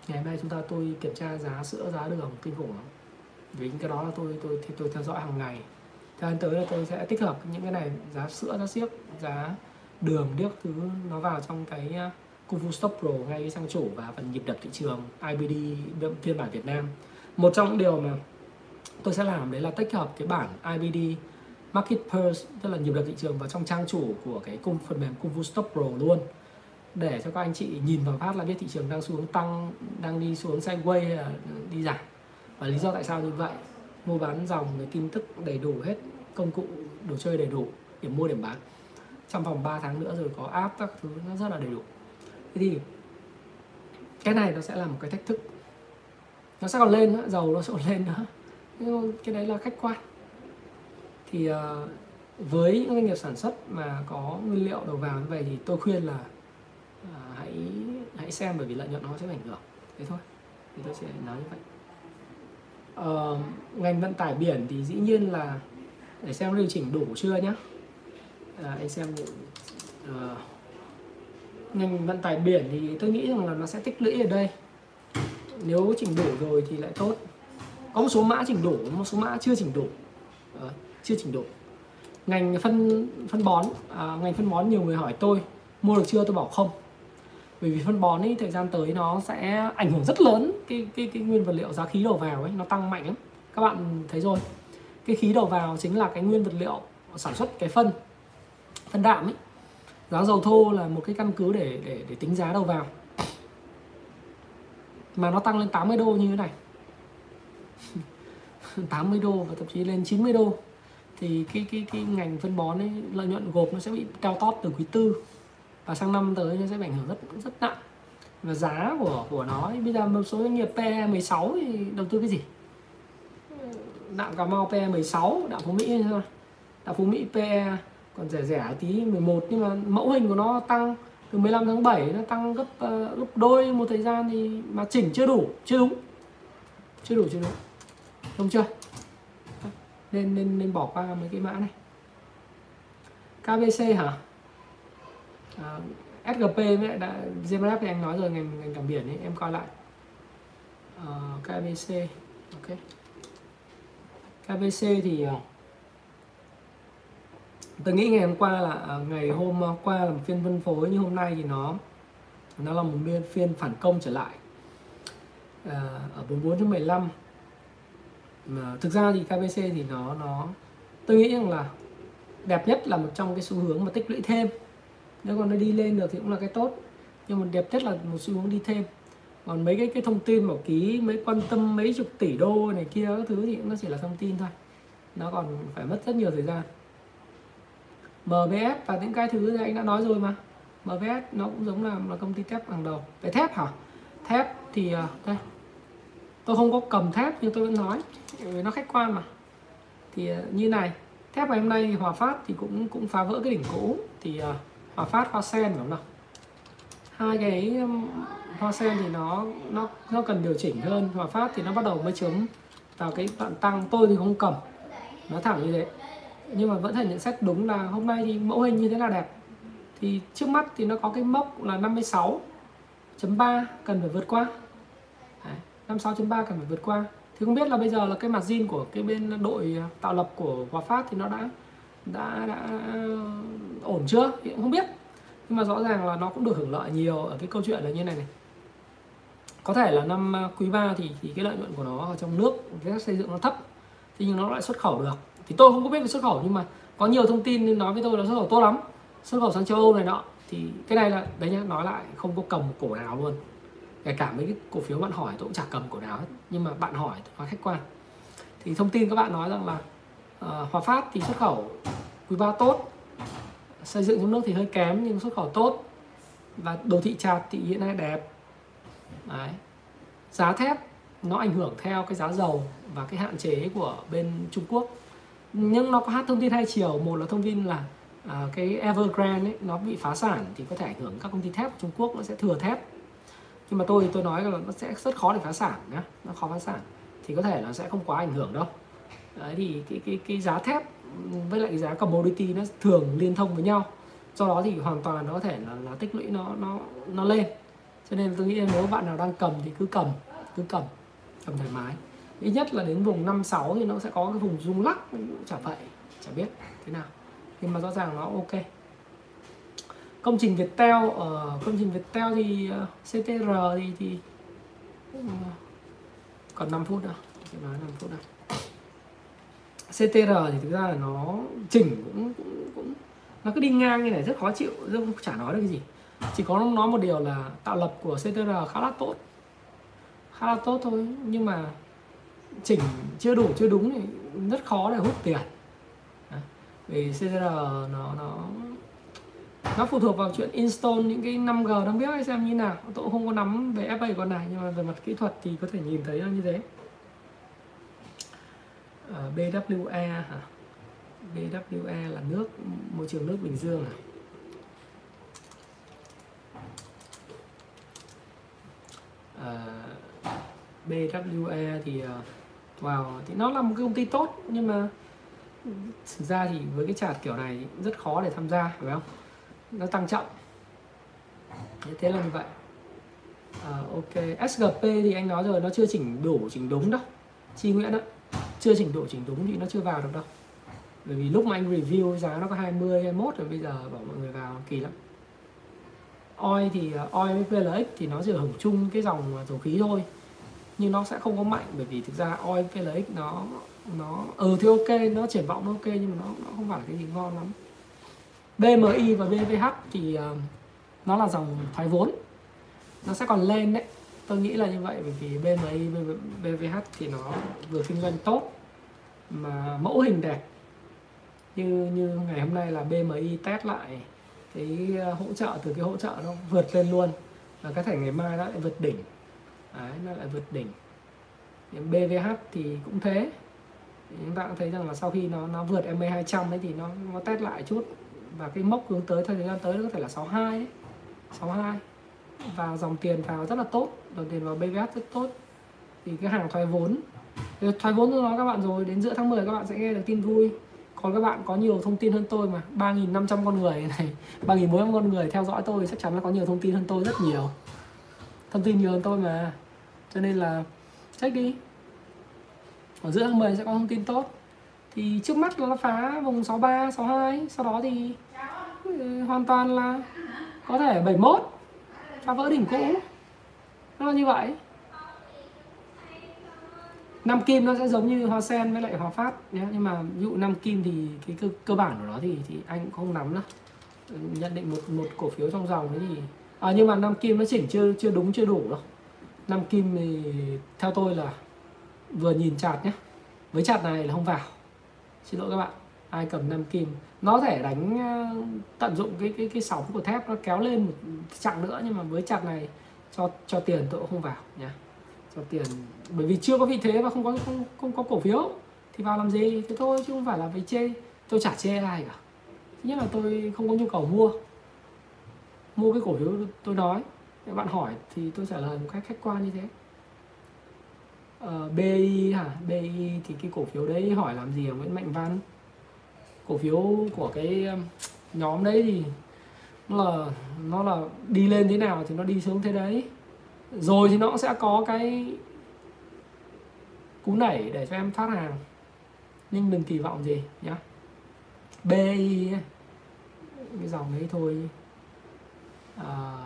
S1: ngày hôm nay chúng ta tôi kiểm tra giá sữa, giá đường, kinh khủng lắm. Vì cái đó là tôi tôi, thì tôi theo dõi hàng ngày. Thời gian tới là tôi sẽ tích hợp những cái này, giá sữa, giá siếc, giá đường, điếc thứ nó vào trong cái uh, Kung Fu Stop Pro ngay sang chủ và phần nhịp đập thị trường IBD phiên bản Việt Nam một trong những điều mà tôi sẽ làm đấy là tích hợp cái bản IBD Market Pulse tức là nhịp đập thị trường vào trong trang chủ của cái cung, phần mềm Kung Fu Stop Pro luôn. Để cho các anh chị nhìn vào phát là biết thị trường đang xuống tăng, đang đi xuống sideways hay là đi giảm. Và lý do tại sao như vậy? Mua bán dòng cái tin tức đầy đủ hết, công cụ đồ chơi đầy đủ, điểm mua điểm bán. Trong vòng 3 tháng nữa rồi có app các thứ nó rất là đầy đủ. Thế thì cái này nó sẽ là một cái thách thức nó sẽ còn lên nữa dầu nó sẽ còn lên nữa. Nhưng cái đấy là khách quan. Thì uh, với những doanh nghiệp sản xuất mà có nguyên liệu đầu vào như vậy thì tôi khuyên là uh, hãy hãy xem bởi vì lợi nhuận nó sẽ ảnh hưởng. Thế thôi thì tôi sẽ nói như vậy. Uh, ngành vận tải biển thì dĩ nhiên là để xem điều chỉnh đủ chưa nhá. Uh, anh xem uh, ngành vận tải biển thì tôi nghĩ rằng là nó sẽ tích lũy ở đây nếu chỉnh đủ rồi thì lại tốt. Có một số mã chỉnh đủ một số mã chưa chỉnh đủ à, ờ, chưa chỉnh đủ ngành phân phân bón à, ngành phân bón nhiều người hỏi tôi mua được chưa? Tôi bảo không. Bởi vì phân bón ấy thời gian tới nó sẽ ảnh hưởng rất lớn cái cái cái nguyên vật liệu giá khí đầu vào ấy nó tăng mạnh lắm. Các bạn thấy rồi. Cái khí đầu vào chính là cái nguyên vật liệu sản xuất cái phân phân đạm ấy giá dầu thô là một cái căn cứ để để để tính giá đầu vào mà nó tăng lên 80 đô như thế này. 80 đô và thậm chí lên 90 đô. Thì cái cái cái ngành phân bón ấy lợi nhuận gộp nó sẽ bị cao tót từ quý tư. Và sang năm tới nó sẽ bị ảnh hưởng rất rất nặng. Và giá của của nó bây giờ một số doanh nghiệp PE 16 thì đầu tư cái gì? Đạm Cà Mau PE 16 đạm Phú Mỹ thôi. Đạm Phú Mỹ PE còn rẻ rẻ tí 11 nhưng mà mẫu hình của nó tăng từ 15 tháng 7 nó tăng gấp uh, gấp đôi một thời gian thì mà chỉnh chưa đủ chưa đúng. Chưa đủ chưa đúng. Đúng chưa? Nên nên nên bỏ qua mấy cái mã này. KBC hả? Ờ, à, SGP với đã GMRF thì anh nói rồi ngành ngành cảng biển ấy em coi lại. Ờ, à, KBC ok. KBC thì uh, tôi nghĩ ngày hôm qua là à, ngày hôm à, qua là một phiên phân phối như hôm nay thì nó nó là một phiên phiên phản công trở lại à, ở 44.15 mà thực ra thì KBC thì nó nó tôi nghĩ rằng là đẹp nhất là một trong cái xu hướng mà tích lũy thêm. Nếu còn nó đi lên được thì cũng là cái tốt nhưng mà đẹp nhất là một xu hướng đi thêm. Còn mấy cái cái thông tin bảo ký mấy quan tâm mấy chục tỷ đô này kia các thứ thì nó chỉ là thông tin thôi. Nó còn phải mất rất nhiều thời gian. MBS và những cái thứ này anh đã nói rồi mà. MBS nó cũng giống là là công ty thép hàng đầu. Về thép hả? Thép thì à, đây. Tôi không có cầm thép nhưng tôi vẫn nói vì nó khách quan mà. Thì à, như này thép ngày hôm nay thì Hòa Phát thì cũng cũng phá vỡ cái đỉnh cũ. Thì uh, Hòa Phát Hoa Sen phải không nào? Hai cái um, Hoa Sen thì nó nó nó cần điều chỉnh hơn. Hòa Phát thì nó bắt đầu mới chấm vào cái đoạn tăng. Tôi thì không cầm. Nó thẳng như thế nhưng mà vẫn thể nhận xét đúng là hôm nay thì mẫu hình như thế là đẹp. Thì trước mắt thì nó có cái mốc là 56.3 cần phải vượt qua. Đấy, 56.3 cần phải vượt qua. Thì không biết là bây giờ là cái mặt zin của cái bên đội à, tạo lập của Hòa Phát thì nó đã đã đã à, ổn chưa? Thì cũng không biết. Nhưng mà rõ ràng là nó cũng được hưởng lợi nhiều ở cái câu chuyện là như này này. Có thể là năm à, quý 3 thì thì cái lợi nhuận của nó ở trong nước cái xây dựng nó thấp thì nhưng nó lại xuất khẩu được thì tôi không có biết về xuất khẩu nhưng mà có nhiều thông tin nói với tôi là xuất khẩu tốt lắm. Xuất khẩu sang châu Âu này nọ. Thì cái này là đấy nhá nói lại không có cầm cổ nào luôn. Kể cả mấy cái cổ phiếu bạn hỏi tôi cũng chả cầm cổ nào hết. Nhưng mà bạn hỏi tôi nói khách quan. Thì thông tin các bạn nói rằng là uh, Hòa Phát thì xuất khẩu quý ba tốt. Xây dựng trong nước thì hơi kém nhưng xuất khẩu tốt. Và đồ thị chạt thì hiện nay đẹp. Đấy. Giá thép nó ảnh hưởng theo cái giá dầu và cái hạn chế của bên Trung Quốc nhưng nó có hát thông tin hai chiều. Một là thông tin là à, cái Evergrande ấy, nó bị phá sản thì có thể ảnh hưởng các công ty thép của Trung Quốc nó sẽ thừa thép. Nhưng mà tôi tôi nói là nó sẽ rất khó để phá sản nhá nó khó phá sản. Thì có thể là sẽ không quá ảnh hưởng đâu. Đấy thì cái cái cái giá thép với lại cái giá commodity nó thường liên thông với nhau. Do đó thì hoàn toàn nó có thể là, là tích lũy nó nó nó lên. Cho nên tôi nghĩ nếu bạn nào đang cầm thì cứ cầm cứ cầm cầm thoải mái ít nhất là đến vùng 56 thì nó sẽ có cái vùng rung lắc chả vậy chả biết thế nào. Nhưng mà rõ ràng nó ok. Công trình Viettel ở uh, công trình Viettel thì ờ, uh, CTR thì thì uh, còn 5 phút nữa. Tôi nói 5 phút nữa CTR thì thực ra là nó chỉnh cũng, cũng, cũng nó cứ đi ngang như này rất khó chịu không chả nói được cái gì. Chỉ có nói một điều là tạo lập của CTR khá là tốt. Khá là tốt thôi nhưng mà chỉnh chưa đủ chưa đúng thì rất khó để hút tiền. Vì CTR nó nó nó phụ thuộc vào chuyện install những cái 5G đang biết hay xem như nào. Tôi cũng không có nắm về FA con này nhưng mà về mặt kỹ thuật thì có thể nhìn thấy nó như thế. Ờ, à, BWE hả? BWE là nước môi trường nước Bình Dương à? Ờ, à, BWE thì uh, vào thì nó là một cái công ty tốt nhưng mà thực ra thì với cái chart kiểu này rất khó để tham gia phải không? Nó tăng chậm. Thế là như vậy. À, ok. SGP thì anh nói rồi nó chưa chỉnh đủ chỉnh đúng đâu. Chi nguyễn đó chưa chỉnh độ chỉnh đúng thì nó chưa vào được đâu. Bởi vì lúc mà anh review giá nó có 20 21 rồi bây giờ bảo mọi người vào kỳ lắm. Oi thì à, oi với PLX thì nó chỉ hưởng chung cái dòng dầu khí thôi nhưng nó sẽ không có mạnh bởi vì thực ra oi với PLX nó nó ừ thì ok nó triển vọng nó ok nhưng mà nó, nó không phải là cái gì ngon lắm. BMI và BVH thì uh, nó là dòng thoái vốn. Nó sẽ còn lên đấy. Tôi nghĩ là như vậy bởi vì BMI BVH thì nó vừa kinh doanh tốt mà mẫu hình đẹp. Như như ngày hôm nay là BMI test lại cái ờ, hỗ trợ từ cái hỗ trợ nó vượt lên luôn. Và có thể ngày mai nó lại vượt đỉnh. Đấy, nó lại vượt đỉnh. BVH thì cũng thế. Chúng ta cũng thấy rằng là sau khi nó nó vượt MA 200 đấy thì nó nó test lại chút. Và cái mốc hướng tới thời gian tới nó có thể là 62 ấy. 62 và dòng tiền vào rất là tốt. Dòng tiền vào BVH rất tốt. Thì cái hàng thoái vốn. Thoái vốn tôi nói các bạn rồi đến giữa tháng 10 các bạn sẽ nghe được tin vui. Còn các bạn có nhiều thông tin hơn tôi mà. 3.500 con người này 3.400 con người theo dõi tôi chắc chắn là có nhiều thông tin hơn tôi rất nhiều. Thông tin nhiều hơn tôi mà cho nên là check đi. Ở giữa tháng 10 sẽ có thông tin tốt. Thì trước mắt là nó phá vùng 63 62 sau đó thì ừ, hoàn toàn là có thể 71 phá vỡ đỉnh cũ. Nó là như vậy. Năm kim nó sẽ giống như hoa sen với lại Hoa phát nhé. Nhưng mà ví dụ năm kim thì cái cơ, cơ bản của nó thì thì anh cũng không nắm đâu. Nhận định một một cổ phiếu trong dòng đấy thì à, nhưng mà năm kim nó chỉnh chưa chưa đúng chưa đủ đâu năm kim thì theo tôi là vừa nhìn chạt nhé với chạt này là không vào. Xin lỗi các bạn. Ai cầm năm kim? Nó thể đánh ờ, tận dụng cái cái cái sóng của thép nó kéo lên một chặng nữa nhưng mà với chặt này cho cho tiền tôi cũng không vào nhé cho tiền bởi vì chưa có vị thế và không có không, không có cổ phiếu. Thì vào làm gì? Thế thôi chứ không phải là vì chê. Tôi chả chê ai cả. Thứ nhất là tôi không có nhu cầu mua. Mua cái cổ phiếu tôi nói nếu bạn hỏi thì tôi trả lời một cách khách quan như thế. Ờ, uh, BI hả? BI thì cái cổ phiếu đấy hỏi làm gì ở Nguyễn Mạnh Văn. Cổ phiếu của cái um, nhóm đấy thì nó là nó là đi lên thế nào thì nó đi xuống thế đấy. Rồi thì nó cũng sẽ có cái cú nảy để cho em phát hàng. Nhưng đừng kỳ vọng gì nhá. BI cái dòng đấy thôi. À,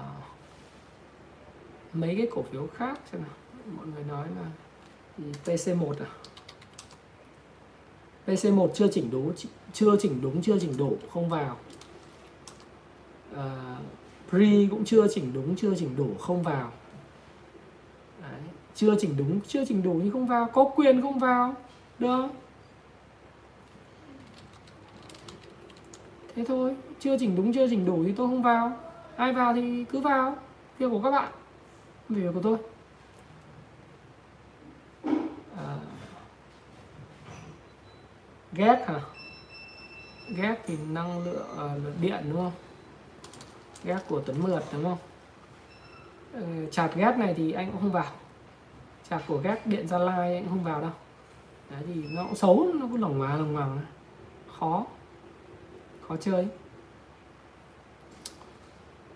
S1: mấy cái cổ phiếu khác xem nào. Mọi người nói là ừ, PC1 à? PC1 chưa chỉnh đúng chưa chỉnh đúng chưa chỉnh đủ không vào. À, Pre cũng chưa chỉnh đúng chưa chỉnh đủ không vào. Đấy. chưa chỉnh đúng chưa chỉnh đủ nhưng không vào. Có quyền không vào được thế thôi chưa chỉnh đúng chưa chỉnh đủ thì tôi không vào. Ai vào thì cứ vào việc của các bạn việc của tôi à, ghét hả? Ghét thì năng lượng à, điện đúng không? Ghét của tuấn mượt đúng không? Ừ, chạt ghét này thì anh cũng không vào. Chạt của ghét điện gia lai anh cũng không vào đâu. Đấy thì nó cũng xấu nó cứ lỏng hòa lỏng ngoằng. Khó. Khó chơi.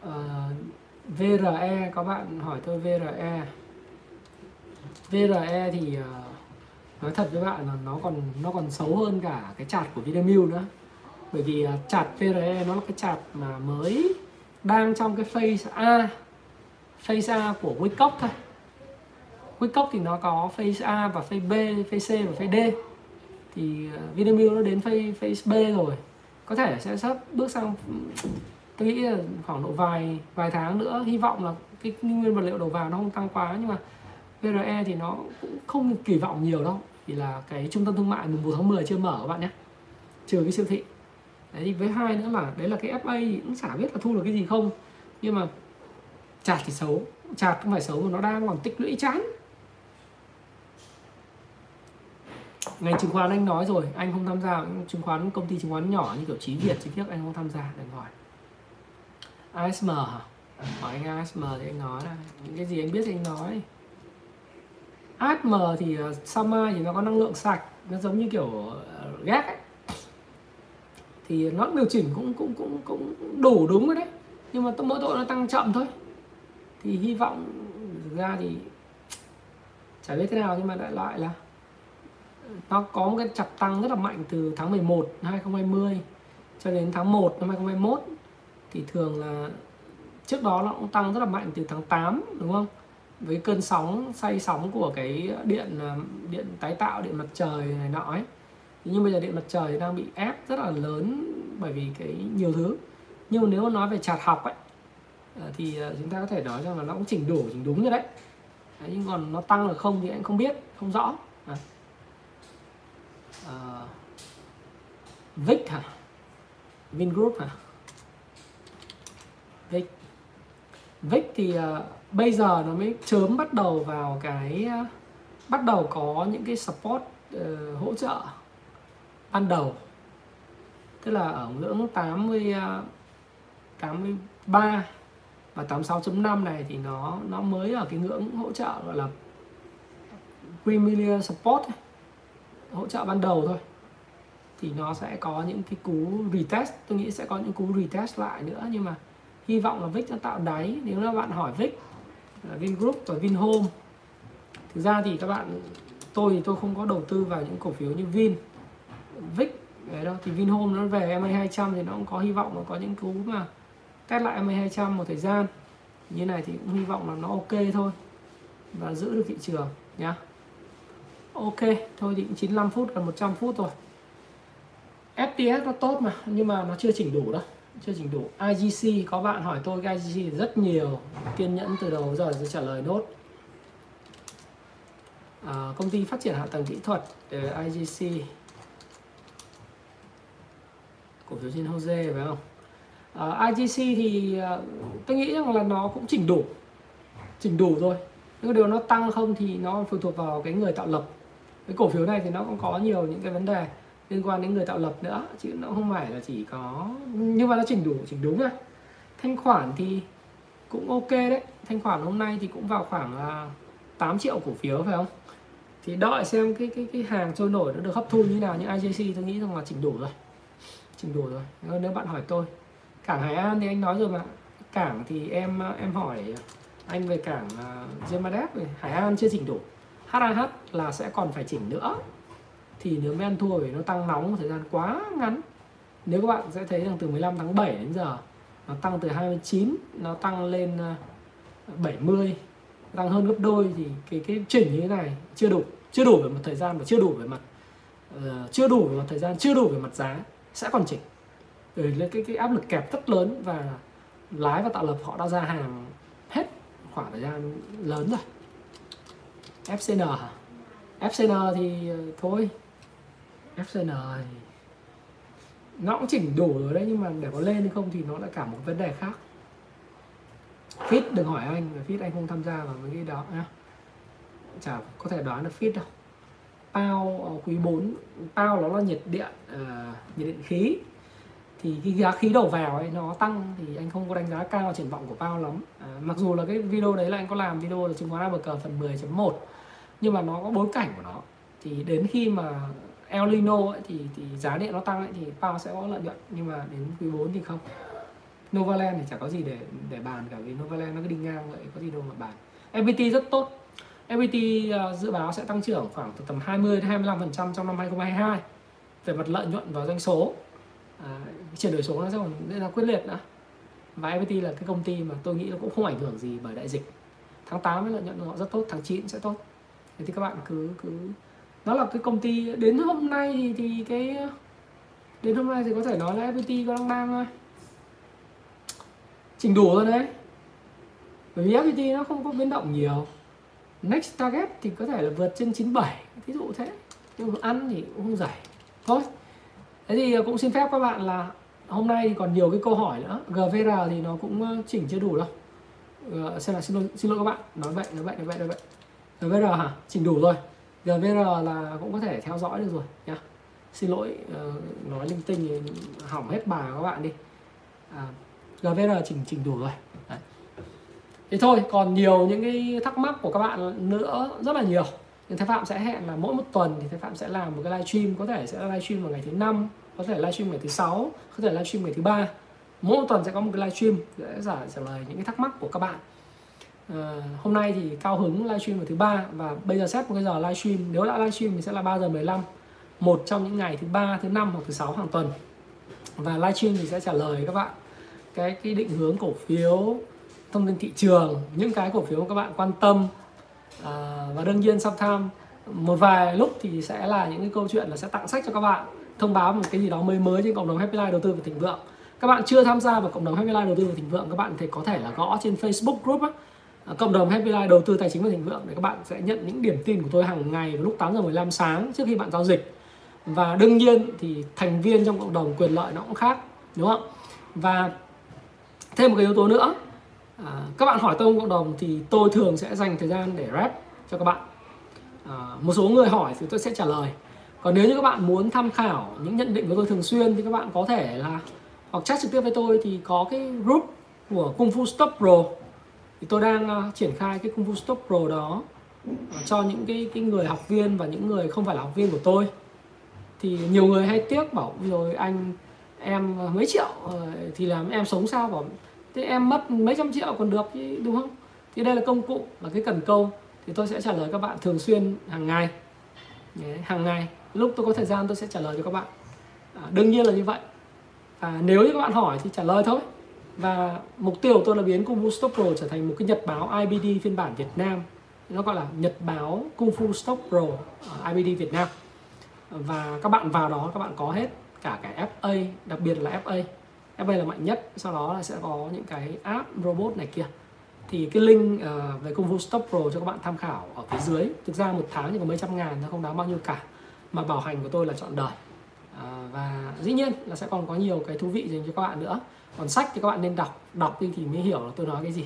S1: Uh, VRE có bạn hỏi tôi VRE VRE thì uh, nói thật với bạn là nó còn nó còn xấu hơn cả cái chart của Vinamilk nữa. Bởi vì uh, chart VRE nó là cái chart mà mới đang trong cái phase A phase A của Wickock thôi. Wickock thì nó có phase A và phase B phase C và phase D. Thì uh, Vinamilk nó đến phase, phase B rồi. Có thể sẽ sắp bước sang tôi nghĩ là khoảng độ vài vài tháng nữa, hy vọng là cái nguyên vật liệu đầu vào nó không tăng quá, nhưng mà VRE thì nó cũng không kỳ vọng nhiều đâu. Vì là cái trung tâm thương mại mùng 1 tháng 10 chưa mở các bạn nhé. Trừ cái siêu thị. Đấy, thì với hai nữa là đấy là cái FA cũng chả biết là thu được cái gì không. Nhưng mà chạt thì xấu. Chạt không phải xấu mà nó đang còn tích lũy chán. Ngành chứng khoán anh nói rồi, anh không tham gia, chứng khoán công ty chứng khoán nhỏ như kiểu trí việt trí viết anh không tham gia đừng hỏi. ASM hả? Hỏi anh ASM thì anh nói là những cái gì anh biết thì anh nói. ASM thì ờ, uh, Sama thì nó có năng lượng sạch nó giống như kiểu uh, gas ấy. thì nó điều chỉnh cũng cũng cũng cũng đủ đúng rồi đấy nhưng mà mỗi tội nó tăng chậm thôi. Thì hy vọng ra thì chả biết thế nào nhưng mà đại loại là nó có một cái chập tăng rất là mạnh từ tháng 11 năm 2020 cho đến tháng 1 năm 2021 thì thường là trước đó nó cũng tăng rất là mạnh từ tháng 8 đúng không? Với cơn sóng say sóng của cái điện à, điện tái tạo điện mặt trời này nọ ấy. Nhưng bây giờ điện mặt trời đang bị ép rất là lớn bởi vì cái nhiều thứ. Nhưng mà nếu mà nói về chặt học ấy à, thì à, chúng ta có thể nói rằng là nó cũng chỉnh đủ chỉnh đúng rồi đấy, đấy nhưng còn nó tăng là không thì anh không biết không rõ. À. À, Vic hả? Vingroup hả? Vic. Vic thì uh, bây giờ nó mới chớm bắt đầu vào cái uh, bắt đầu có những cái support uh, hỗ trợ ban đầu. Tức là ở ngưỡng 80 uh, 83 và 86.5 này thì nó nó mới ở cái ngưỡng hỗ trợ gọi là Premier Support hỗ trợ ban đầu thôi. Thì nó sẽ có những cái cú retest tôi nghĩ sẽ có những cú retest lại nữa nhưng mà hy vọng là VIX nó tạo đáy nếu là bạn hỏi VIX Vingroup và Vinhome. Thực ra thì các bạn, tôi thì tôi không có đầu tư vào những cổ phiếu như Vin. VIX đấy đâu thì Vinhome nó về MA 200 thì nó cũng có hy vọng, nó có những cú mà test lại MA 200 một thời gian. Như này thì cũng hy vọng là nó ok thôi và giữ được thị trường nhá. Ok, thôi thì 95 phút, gần 100 phút rồi. FTS nó tốt mà, nhưng mà nó chưa chỉnh đủ đâu chưa chỉnh đủ. IGC có bạn hỏi tôi cái IGC rất nhiều. Kiên nhẫn từ đầu giờ tôi trả lời nốt. À, công ty phát triển hạ tầng kỹ thuật IGC cổ phiếu trên Jose phải không? À, IGC thì à, tôi nghĩ rằng là nó cũng chỉnh đủ. Chỉnh đủ rồi nhưng điều nó tăng không thì nó phụ thuộc vào cái người tạo lập. Cái cổ phiếu này thì nó cũng có nhiều những cái vấn đề liên quan đến người tạo lập nữa chứ nó không phải là chỉ có nhưng mà nó chỉnh đủ chỉnh đúng rồi. Thanh khoản thì cũng ok đấy. Thanh khoản hôm nay thì cũng vào khoảng là 8 triệu cổ phiếu phải không? Thì đợi xem cái cái cái hàng trôi nổi nó được hấp thu như nào như IJC tôi nghĩ rằng là chỉnh đủ rồi. Chỉnh đủ rồi. Nếu bạn hỏi tôi. Cảng Hải An thì anh nói rồi mà. Cảng thì em à, em hỏi anh về cảng uh, Hải An chưa chỉnh đủ. HAH là sẽ còn phải chỉnh nữa thì nếu men thua thì nó tăng nóng một thời gian quá ngắn nếu các bạn sẽ thấy rằng từ 15 tháng 7 đến giờ nó tăng từ 29 nó tăng lên ờ, 70 tăng hơn gấp đôi thì cái cái chỉnh như thế này chưa đủ chưa đủ về mặt thời gian và chưa đủ về mặt uh, chưa đủ về mặt thời gian chưa đủ về mặt giá sẽ còn chỉnh. Ừ, bởi lên cái cái áp lực kẹp rất lớn và lái và tạo lập họ đã ra hàng hết khoảng thời gian lớn rồi. FCN hả? FCN thì ờ, thôi. FCN này. Nó cũng chỉnh đủ rồi đấy nhưng mà để có lên hay không thì nó lại cả một vấn đề khác. Fit đừng hỏi anh fit anh không tham gia vào mấy cái đó nhá. Chả có thể đoán được fit đâu. Bao ờ, quý 4 bao nó là nhiệt điện uh, nhiệt điện khí. Thì cái giá khí đầu vào ấy nó tăng thì anh không có đánh giá cao triển vọng của bao lắm. À, mặc dù là cái video đấy là anh có làm video là chứng khoán ABC phần 10.1 nhưng mà nó có bối cảnh của nó. Thì đến khi mà El Nino ấy, thì thì giá điện nó tăng ấy, thì Pao sẽ có lợi nhuận. Nhưng mà đến quý 4 thì không. Novaland thì chả có gì để để bàn cả vì Novaland nó cứ đi ngang vậy có gì đâu mà bàn. FPT rất tốt. FPT uh, ờ, dự báo sẽ tăng trưởng khoảng từ tầm 20 đến 25% trong năm 2022 về mặt lợi nhuận và doanh số. À, chuyển đổi số nó sẽ còn diễn ra quyết liệt nữa và FPT là cái công ty mà tôi nghĩ nó cũng không ảnh hưởng gì bởi đại dịch. Tháng 8 lợi nhuận của họ rất tốt tháng 9 sẽ tốt. Thế thì các bạn cứ cứ đó là cái công ty đến hôm nay thì thì cái đến hôm nay thì có thể nói là FPT có đang đang chỉnh đủ rồi đấy. Bởi vì FPT nó không có biến động nhiều. Next target thì có thể là vượt trên 97 ví dụ thế. Nhưng mà ăn thì cũng không giải thôi. Thế thì cũng xin phép các bạn là hôm nay thì còn nhiều cái câu hỏi nữa. GVR thì nó cũng chỉnh chưa đủ đâu. Uh, xem là xin lỗi xin lỗi các bạn. Nói vậy nói vậy nói vậy nói vậy GVR hả? Chỉnh đủ rồi. GVR là cũng có thể theo dõi được rồi nha xin lỗi uh, nói linh tinh hỏng hết bài các bạn đi. À, GVR chỉnh chỉnh đủ rồi. Đấy. thế thôi còn nhiều những cái thắc mắc của các bạn nữa rất là nhiều. Nhưng Thái Phạm sẽ hẹn là mỗi một tuần thì Thái Phạm sẽ làm một cái livestream có thể sẽ livestream vào ngày thứ năm có thể livestream ngày thứ sáu có thể livestream ngày thứ ba. Mỗi một tuần sẽ có một cái livestream để giải trả lời những cái thắc mắc của các bạn à, hôm nay thì cao hứng livestream vào thứ ba và bây giờ xét một cái giờ livestream nếu đã livestream thì sẽ là 3 giờ 15 một trong những ngày thứ ba thứ năm hoặc thứ sáu hàng tuần. Và livestream thì sẽ trả lời các bạn cái cái định hướng cổ phiếu thông tin thị trường những cái cổ phiếu mà các bạn quan tâm. À, và đương nhiên tham một vài lúc thì sẽ là những cái câu chuyện là sẽ tặng sách cho các bạn thông báo một cái gì đó mới mới trên cộng đồng Happy Life đầu tư và thịnh vượng. Các bạn chưa tham gia vào cộng đồng Happy Life đầu tư và thịnh vượng các bạn thì có thể là gõ trên Facebook group á, À, cộng đồng Happy Life đầu tư tài chính và thịnh vượng để các bạn sẽ nhận những điểm tin của tôi hàng ngày vào lúc 8 giờ 15 sáng trước khi bạn giao dịch. Và đương nhiên thì thành viên trong cộng đồng quyền lợi nó cũng khác đúng không? Và thêm một cái yếu tố nữa à, các bạn hỏi tôi trong cộng đồng thì tôi thường sẽ dành thời gian để rep cho các bạn. À, một số người hỏi thì tôi sẽ trả lời. Còn nếu như các bạn muốn tham khảo những nhận định của tôi thường xuyên thì các bạn có thể là hoặc chat trực tiếp với tôi thì có cái group của Kung Fu Stop Pro thì tôi đang uh, triển khai cái công Fu Stop Pro đó uh, cho những cái cái người học viên và những người không phải là học viên của tôi. Thì nhiều người hay tiếc bảo rồi anh em mấy triệu uh, thì làm em sống sao? Bảo thế em mất mấy trăm triệu còn được chứ đúng không? Thì đây là công cụ là cái cần câu. Thì tôi sẽ trả lời các bạn thường xuyên hàng ngày. Đấy, hàng ngày. Lúc tôi có thời gian tôi sẽ trả lời cho các bạn. À, đương nhiên là như vậy. Và nếu như các bạn hỏi thì trả lời thôi và mục tiêu của tôi là biến Kung Fu Stop Pro trở thành một cái nhật báo IBD phiên bản Việt Nam. Nó gọi là nhật báo Kung Fu Stop Pro IBD Việt Nam. Và các bạn vào đó các bạn có hết cả cái FA đặc biệt là FA FA là mạnh nhất sau đó là sẽ có những cái app robot này kia. Thì cái link uh, về Kung Fu Stop Pro cho các bạn tham khảo ở phía dưới. Thực ra một tháng chỉ có mấy trăm ngàn nó không đáng bao nhiêu cả. Mà bảo hành của tôi là chọn đời. Ờ, và dĩ nhiên là sẽ còn có nhiều cái thú vị dành cho các bạn nữa còn sách thì các bạn nên đọc đọc đi thì mới hiểu là tôi nói cái gì.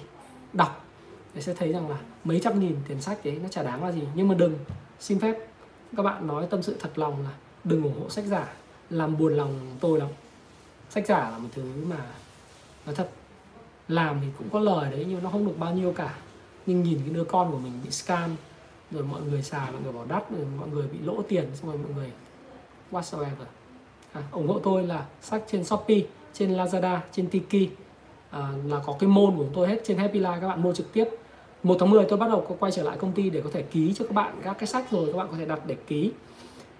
S1: Đọc thì sẽ thấy rằng là mấy trăm nghìn tiền sách đấy nó chả đáng là gì. Nhưng mà đừng xin phép các bạn nói tâm sự thật lòng là đừng ủng hộ sách giả làm buồn lòng tôi lắm. Sách giả là một thứ mà nói thật làm thì cũng có lời đấy nhưng nó không được bao nhiêu cả. Nhưng nhìn cái đứa con của mình bị scam rồi mọi người xài mọi người bỏ đắt rồi mọi người bị lỗ tiền xong rồi mọi người whatsoever. À, ủng hộ tôi là sách trên shopee trên lazada trên tiki. À, là có cái môn của tôi hết trên happy life các bạn mua trực tiếp. Một tháng 10 tôi bắt đầu có quay trở lại công ty để có thể ký cho các bạn các cái sách rồi các bạn có thể đặt để ký.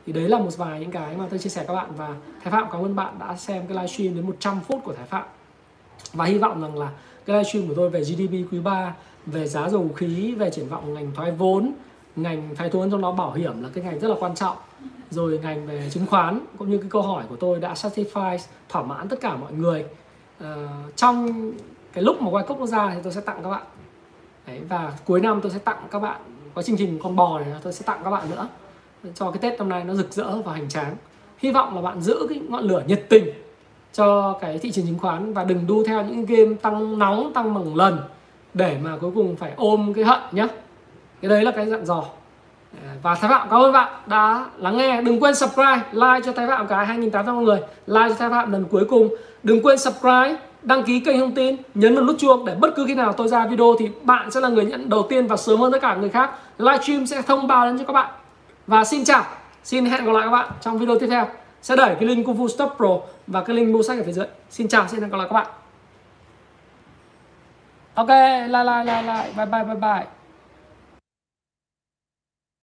S1: Thì đấy là một vài những cái mà tôi chia sẻ các bạn và Thái Phạm cảm ơn bạn đã xem cái livestream đến 100 phút của Thái Phạm. Và hy vọng rằng là cái livestream của tôi về GDP quý 3 về giá dầu khí về triển vọng ngành thoái vốn ngành thoái vốn trong đó bảo hiểm là cái ngành rất là quan trọng rồi ngành về chứng khoán cũng như cái câu hỏi của tôi đã satisfy thỏa mãn tất cả mọi người. Uh, trong cái lúc mà quay cốc nó ra thì tôi sẽ tặng các bạn. Đấy, và cuối năm tôi sẽ tặng các bạn có chương trình con bò này tôi sẽ tặng các bạn nữa. Cho cái Tết năm nay nó rực rỡ và hoành tráng. Hy vọng là bạn giữ cái ngọn lửa nhiệt tình cho cái thị trường chứng khoán và đừng đu theo những game tăng nóng tăng bằng lần để mà cuối cùng phải ôm cái hận nhá. Cái đấy là cái dặn dò và Thái Phạm, cảm ơn bạn đã lắng nghe. Đừng quên subscribe, like cho Thái Phạm cái 2.800 người. Like cho Thái Phạm lần cuối cùng. Đừng quên subscribe, đăng ký kênh thông tin, nhấn vào nút chuông để bất cứ khi nào tôi ra video thì bạn sẽ là người nhận đầu tiên và sớm hơn tất cả người khác. Livestream sẽ thông báo đến cho các bạn. Và xin chào, xin hẹn gặp lại các bạn trong video tiếp theo. Sẽ đẩy cái link Kung Fu Stop Pro và cái link mua sách ở phía dưới. Xin chào, xin hẹn gặp lại các bạn. Ok, like like like like. Bye bye bye bye.